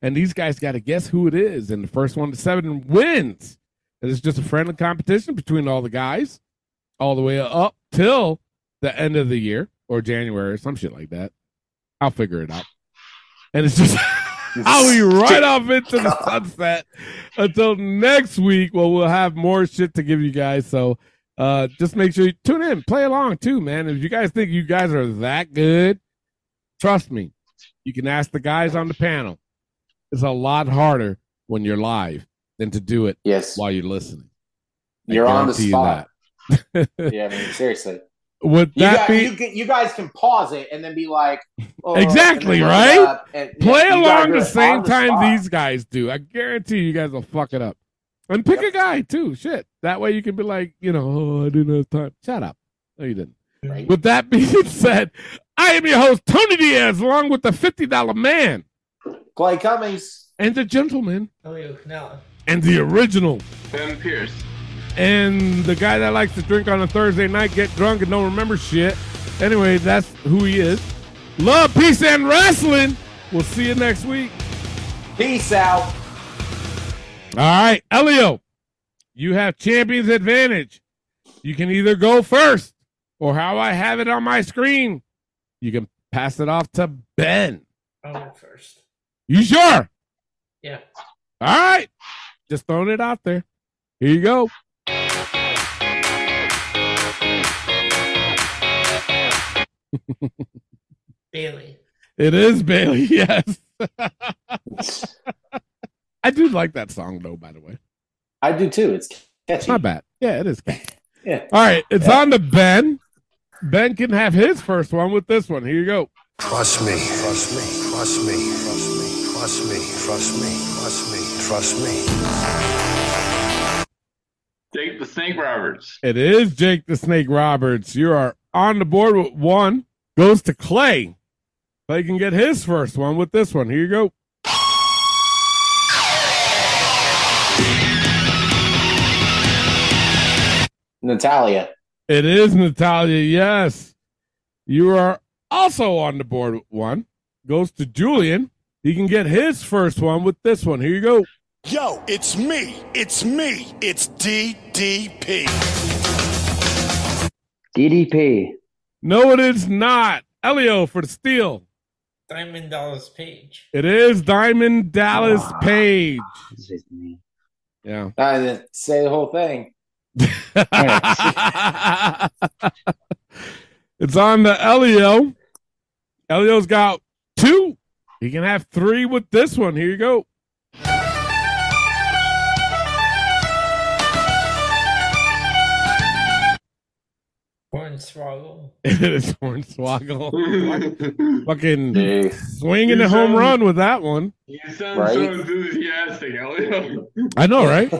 and these guys got to guess who it is. And the first one to seven wins. And it's just a friendly competition between all the guys, all the way up till the end of the year or January or some shit like that. I'll figure it out. And it's just I'll be right off into the sunset until next week. Well, we'll have more shit to give you guys. So uh just make sure you tune in, play along too, man. If you guys think you guys are that good, trust me, you can ask the guys on the panel. It's a lot harder when you're live than to do it Yes. while you're listening. I You're on the spot. yeah, I mean, seriously. Would You, that got, be you, can- you guys can pause it and then be like, oh, Exactly, right? look it up and- Play gotta along the same the time these guys do. I guarantee you guys will fuck it up. And pick a guy too. Shit. That way you can be like, you know, oh, I didn't have time. Shut up. No, you didn't. Right. With that being said, I am your host, Tony Diaz, along with the $50 man Clay Cummings. and the gentleman oh, Elio Canella. and the original Ben Pierce. and the guy that likes to drink on a Thursday night, get drunk, and don't remember shit. Anyway, that's who he is. Love, peace, and wrestling. We'll see you next week. Peace out. All right, Elio, you have champion's advantage. You can either go first, or how I have it on my screen, you can pass it off to Ben. I'll go first. You sure? Yeah. All right, just throwing it out there. Here you go. Bailey. It is Bailey, yes. I do like that song, though, by the way. I do too. It's catchy. Not bad. Yeah, it is. Yeah. All right, it's Yeah. on to Ben. Ben can have his first one with this one. Here you go. Trust me, trust me, trust me, trust me, trust me, trust me, trust me, trust me. Jake the Snake Roberts. It is Jake the Snake Roberts. You are on the board with one. Goes to Clay. Clay can get his first one with this one. Here you go. Natalya. It is Natalya. Yes. You are also on the board with one. Goes to Julian. He can get his first one with this one. Here you go. Yo, it's me. It's me. It's DDP. DDP. No, it is not. Elio for the steal. Diamond Dallas Page. It is Diamond Dallas ah, Page. Is me. Yeah. I didn't say the whole thing. it's on the Elio. Elio's got two. He can have three with this one. Here you go. Hornswoggle. it is Hornswoggle. Fucking swinging a home run with that one. You sound so enthusiastic, Elio. I know, right?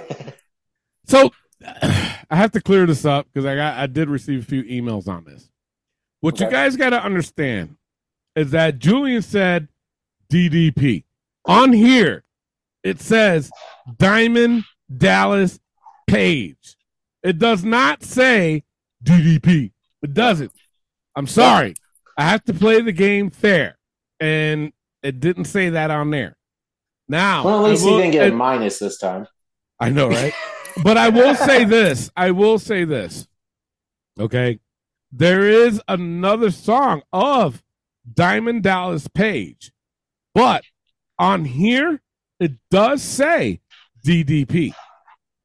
so I have to clear this up because I got I did receive a few emails on this. What you guys got to understand is that Julian said DDP. On here, it says Diamond Dallas Page. It does not say DDP. It doesn't. I'm sorry. I have to play the game fair. And it didn't say that on there. Now, Well, at least will- he didn't get a minus this time. I know, right? but I will say this. I will say this. Okay. There is another song of Diamond Dallas Page. But on here, it does say DDP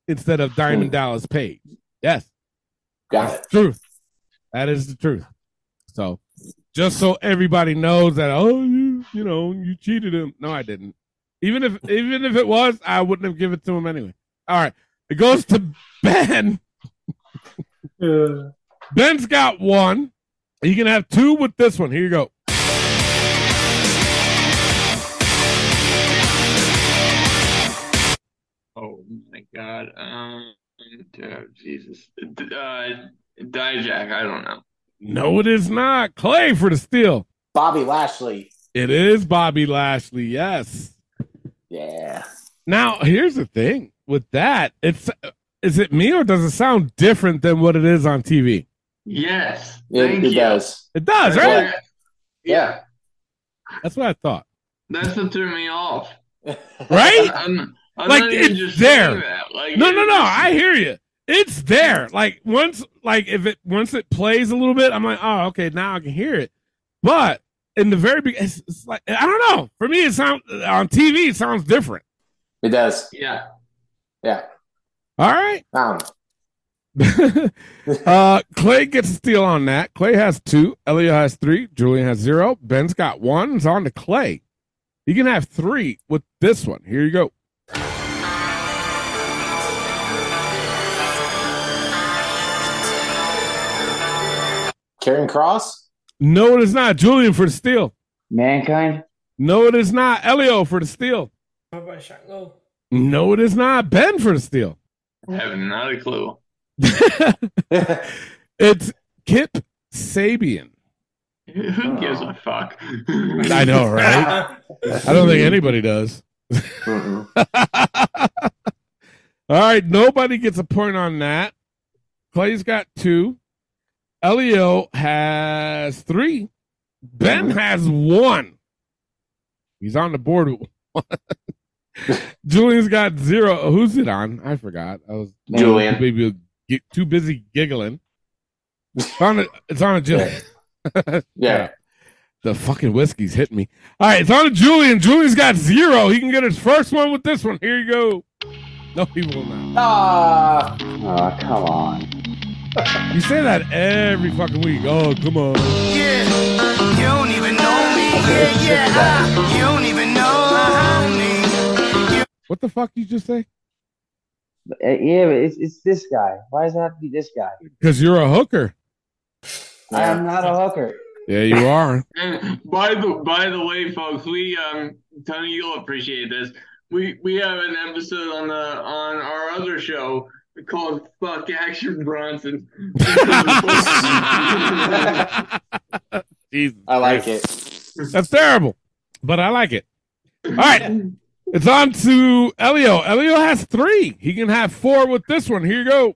instead of Diamond hmm. Dallas Page. Yes. Got That's truth. That is the truth. So just so everybody knows that, oh, you, you know, you cheated him. No, I didn't. Even if even if it was, I wouldn't have given it to him anyway. All right. It goes to Ben. Ben's got one. You can have two with this one. Here you go. Oh my god. Um, uh, Jesus. Uh, Dijak, I don't know. No, it is not. Clay for the steal. Bobby Lashley. It is Bobby Lashley. Yes. Yeah. Now, here's the thing with that. It's is it me or does it sound different than what it is on TV? Yes. It, it does. It does, That's right? what- Yeah. That's what I thought. That's what threw me off. Right? I'm, I'm like not it's just there. Like, no, no, it's no. just- I hear you. It's there. Like once, like if it once it plays a little bit, I'm like, oh, okay, now I can hear it. But in the very beginning, it's, it's like I don't know. For me, it sounds on TV. It sounds different. It does. Yeah. Yeah. All right. Um, uh, Clay gets a steal on that. Clay has two. Elio has three. Julian has zero. Ben's got one. It's on to Clay. You can have three with this one. Here you go. Karrion Kross. No, it is not. Julian for the steal. Mankind. No, it is not. Elio for the steal. How about Shango? No, it is not. Ben for the steal. I have not a clue. It's Kip Sabian. Who gives a fuck? I know, right? I don't think anybody does. All right, nobody gets a point on that. Clay's got two. Elio has three. Ben mm-hmm. has one. He's on the board with one. Julian's got zero. Who's it on? I forgot. I was Julian. Too busy, gi- too busy giggling. It's on a, it's on a Julian. Yeah. The fucking whiskey's hitting me. All right, it's on to Julian. Julian's got zero. He can get his first one with this one. Here you go. No, he will not. Ah. Oh, come on. You say that every fucking week. Oh, come on. Yeah, you don't even know me. Yeah, yeah, ah, you don't even know me. What the fuck did you just say? Uh, yeah, but it's it's this guy. Why does it have to be this guy? Because you're a hooker. I am not a hooker. Yeah, you are. And by the by the way, folks, we um Tony, you'll appreciate this. We we have an episode on the on our other show called "Fuck Action Bronson." Jesus I like Christ. it. That's terrible, but I like it. All right, it's on to Elio. Elio has three. He can have four with this one. Here you go.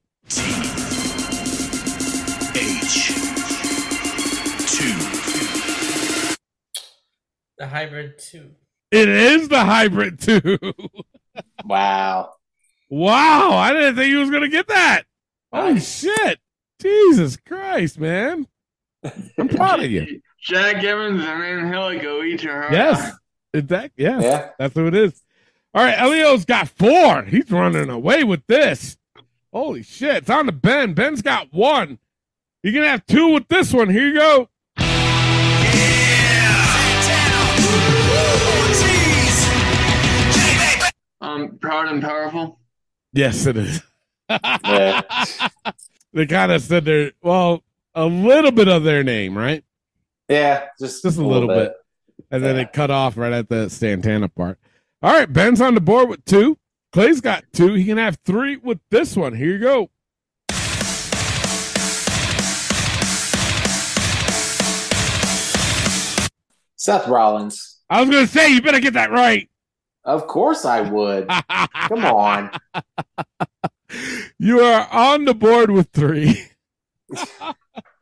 H. Two. The hybrid two. It is the hybrid two. Wow. wow, I didn't think he was gonna get that. Holy shit! Jesus Christ, man! I'm proud of you. Jack Evans and Angelico each are Yes, Is that yeah, Yeah. that's who it is. All right, Elio's got four. He's running away with this. Holy shit! It's on to Ben. Ben's got one. You're going to have two with this one. Here you go. Yeah. Um, proud and powerful. Yes, it is. they kind of said their well, a little bit of their name, right? Yeah, just Just a little bit. And then it cut off right at the Santana part. All right, Ben's on the board with two. Clay's got two. He can have three with this one. Here you go. Seth Rollins. I was going to say, you better get that right. Of course I would. Come on. You are on the board with three.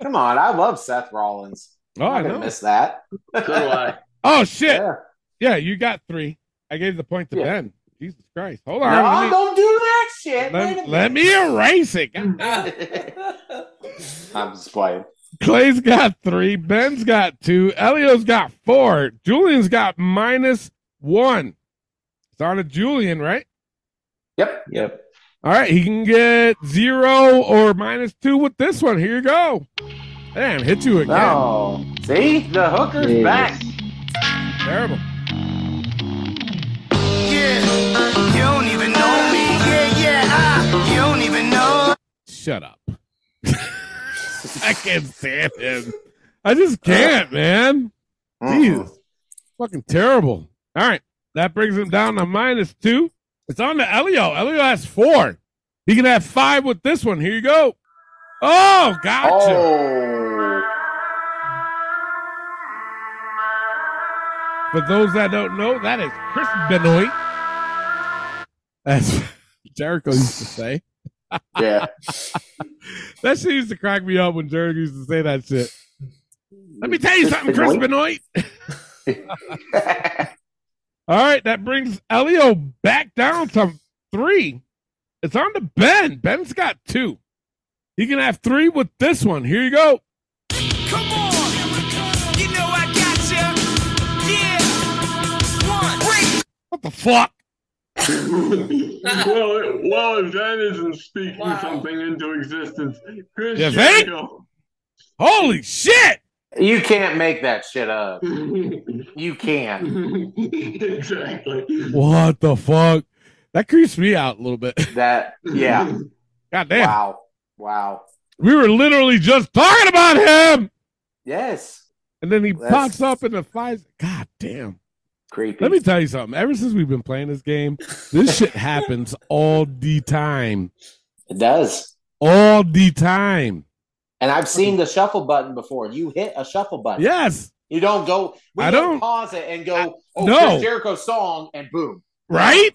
Come on. I love Seth Rollins. Oh, I'm I not gonna know. miss that. So do I. Oh, shit. Yeah. Yeah, you got three. I gave the point to Yeah. Ben. Jesus Christ. Hold on. No, me, don't do that shit. let- let me erase it. I'm just playing. Clay's got three. Ben's got two. Elio's got four. Julian's got minus one. It's on to Julian, right? Yep. Yep. All right. He can get zero or minus two with this one. Here you go. Damn, hit you again. No. See? The hooker's Jesus. back. Terrible. Yeah, you don't even know me. Yeah, yeah, ah, you don't even know. Shut up. I can't stand him. I just can't, man. Jeez. Fucking terrible. All right. That brings him down to minus two. It's on to Elio. Elio has four. He can have five with this one. Here you go. Oh, gotcha. Oh. For those that don't know, that is Chris Benoit. As Jericho used to say. Yeah. That shit used to crack me up when Jericho used to say that shit. Let me tell you something, Chris Benoit. All right, that brings Elio back down to three. It's on to Ben. Ben's got two. He can have three with this one. Here you go. What the fuck? well, well, if that isn't speaking something into existence, Chris You think? Holy shit! You can't make that shit up. You can. exactly. What the fuck? That creeps me out a little bit. That yeah. God damn. Wow. Wow. We were literally just talking about him. Yes. And then he That's- pops up in the fight. God damn. Creepy. Let me tell you something. Ever since we've been playing this game, this shit happens all the time. It does. All the time. And I've seen the shuffle button before. You hit a shuffle button. Yes. You don't go. We I don't, don't- pause it and go. Oh, no. Chris Jericho song and boom. Right?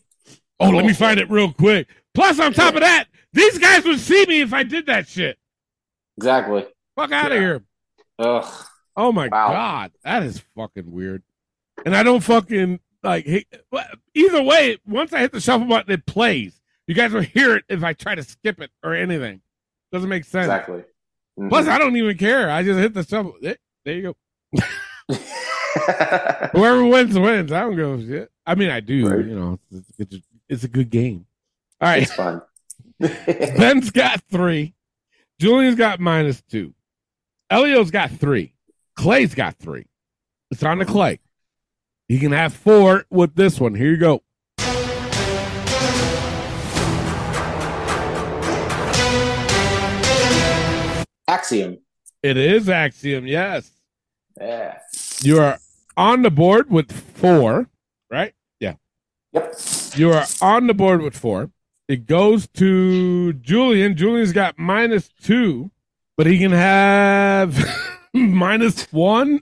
Oh, let me find it real quick. Plus, on top of that, these guys would see me if I did that shit. Exactly. Fuck out of here. Ugh. Oh my Wow. god, that is fucking weird. And I don't fucking like. Either way, once I hit the shuffle button, it plays. You guys will hear it if I try to skip it or anything. Doesn't make sense. Exactly. Mhm. Plus, I don't even care. I just hit the shuffle. Eh, There you go. Whoever wins wins. I don't give a shit. I mean, I do. You know, it's, it's, it's a good game. All right. It's fun. Ben's got three. Julian's got minus two. Elio's got three. Clay's got three. It's on to Clay. He can have four with this one. Here you go. Axiom. It is Axiom, yes. Yeah. You are on the board with four, right? Yeah. Yep. You are on the board with four. It goes to Julian. Julian's got minus two, but he can have minus one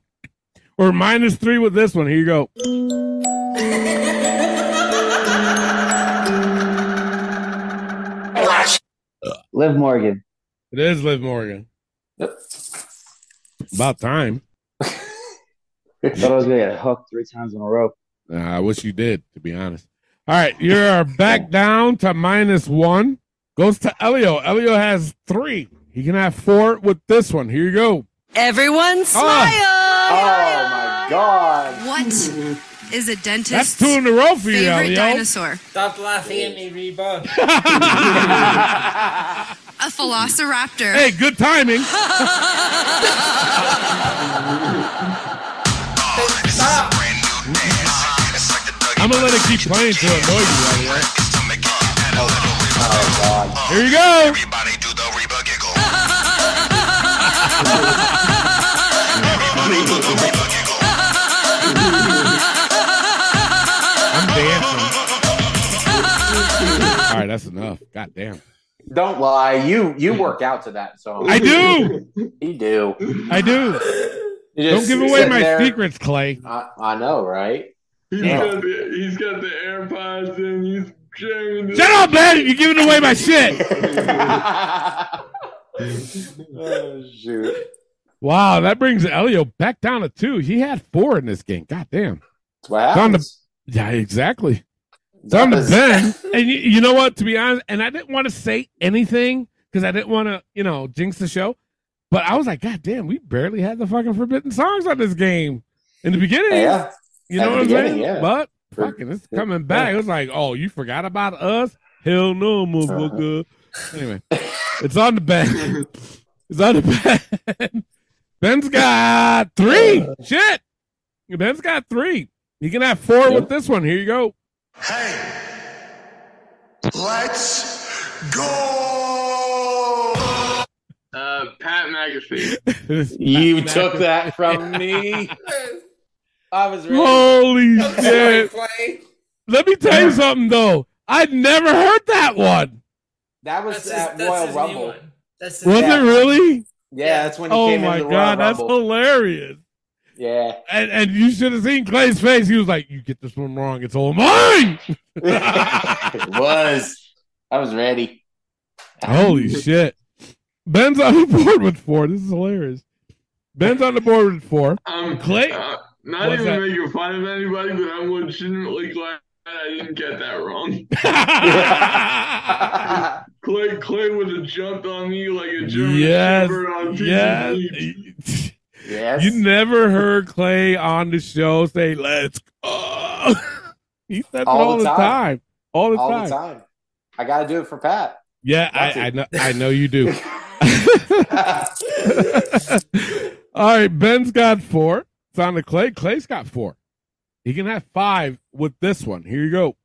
or minus three with this one. Here you go. Liv Morgan. It is Liv Morgan. About time. Thought I was gonna get hooked three times in a row. Uh, I wish you did, to be honest. All right, you're back down to minus one. Goes to Elio. Elio has three. He can have four with this one. Here you go. Everyone smile. Oh my god. What is a dentist's That's two in a row for you, favorite Elio. dinosaur? Stop laughing at me, Reba. A velociraptor. Hey, good timing. I'm gonna let it keep playing to annoy you, Elio. Oh God. Here you go. I'm that's enough. God damn. Don't lie. You you work out to that song. I do. You do. I do. Don't give away my there- secrets, Clay. I, I know, right? He's Yeah. got the he's got the AirPods in. He's jamming. the- Shut up, man! You're giving away my shit. oh shoot. Wow, that brings Elio back down to two. He had four in this game. God damn. That's what It's on the- happens. yeah, exactly. It's on the Does. Ben. And you, you know what? To be honest, and I didn't want to say anything because I didn't want to, you know, jinx the show. But I was like, God damn, we barely had the fucking forbidden songs on this game in the beginning. Yeah. You know what I'm saying? yeah. But fucking, it's coming back. It was like, oh, you forgot about us? Hell no, motherfucker. Anyway, it's on the Ben. It's on the Ben. Ben's got three. Shit. Ben's got three. You can have four with this one. Here you go. Hey, let's go. Uh, Pat McAfee. You took that from me. I was ready. Holy I'm shit. Clay. Let me tell you something, though. I'd never heard that one. That was That's at that's Royal Rumble. That's Was it really? Yeah, that's when he Oh came my into the god, Royal that's hilarious. Yeah. And and you should have seen Clay's face. He was like, "You get this one wrong, it's all mine." it was. I was ready. Holy shit! Ben's on the board with four. This is hilarious. Ben's on the board with four. Um, Clay, uh, not What's even that? making fun of anybody, but I'm legitimately glad I didn't get that wrong. Clay, Clay would have jumped on me like a German yes, shepherd on yes. TV. Yes. You never heard Clay on the show say, "Let's go." he says it All the time. time. All the all time. the time. I got to do it for Pat. Yeah, I, I know. I know you do. All right, Ben's got four. It's on to Clay. Clay's got four. He can have five with this one. Here you go.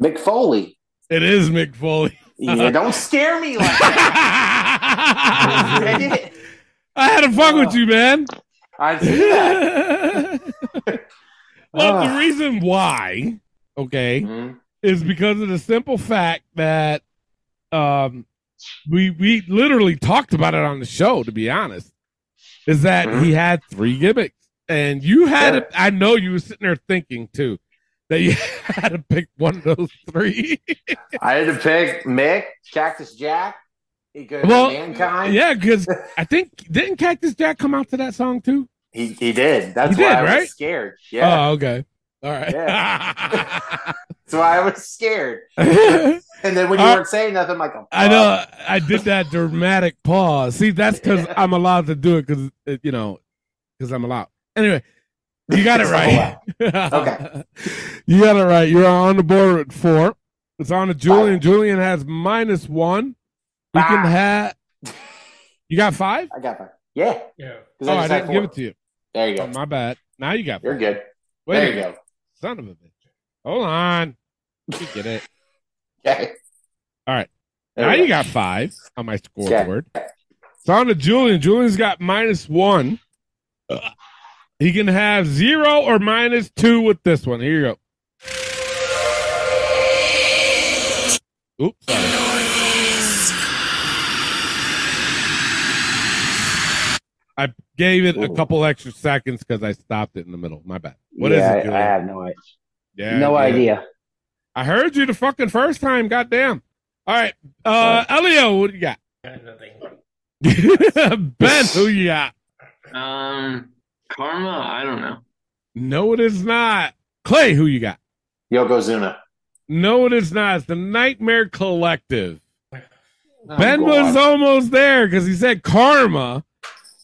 Mick Foley. It is Mick Foley. Yeah, don't scare me like that. I had to fuck with you, man. I see that. well, the Ah. reason why, okay, Mhm. is because of the simple fact that um we we literally talked about it on the show, to be honest. Is that Mhm. he had three gimmicks. And you had Yeah. to, I know you were sitting there thinking too that you had to pick one of those three. I had to pick Mick, Cactus Jack. Well, mankind. yeah, because I think didn't Cactus Jack come out to that song too? He he did. That's He why did, I was right? scared. Yeah. Oh, okay. All right. Yeah. That's why I was scared. And then when you Uh, weren't saying nothing, I'm like, oh, I know I did that dramatic pause. See, that's because I'm allowed to do it because you know because I'm allowed. Anyway, you got it right. Okay. you got it right. You're on the board at four. It's on to Julian. Julian has minus one. You can have. You got five? I got five. Yeah. Yeah. Oh, I didn't give it to you. There you go. Oh, my bad. Now you got. You're good. Wait there you go. Son of a bitch. Hold on. You get it. Okay. All right. There now you go. got five on my scoreboard. It's on to Julian. Julian's got minus one. Uh, He can have zero or minus two with this one. Here you go. Oops, sorry. I gave it a couple extra seconds because I stopped it in the middle. My bad. What is yeah, it, I, I have no idea. Yeah, no yeah. idea. I heard you the fucking first time. Goddamn. All right. Uh, Elio, what do you got? Nothing. ben, who you got? Um, Karma, I don't know. No, it is not. Clay, who you got? Yokozuna. No, it is not. It's the Nightmare Collective. Oh, Ben was almost there because he said karma,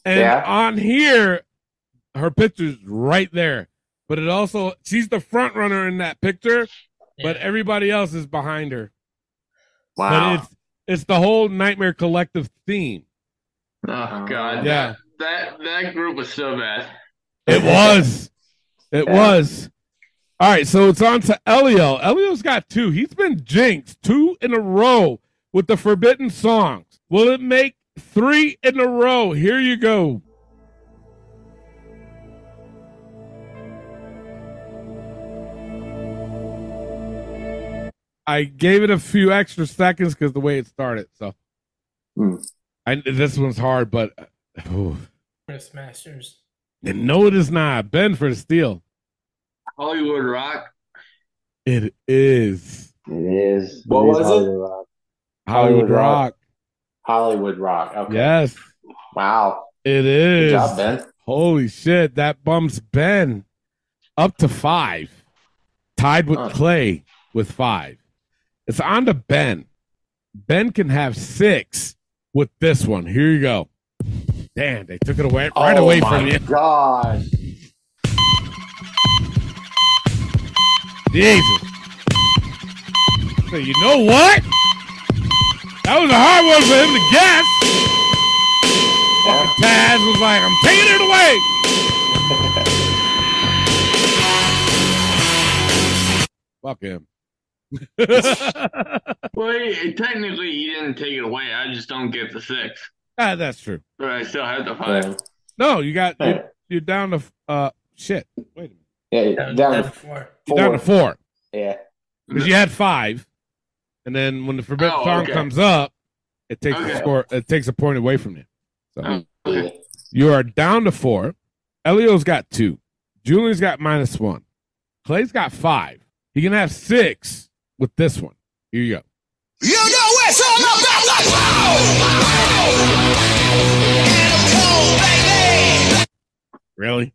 and Yeah. on here, her picture's right there. But it also she's the front runner in that picture, but everybody else is behind her. Wow. But it's it's the whole Nightmare Collective theme. Oh, oh. God. Yeah. That that group was so bad. It was. It Yeah. was. All right, so it's on to Elio. Elio's got two. He's been jinxed two in a row with the forbidden songs. Will it make three in a row? Here you go. I gave it a few extra seconds because the way it started. So, hmm. I, this one's hard, but oh, Chris Masters. and no, it is not. Ben for the steal. Hollywood Rock. It is. It is. What It is was it? Hollywood Rock. Hollywood Rock. Hollywood Rock. Okay. Yes, Wow. it is. job, Ben. Holy shit, that bumps Ben up to five, tied with Clay with five. It's on to Ben. Ben can have six with this one. Here you go. Damn, they took it away right Oh away from you. Oh god. Jesus. So you know what? That was a hard one for him to guess. Fucking Taz was like, I'm taking it away. Fuck him. Well, technically he didn't take it away. I just don't get the six, Ah, that's true. but I still have the five. No, you got you're, you're down to uh shit. Wait a minute. Yeah, down to four. You're down to four. Yeah. Because you had five. And then when the forbidden Oh, song okay. comes up, it takes a score it takes a point away from you. So Okay. you are down to four. Elio's got two. Julian's got minus one. Clay's got five. He can have six with this one. Here you go. You know it's all about Really?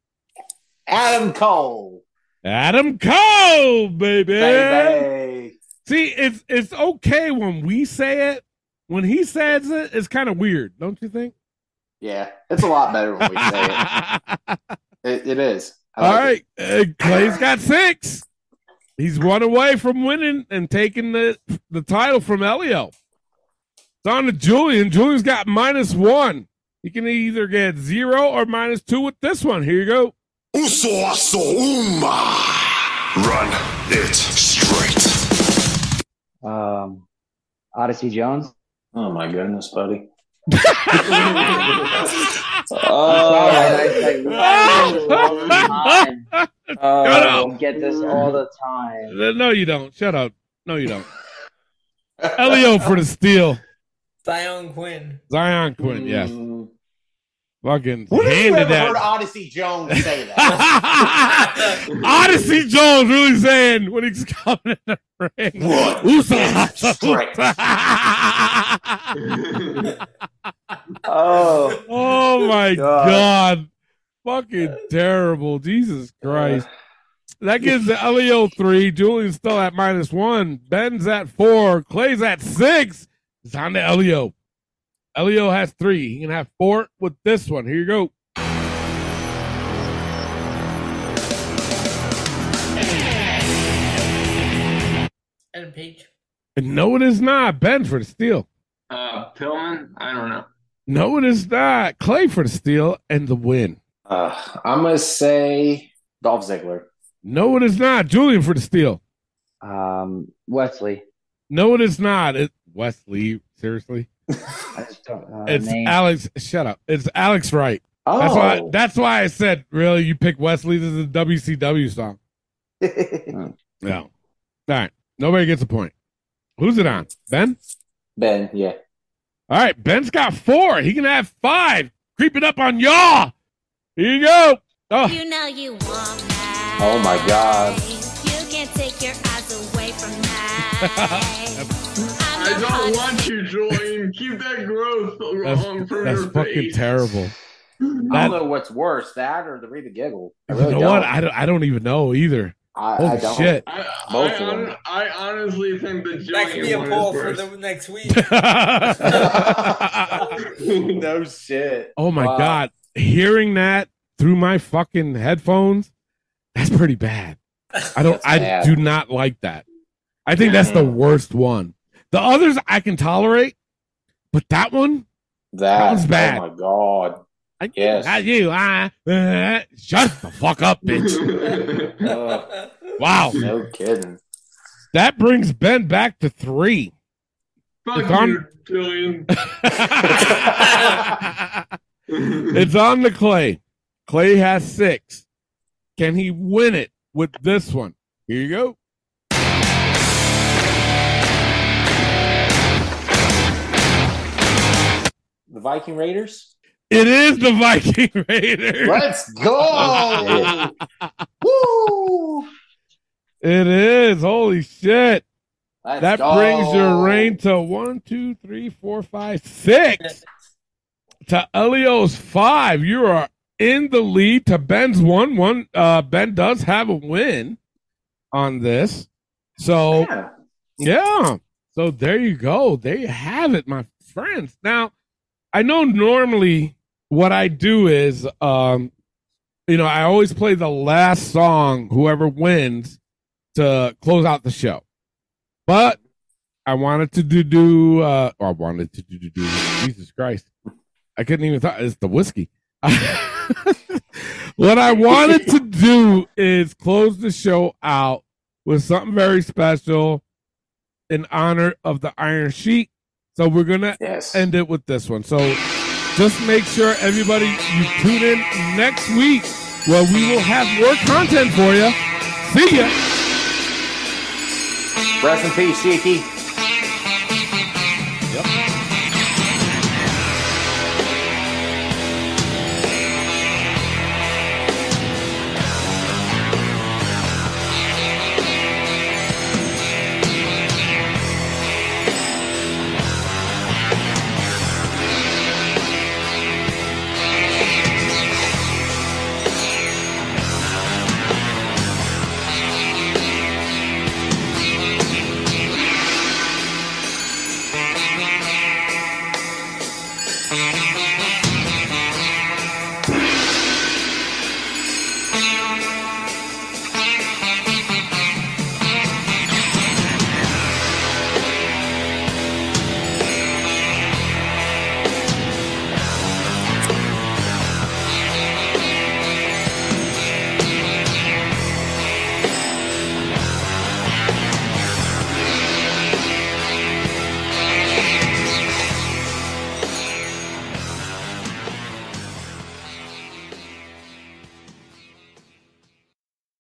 Adam Cole. Adam Cole, baby. Baby. See, it's it's okay when we say it. When he says it, it's kind of weird, don't you think? Yeah, it's a lot better when we say it. it, it is. I All like right, uh, Clay's got six. He's one away from winning and taking the the title from Elio. It's on to Julian. Julian's got minus one. He can either get zero or minus two with this one. Here you go. Uso aso uma. Run it straight. Um, Odyssey Jones. Oh my goodness, buddy. Oh, we get this all the time. No, you don't. Shut up. No, you don't. Elio for the steal. Zion Quinn. Zion Quinn, yes. Mm. Fucking When have you handed ever that. heard Odyssey Jones say that? Odyssey Jones really saying when he's coming in the ring. What? Uso- oh, oh my God. god. Fucking terrible. Jesus Christ. That gives the Elio three. Julian's still at minus one. Ben's at four. Clay's at six. It's on to Elio. Elio has three. He can have four with this one. Here you go. Adam Page. And no, it is not. Ben for the steal. Uh, Pillman. I don't know. No, it is not. Clay for the steal and the win. Uh, I'm gonna say Dolph Ziggler. No, it is not. Julian for the steal. Um, Wesley. No, it is not. It, Wesley, seriously? I just don't know It's name. Alex. Shut up. It's Alex Wright. That's why. Oh. That's why I said, really, you pick Wesley. This is a WCW song. No. All right. Nobody gets a point. Who's it on? Ben? Ben, yeah. All right. Ben's got four. He can have five. Creeping up on y'all. Here you go. Oh, You know you want that. Oh my God. You can't take your eyes away from that. I don't want you, Julian. Keep that growth that's, on from that's your fucking face. terrible. I That- don't know what's worse, that or the Rita Giggle. I You know don't. what? I don't, I don't even know either. I, Holy I don't. shit. I, Both I, of them. I honestly think the That could be a Jillian poll one for is the next week. no shit. Oh my Wow. god, hearing that through my fucking headphones, that's pretty bad. I don't That's I bad. do not like that. I think that's the Mhm. worst one. The others I can tolerate, but that one, That one's bad. Oh my god. I, Yes. I you, I, uh, shut the fuck up, bitch. Ugh, Wow. no kidding. That brings Ben back to three. Fuck It's on- you, it's on the Clay. Clay has six. Can he win it with this one? Here you go. The Viking Raiders. It is the Viking Raiders. Let's go. Woo! It is. Holy shit. Let's that go. brings your reign to one, two, three, four, five, six. To Elio's five. You are in the lead to Ben's one. One uh Ben does have a win on this. So Yeah. Yeah. So there you go. There you have it, my friends. Now, I know normally what I do is um you know, I always play the last song whoever wins to close out the show. But I wanted to do, do uh I wanted to do, do, do Jesus Christ. I couldn't even thought it's the whiskey. what I wanted to do is close the show out with something very special in honor of the Iron Sheik. So we're gonna Yes. end it with this one. So just make sure everybody you tune in next week where we will have more content for you. See ya. Rest in peace, Sheiky.